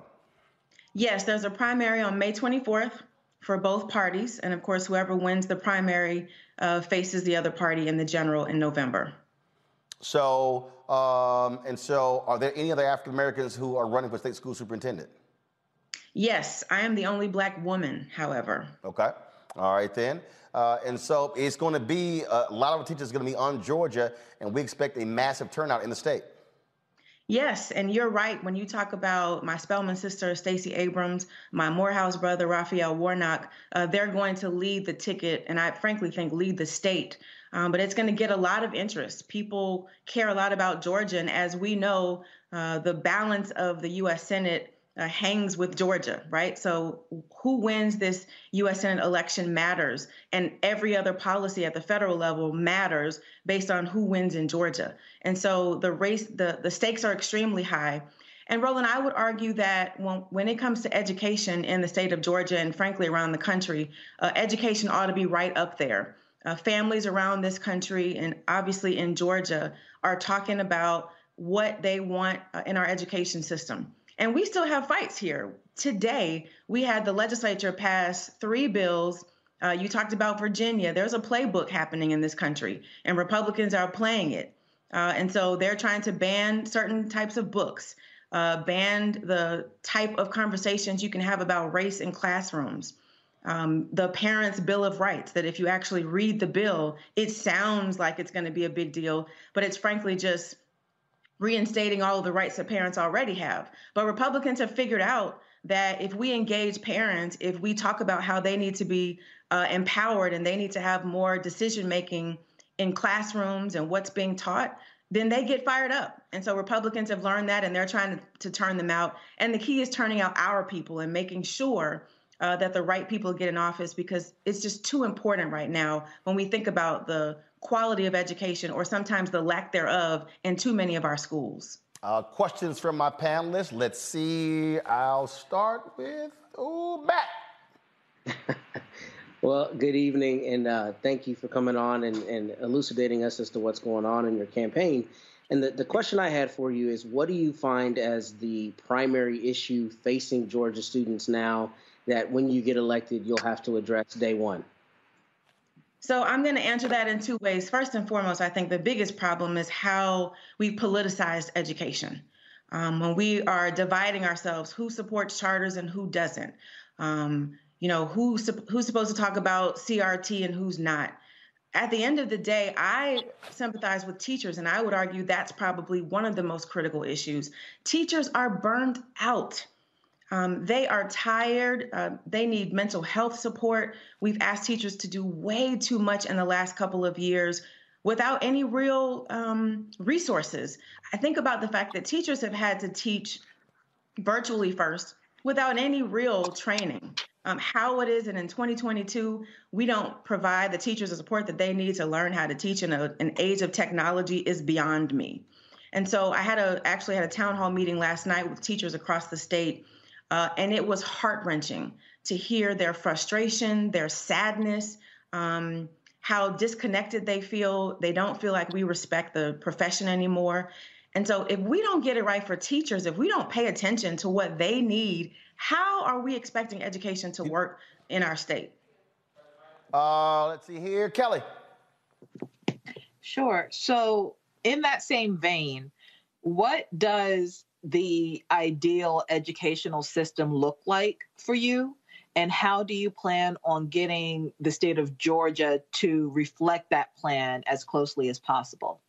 Yes, there's a primary on May 24th for both parties, and of course, whoever wins the primary uh, faces the other party in the general in November. So, um, and so, are there any other African Americans who are running for state school superintendent? Yes, I am the only black woman, however. Okay. All right, then. Uh, and so it's going to be uh, a lot of teachers going to be on Georgia, and we expect a massive turnout in the state. Yes, and you're right when you talk about my Spelman sister, Stacey Abrams, my Morehouse brother, Raphael Warnock. Uh, they're going to lead the ticket, and I frankly think lead the state. Um, but it's going to get a lot of interest. People care a lot about Georgia, and as we know, uh, the balance of the U.S. Senate uh, hangs with Georgia, right? So who wins this U.S. Senate election matters, and every other policy at the federal level matters based on who wins in Georgia. And so the race, the the stakes are extremely high. And Roland, I would argue that when, when it comes to education in the state of Georgia and frankly around the country, uh, education ought to be right up there. Uh, families around this country and obviously in Georgia are talking about what they want uh, in our education system. And we still have fights here. Today, we had the legislature pass three bills. Uh, you talked about Virginia. There's a playbook happening in this country, and Republicans are playing it. Uh, and so they're trying to ban certain types of books, uh, ban the type of conversations you can have about race in classrooms. Um, the Parents' Bill of Rights, that if you actually read the bill, it sounds like it's going to be a big deal, but it's frankly just reinstating all of the rights that parents already have. But Republicans have figured out that if we engage parents, if we talk about how they need to be uh, empowered and they need to have more decision making in classrooms and what's being taught, then they get fired up. And so Republicans have learned that and they're trying to, to turn them out. And the key is turning out our people and making sure uh, that the right people get in office because it's just too important right now when we think about the quality of education or sometimes the lack thereof in too many of our schools. Uh, questions from my panelists. Let's see. I'll start with oh Matt. (laughs) well, good evening, and uh, thank you for coming on and, and, elucidating us as to what's going on in your campaign. And the, the question I had for you is what do you find as the primary issue facing Georgia students now that when you get elected, you'll have to address day one? So I'm going to answer that in two ways. First and foremost, I think the biggest problem is how we politicized education. Um, when we are dividing ourselves, who supports charters and who doesn't. Um, you know, who's who's supposed to talk about CRT and who's not. At the end of the day, I sympathize with teachers, and I would argue that's probably one of the most critical issues. Teachers are burned out. Um, they are tired. Uh, they need mental health support. We've asked teachers to do way too much in the last couple of years without any real um, resources. I think about the fact that teachers have had to teach virtually first without any real training. Um, how it is that in 2022 we don't provide the teachers the support that they need to learn how to teach in a, an age of technology is beyond me and so i had a actually had a town hall meeting last night with teachers across the state uh, and it was heart wrenching to hear their frustration, their sadness, um, how disconnected they feel. They don't feel like we respect the profession anymore. And so, if we don't get it right for teachers, if we don't pay attention to what they need, how are we expecting education to work in our state? Uh, let's see here, Kelly. Sure. So, in that same vein, what does the ideal educational system look like for you? And how do you plan on getting the state of Georgia to reflect that plan as closely as possible?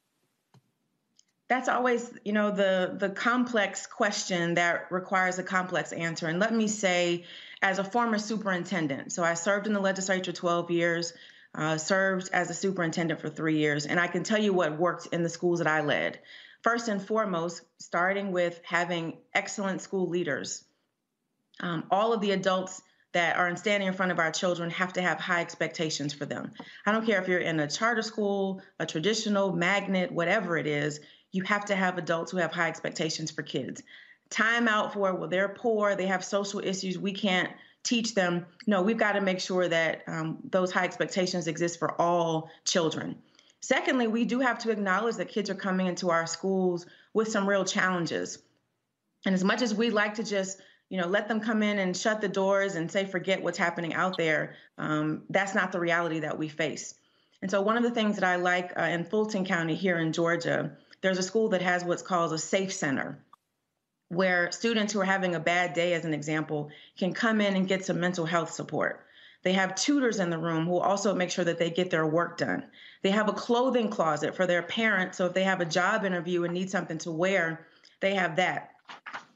That's always, you know, the the complex question that requires a complex answer. And let me say, as a former superintendent, so I served in the legislature 12 years. uh, served as a superintendent for three years, and I can tell you what worked in the schools that I led. First and foremost, starting with having excellent school leaders. Um, all of the adults that are standing in front of our children have to have high expectations for them. I don't care if you're in a charter school, a traditional, magnet, whatever it is, you have to have adults who have high expectations for kids. Time out for, well, they're poor, they have social issues, we can't teach them. No, we've got to make sure that um, those high expectations exist for all children. Secondly, we do have to acknowledge that kids are coming into our schools with some real challenges. And as much as we like to just you know, let them come in and shut the doors and say, forget what's happening out there. Um, that's not the reality that we face. And so, one of the things that I like uh, in Fulton County here in Georgia, there's a school that has what's called a safe center, where students who are having a bad day, as an example, can come in and get some mental health support. They have tutors in the room who also make sure that they get their work done. They have a clothing closet for their parents. So if they have a job interview and need something to wear, they have that.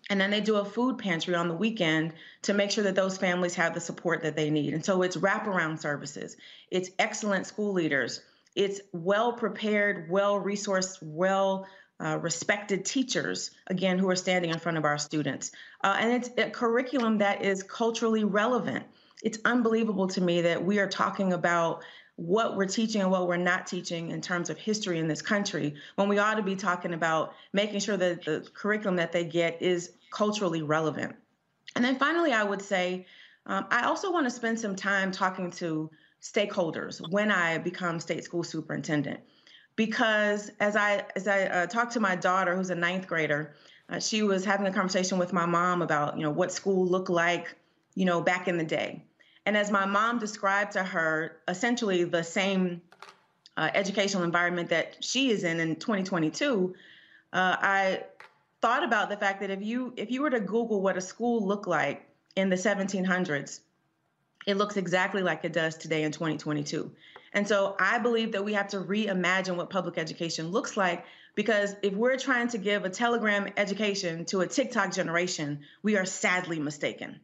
And then they do a food pantry on the weekend to make sure that those families have the support that they need. And so it's wraparound services, it's excellent school leaders, it's well prepared, well resourced, well uh, respected teachers, again, who are standing in front of our students. Uh, and it's a curriculum that is culturally relevant. It's unbelievable to me that we are talking about what we're teaching and what we're not teaching in terms of history in this country when we ought to be talking about making sure that the curriculum that they get is culturally relevant. And then finally, I would say um, I also want to spend some time talking to stakeholders when I become state school superintendent. Because as I as I uh, talked to my daughter, who's a ninth grader, uh, she was having a conversation with my mom about you know what school looked like, you know, back in the day. And as my mom described to her, essentially the same uh, educational environment that she is in in 2022, uh, I thought about the fact that if you if you were to Google what a school looked like in the 1700s, it looks exactly like it does today in 2022. And so I believe that we have to reimagine what public education looks like because if we're trying to give a telegram education to a TikTok generation, we are sadly mistaken.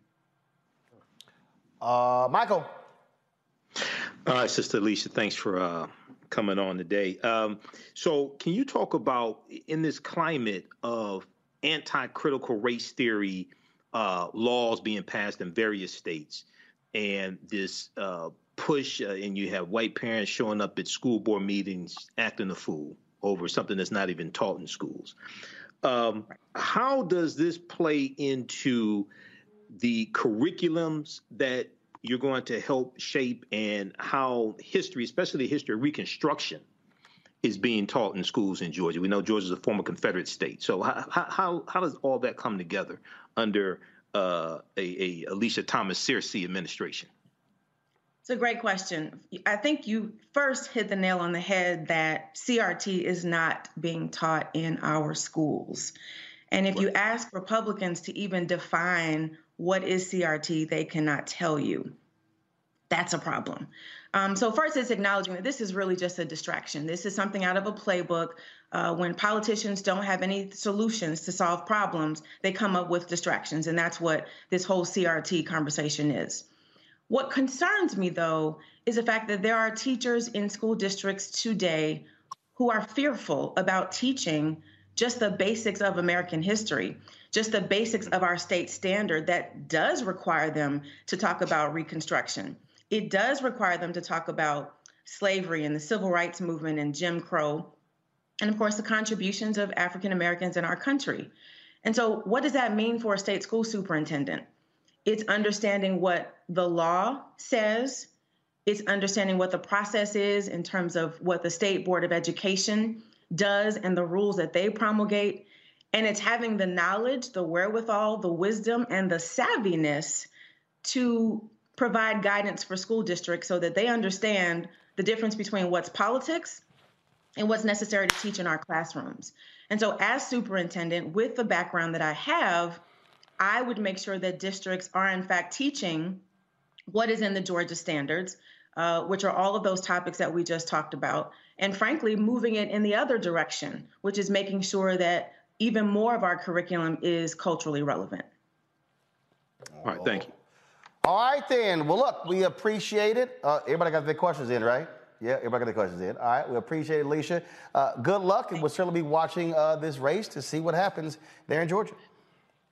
Uh, Michael. All right, Sister Alisha, thanks for uh, coming on today. Um, so, can you talk about in this climate of anti-critical race theory uh, laws being passed in various states, and this uh, push, uh, and you have white parents showing up at school board meetings acting a fool over something that's not even taught in schools. Um, how does this play into the curriculums that you're going to help shape and how history, especially the history of Reconstruction, is being taught in schools in Georgia. We know Georgia is a former Confederate state. So how how how does all that come together under uh, a, a Alisha Thomas Searcy administration? It's a great question. I think you first hit the nail on the head that CRT is not being taught in our schools. And if you ask Republicans to even define what is CRT, they cannot tell you. That's a problem. Um, so, first, it's acknowledging that this is really just a distraction. This is something out of a playbook. Uh, when politicians don't have any solutions to solve problems, they come up with distractions. And that's what this whole CRT conversation is. What concerns me, though, is the fact that there are teachers in school districts today who are fearful about teaching just the basics of American history, just the basics of our state standard that does require them to talk about Reconstruction. It does require them to talk about slavery and the civil rights movement and Jim Crow, and of course, the contributions of African Americans in our country. And so, what does that mean for a state school superintendent? It's understanding what the law says, it's understanding what the process is in terms of what the State Board of Education does and the rules that they promulgate. And it's having the knowledge, the wherewithal, the wisdom, and the savviness to provide guidance for school districts so that they understand the difference between what's politics and what's necessary to teach in our classrooms. And so, as superintendent, with the background that I have, I would make sure that districts are, in fact, teaching what is in the Georgia standards, uh, which are all of those topics that we just talked about, and frankly, moving it in the other direction, which is making sure that even more of our curriculum is culturally relevant. All right, thank you. All right, then. Well, look, we appreciate it. Uh, everybody got their questions in, right? Yeah, everybody got their questions in. All right, we appreciate it, Alisha. Uh, good luck, and we'll certainly be watching uh, this race to see what happens there in Georgia.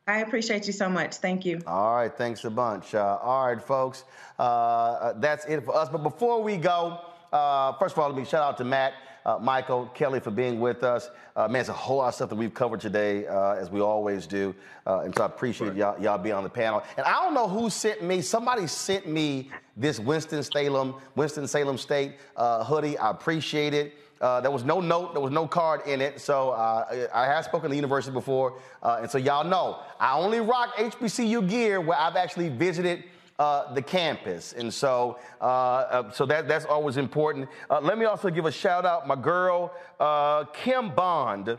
I appreciate you so much. Thank you. All right, thanks a bunch. Uh, all right, folks, uh, uh, that's it for us. But before we go, uh, first of all, let me shout out to Matt, uh, Michael, Kelly for being with us. Uh, man, it's a whole lot of stuff that we've covered today, uh, as we always do. Uh, and so I appreciate y'all, y'all being on the panel. And I don't know who sent me, somebody sent me this Winston-Salem, Winston-Salem State uh, hoodie. I appreciate it. Uh, there was no note, there was no card in it. So uh, I have spoken to the university before. Uh, and so y'all know, I only rock HBCU gear where I've actually visited uh, the campus. And so, uh, uh, so that, that's always important. Uh, let me also give a shout out, my girl, Kim Bond.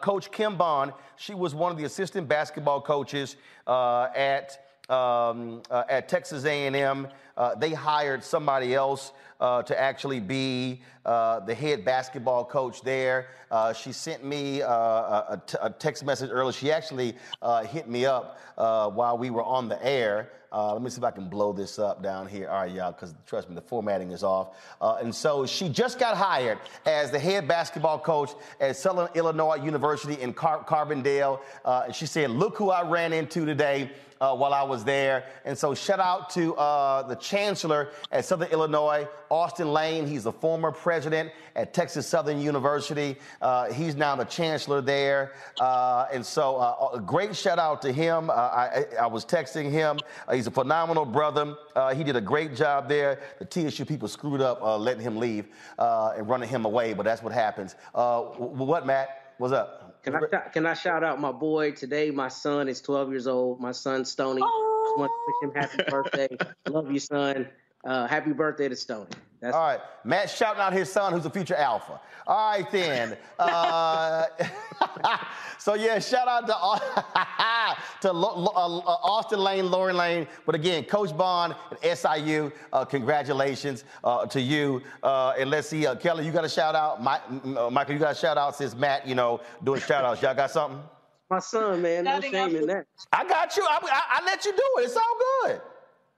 Coach Kim Bond, she was one of the assistant basketball coaches at um, uh, at Texas A&M. Uh, they hired somebody else uh, to actually be uh, the head basketball coach there. Uh, she sent me uh, a, t- a text message earlier. She actually hit me up while we were on the air. Let me see if I can blow this up down here. All right, y'all, because trust me, the formatting is off. And so she just got hired as the head basketball coach at Southern Illinois University in Car- Carbondale. And she said, Look who I ran into today. Uh, while I was there. And so, shout out to uh, the chancellor at Southern Illinois, Austin Lane. He's the former president at Texas Southern University. Uh, he's now the chancellor there. Uh, and so, uh, a great shout out to him. Uh, I, I was texting him. He's a phenomenal brother. He did a great job there. The TSU people screwed up letting him leave and running him away, but that's what happens. What, Matt? What's up? Can I shou- can I shout out my boy today? My son is 12 years old. My son Stony. Oh. Just want to wish him happy birthday. Love you, son. Uh, happy birthday to Stony. That's All right, Matt shouting out his son, who's a future alpha. All right, then. (laughs) Uh, (laughs) so yeah, shout out to (laughs) to Lo- Lo- uh, Austin Lane, Lauren Lane. But again, Coach Bond and SIU, uh, congratulations uh, to you. Uh, and let's see, uh, Kelly, you got a shout out. Mi- m- uh, Michael, you got a shout out since Matt, you know, doing shout outs. Y'all got something? my son, man. No shame in that. I got you. I, I, I let you do it. It's all good.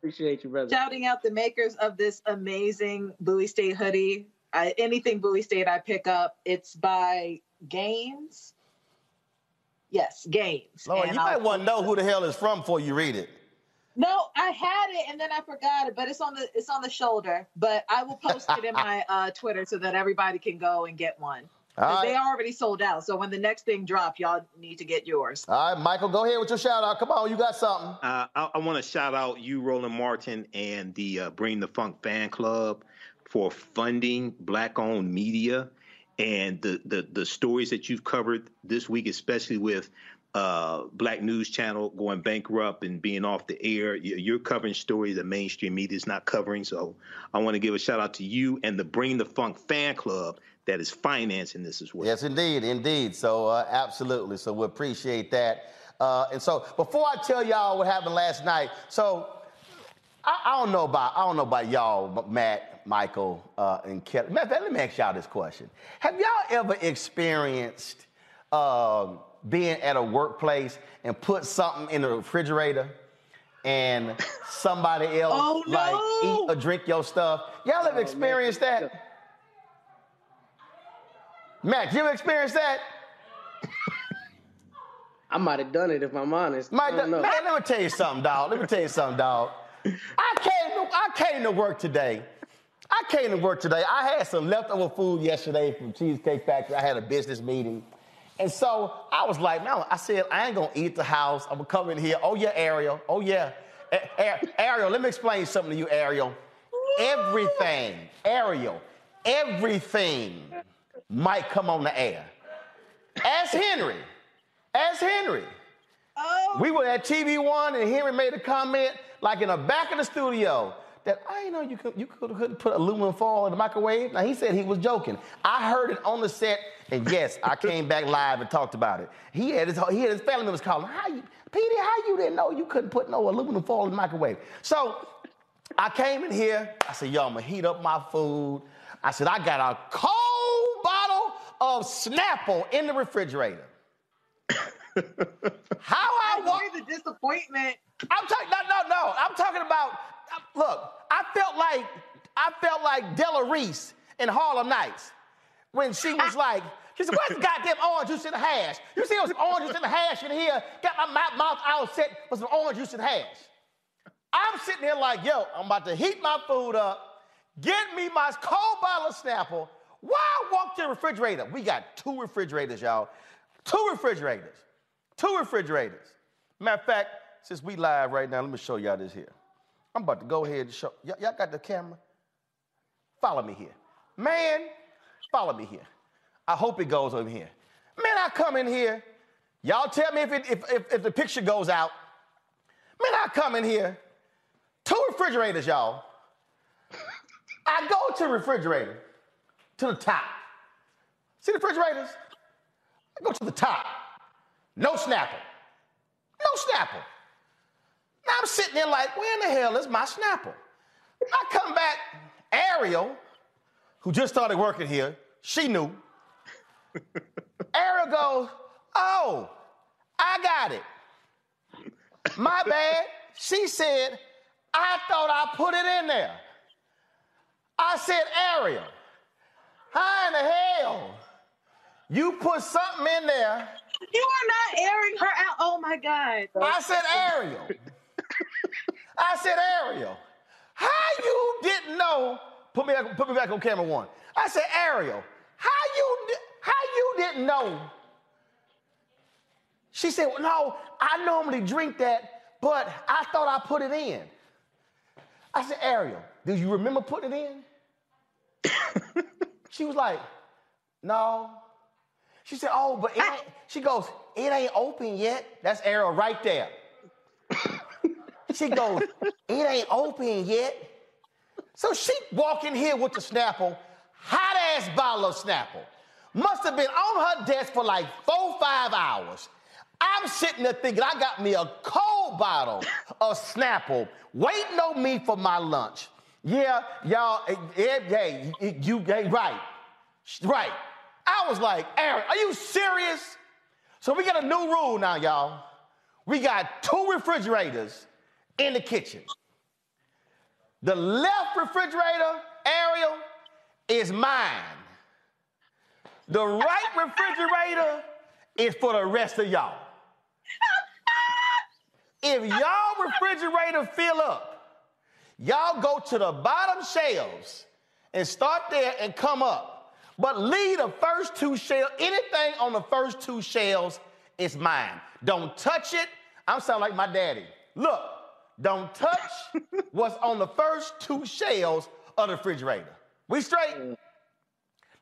Appreciate you, brother. Shouting out the makers of this amazing Bowie State hoodie. I, anything Bowie State I pick up, it's by Gaines. Yes, Gaines. Lord, And you I'll- might want to know who the hell is from before you read it. No, I had it and then I forgot it, but it's on the it's on the shoulder. But I will post it in (laughs) my uh, Twitter so that everybody can go and get one. 'Cause All They right. already sold out. So when the next thing drop, y'all need to get yours. All right, Michael, go ahead with your shout out. Come on, you got something. Uh, I, I want to shout out you, Roland Martin, and the uh, Bring the Funk fan club for funding black-owned media and the, the the stories that you've covered this week, especially with uh, Black News Channel going bankrupt and being off the air. You- You're covering stories that mainstream media is not covering. So I want to give a shout out to you and the Bring the Funk fan club that is financing this as well. Yes, indeed, indeed. So, uh, absolutely. So, we appreciate that. Uh, and so, before I tell y'all what happened last night, so I, I don't know about I don't know about y'all, Matt, Michael, uh, and Kelly. Matter of fact, let me ask y'all this question: Have y'all ever experienced um, being at a workplace and put something in the refrigerator? And somebody else Oh, like eat or drink your stuff. Y'all ever experienced that? Matt, you ever experienced that? (laughs) I might have done it if I'm honest. My, I know. man, let me tell you something, dog. Let me tell you something, dog. I came, to, I came to work today. I came to work today. I had some leftover food yesterday from Cheesecake Factory. I had a business meeting. And so I was like, man, I said, I ain't gonna eat the house. I'm gonna come in here. Oh, yeah, Ariel. Oh, yeah. A- A- Ariel, let me explain something to you, Ariel. Everything, Ariel, everything might come on the air. Ask Henry. Ask Henry. Oh. We were at TV One, and Henry made a comment, like in the back of the studio, that I didn't know you could you could, couldn't put aluminum foil in the microwave. Now he said he was joking. I heard it on the set, and yes, I (laughs) came back live and talked about it. He had his he had his family members calling, "How you, Petey? How you didn't know you couldn't put no aluminum foil in the microwave?" So I came in here. I said, "Yo, I'm gonna heat up my food." I said, "I got a cold of Snapple in the refrigerator." (coughs) How I walk the disappointment. I'm talking no no no. I'm talking about look, I felt like I felt like Della Reese in Harlem Nights when she was (laughs) like, she said, Where's the goddamn orange juice in the hash? You see those orange juice in the hash in here? Got my mouth, mouth all set with some orange juice and hash. I'm sitting there like, yo, I'm about to heat my food up, get me my cold bottle of Snapple. Why walk to the refrigerator? We got two refrigerators, y'all. Two refrigerators. Two refrigerators. Matter of fact, since we live right now, let me show y'all this here. I'm about to go ahead and show. Y- y'all got the camera? Follow me here. Man, follow me here. I hope it goes over here. Man, I come in here. Y'all tell me if, it, if, if, if the picture goes out. Man, I come in here. Two refrigerators, y'all. I go to refrigerator, to the top. See the refrigerators? I go to the top. No snapper. No snapper. Now I'm sitting there like, where in the hell is my snapper? I come back, Ariel, who just started working here, she knew. Ariel goes, oh, I got it. My bad. She said, I thought I put it in there. I said, Ariel, how in the hell you put something in there? You are not airing her out. Oh my God. I said, Ariel. I said, Ariel, how you didn't know? Put me back, put me back on camera one. I said, Ariel, how you how you didn't know? She said, well, no, I normally drink that, but I thought I put it in. I said, Ariel, do you remember putting it in? (laughs) she was like, no. She said, oh, but it ain't, she goes, it ain't open yet. That's Ariel right there. (laughs) she goes, it ain't open yet. So she walk in here with the Snapple, hot ass bottle of Snapple. Must have been on her desk for like four, five hours. I'm sitting there thinking I got me a cold bottle of Snapple waiting on me for my lunch. Yeah, y'all, eh, eh, hey, you, you, hey, right, right. I was like, Aaron, are you serious? So we got a new rule now, y'all. We got two refrigerators in the kitchen. The left refrigerator, Ariel, is mine. The right refrigerator is for the rest of y'all. If y'all refrigerator fill up, y'all go to the bottom shelves and start there and come up. But leave the first two shelves, anything on the first two shelves is mine. Don't touch it. I'm sounding like my daddy. Look, don't touch (laughs) what's on the first two shelves of the refrigerator. We straight? Mm.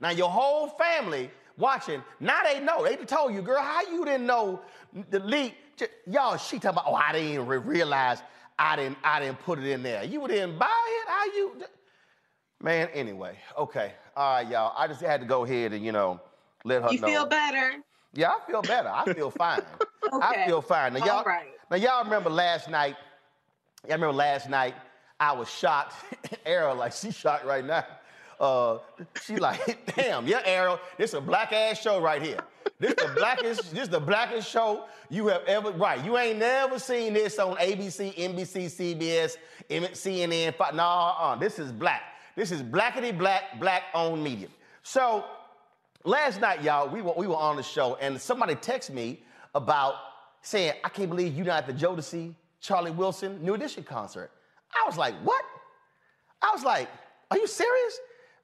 Now your whole family watching, now they know. They told you, girl, how you didn't know the leak? Y'all, she talking about, oh, I didn't even realize I didn't, I didn't put it in there. You didn't buy it? How you? Man, anyway, okay. All right, y'all. I just had to go ahead and, you know, let her You know. feel better? Yeah, I feel better. I feel fine. (laughs) I feel fine. Now, y'all, All right. now, y'all remember last night? Y'all remember last night? I was shocked. (laughs) Arrow, like, she shocked right now. Uh, she like, (laughs) damn, yeah, Arrow, this a black ass show right here. This the blackest, (laughs) this the blackest show you have ever. Right, you ain't never seen this on ABC, NBC, CBS, CNN. Fo- No, uh, this is black. This is blackety black, black owned media. So last night, y'all, we were, we were on the show, and somebody texted me about saying, I can't believe you're not at the Jodeci Charlie Wilson New Edition concert. I was like, what? I was like, are you serious?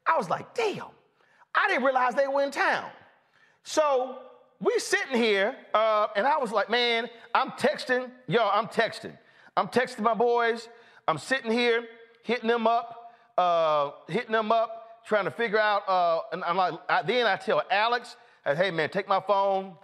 I was like, damn. I didn't realize they were in town. So we sitting here, uh, and I was like, man, I'm texting, yo, I'm texting. I'm texting my boys. I'm sitting here, hitting them up, uh, hitting them up, trying to figure out. Uh, and I'm like, I, then I tell Alex, hey man, take my phone.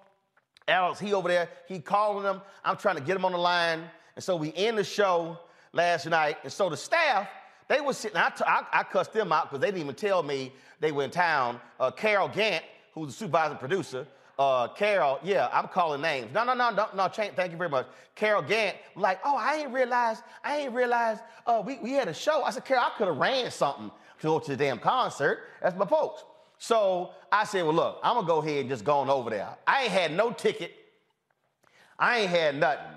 Alex, he over there, he calling them. I'm trying to get him on the line. And so we end the show last night. And so the staff, they were sitting, I, t- I, I cussed them out because they didn't even tell me they were in town. Uh, Carol Gant, who's the supervising producer, uh, Carol, yeah, I'm calling names. No, no, no, no, no, change, thank you very much. Carol Gant, like, oh, I ain't realized, I ain't realized uh, we, we had a show. I said, Carol, I could have ran something to go to the damn concert. That's my folks. So I said, well, look, I'm gonna go ahead and just go on over there. I ain't had no ticket. I ain't had nothing,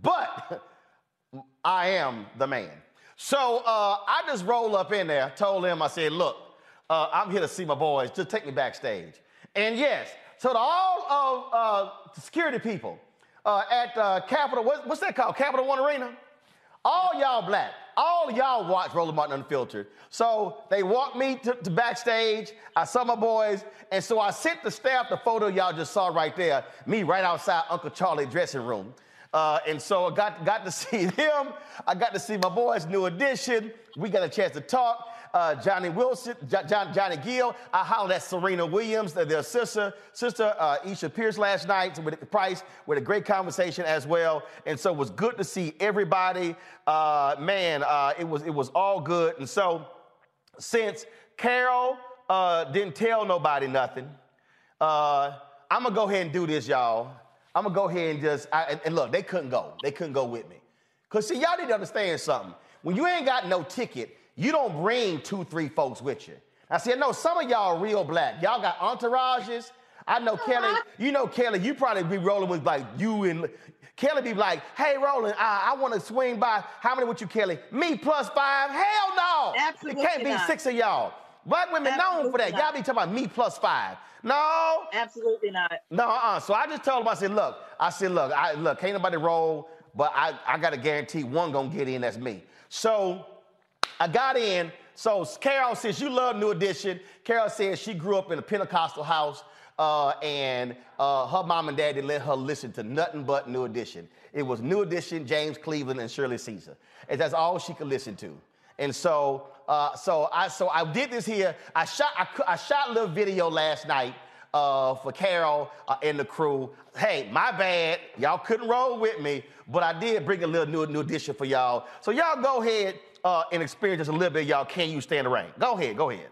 but (laughs) I am the man. So uh, I just roll up in there, told him, I said, look, uh, I'm here to see my boys. Just take me backstage. And yes, so to all of uh, security people uh, at uh, Capital, what, what's that called? Capital One Arena? All y'all black. All y'all watch Roland Martin Unfiltered. So they walked me to, to, backstage. I saw my boys. And so I sent the staff the photo y'all just saw right there, me right outside Uncle Charlie dressing room. Uh, and so I got, got to (laughs) see them. I got to see my boys, New Edition. We got a chance to talk uh, Johnny Wilson, John, Johnny Gill. I hollered at Serena Williams, their sister, sister uh, Isha Pierce last night with Price, with a great conversation as well. And so it was good to see everybody. Uh, man, uh, it was it was all good. And so since Carol uh, didn't tell nobody nothing, uh, I'm gonna go ahead and do this, y'all. I'm gonna go ahead and just I, and, and look, they couldn't go. They couldn't go with me. Cause see, y'all need to understand something. When you ain't got no ticket, you don't bring two, three folks with you. I see, I know some of y'all are real black. Y'all got entourages. I know Kelly, you know Kelly, you probably be rolling with like you and Kelly be like, hey, Roland, I, I want to swing by. How many with you, Kelly? Me plus five? Hell no. Absolutely It can't be not. six of y'all. Black women known for that. Absolutely Y'all be talking about me plus five. No. Absolutely not. No, uh-uh. So I just told him, I said, look, I said, look, I look, can't nobody roll, but I, I got to guarantee one gonna get in, that's me. So I got in. So Carol says you love New Edition. Carol says she grew up in a Pentecostal house, uh, and uh, her mom and dad didn't let her listen to nothing but New Edition. It was New Edition, James Cleveland, and Shirley Caesar, and that's all she could listen to. And so, uh, so I, so I did this here. I shot, I, I shot a little video last night uh, for Carol uh, and the crew. Hey, my bad. Y'all couldn't roll with me, but I did bring a little new, new addition for y'all. So y'all go ahead uh, and experience just a little bit. Y'all, can you stand the rain? Go ahead, go ahead.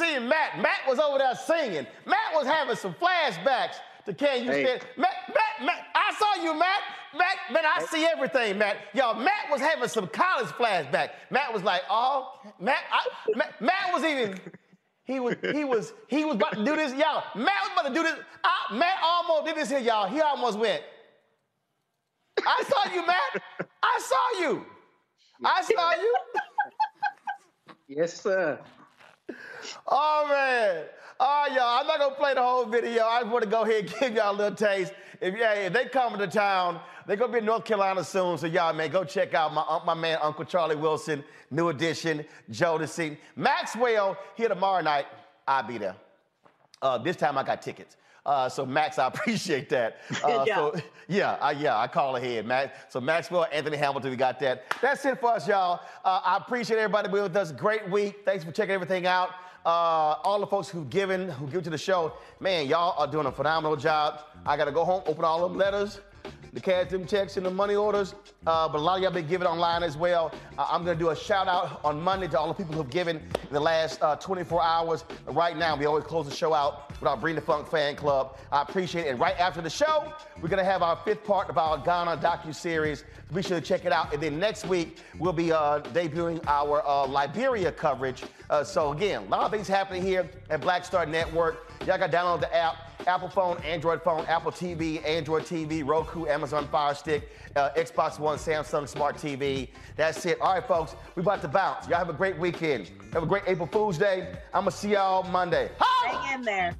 Y'all should have seen Matt. Matt was over there singing. Matt was having some flashbacks to Can You Hey. Stand? Matt, Matt, Matt, I saw you, Matt. Matt, man, I see everything, Matt. Y'all, Matt was having some college flashback. Matt was like, oh, Matt, I, Matt, Matt was even, he was, he was, he was about to do this, y'all. Matt was about to do this. I, Matt almost did this here, y'all. He almost went. I saw you, Matt. I saw you. I saw you. Yes, sir. Oh man. All right, y'all. I'm not gonna play the whole video. I just want to go ahead and (laughs) give y'all a little taste. If yeah, if they come to town, they're gonna be in North Carolina soon. So y'all, man, go check out my my man Uncle Charlie Wilson, New Edition, Jodeci, Maxwell here tomorrow night. I'll be there. Uh, this time I got tickets. Uh, so Max, I (laughs) appreciate that. (laughs) Uh, job. So yeah, I, yeah, I call ahead, Max. So Maxwell, Anthony Hamilton, we got that. That's it for us, y'all. Uh, I appreciate everybody being with us. Great week. Thanks for checking everything out. Uh, all the folks who've given, who give to the show, man, y'all are doing a phenomenal job. I got to go home, open all them letters the cash them checks and the money orders. Uh, but a lot of y'all been giving online as well. Uh, I'm gonna do a shout out on Monday to all the people who've given in the last uh, 24 hours. Right now, we always close the show out with our Bring the Funk fan club. I appreciate it. And right after the show, we're gonna have our fifth part of our Ghana docu series. Be sure to check it out. And then next week we'll be uh, debuting our uh, Liberia coverage. Uh, so again, a lot of things happening here at Black Star Network. Y'all got to download the app. Apple phone, Android phone, Apple TV, Android TV, Roku, Amazon Fire Stick, uh, Xbox One, Samsung Smart TV. That's it. All right, folks, we about to bounce. Y'all have a great weekend. Have a great April Fool's Day. I'm gonna see y'all Monday. Hang in there.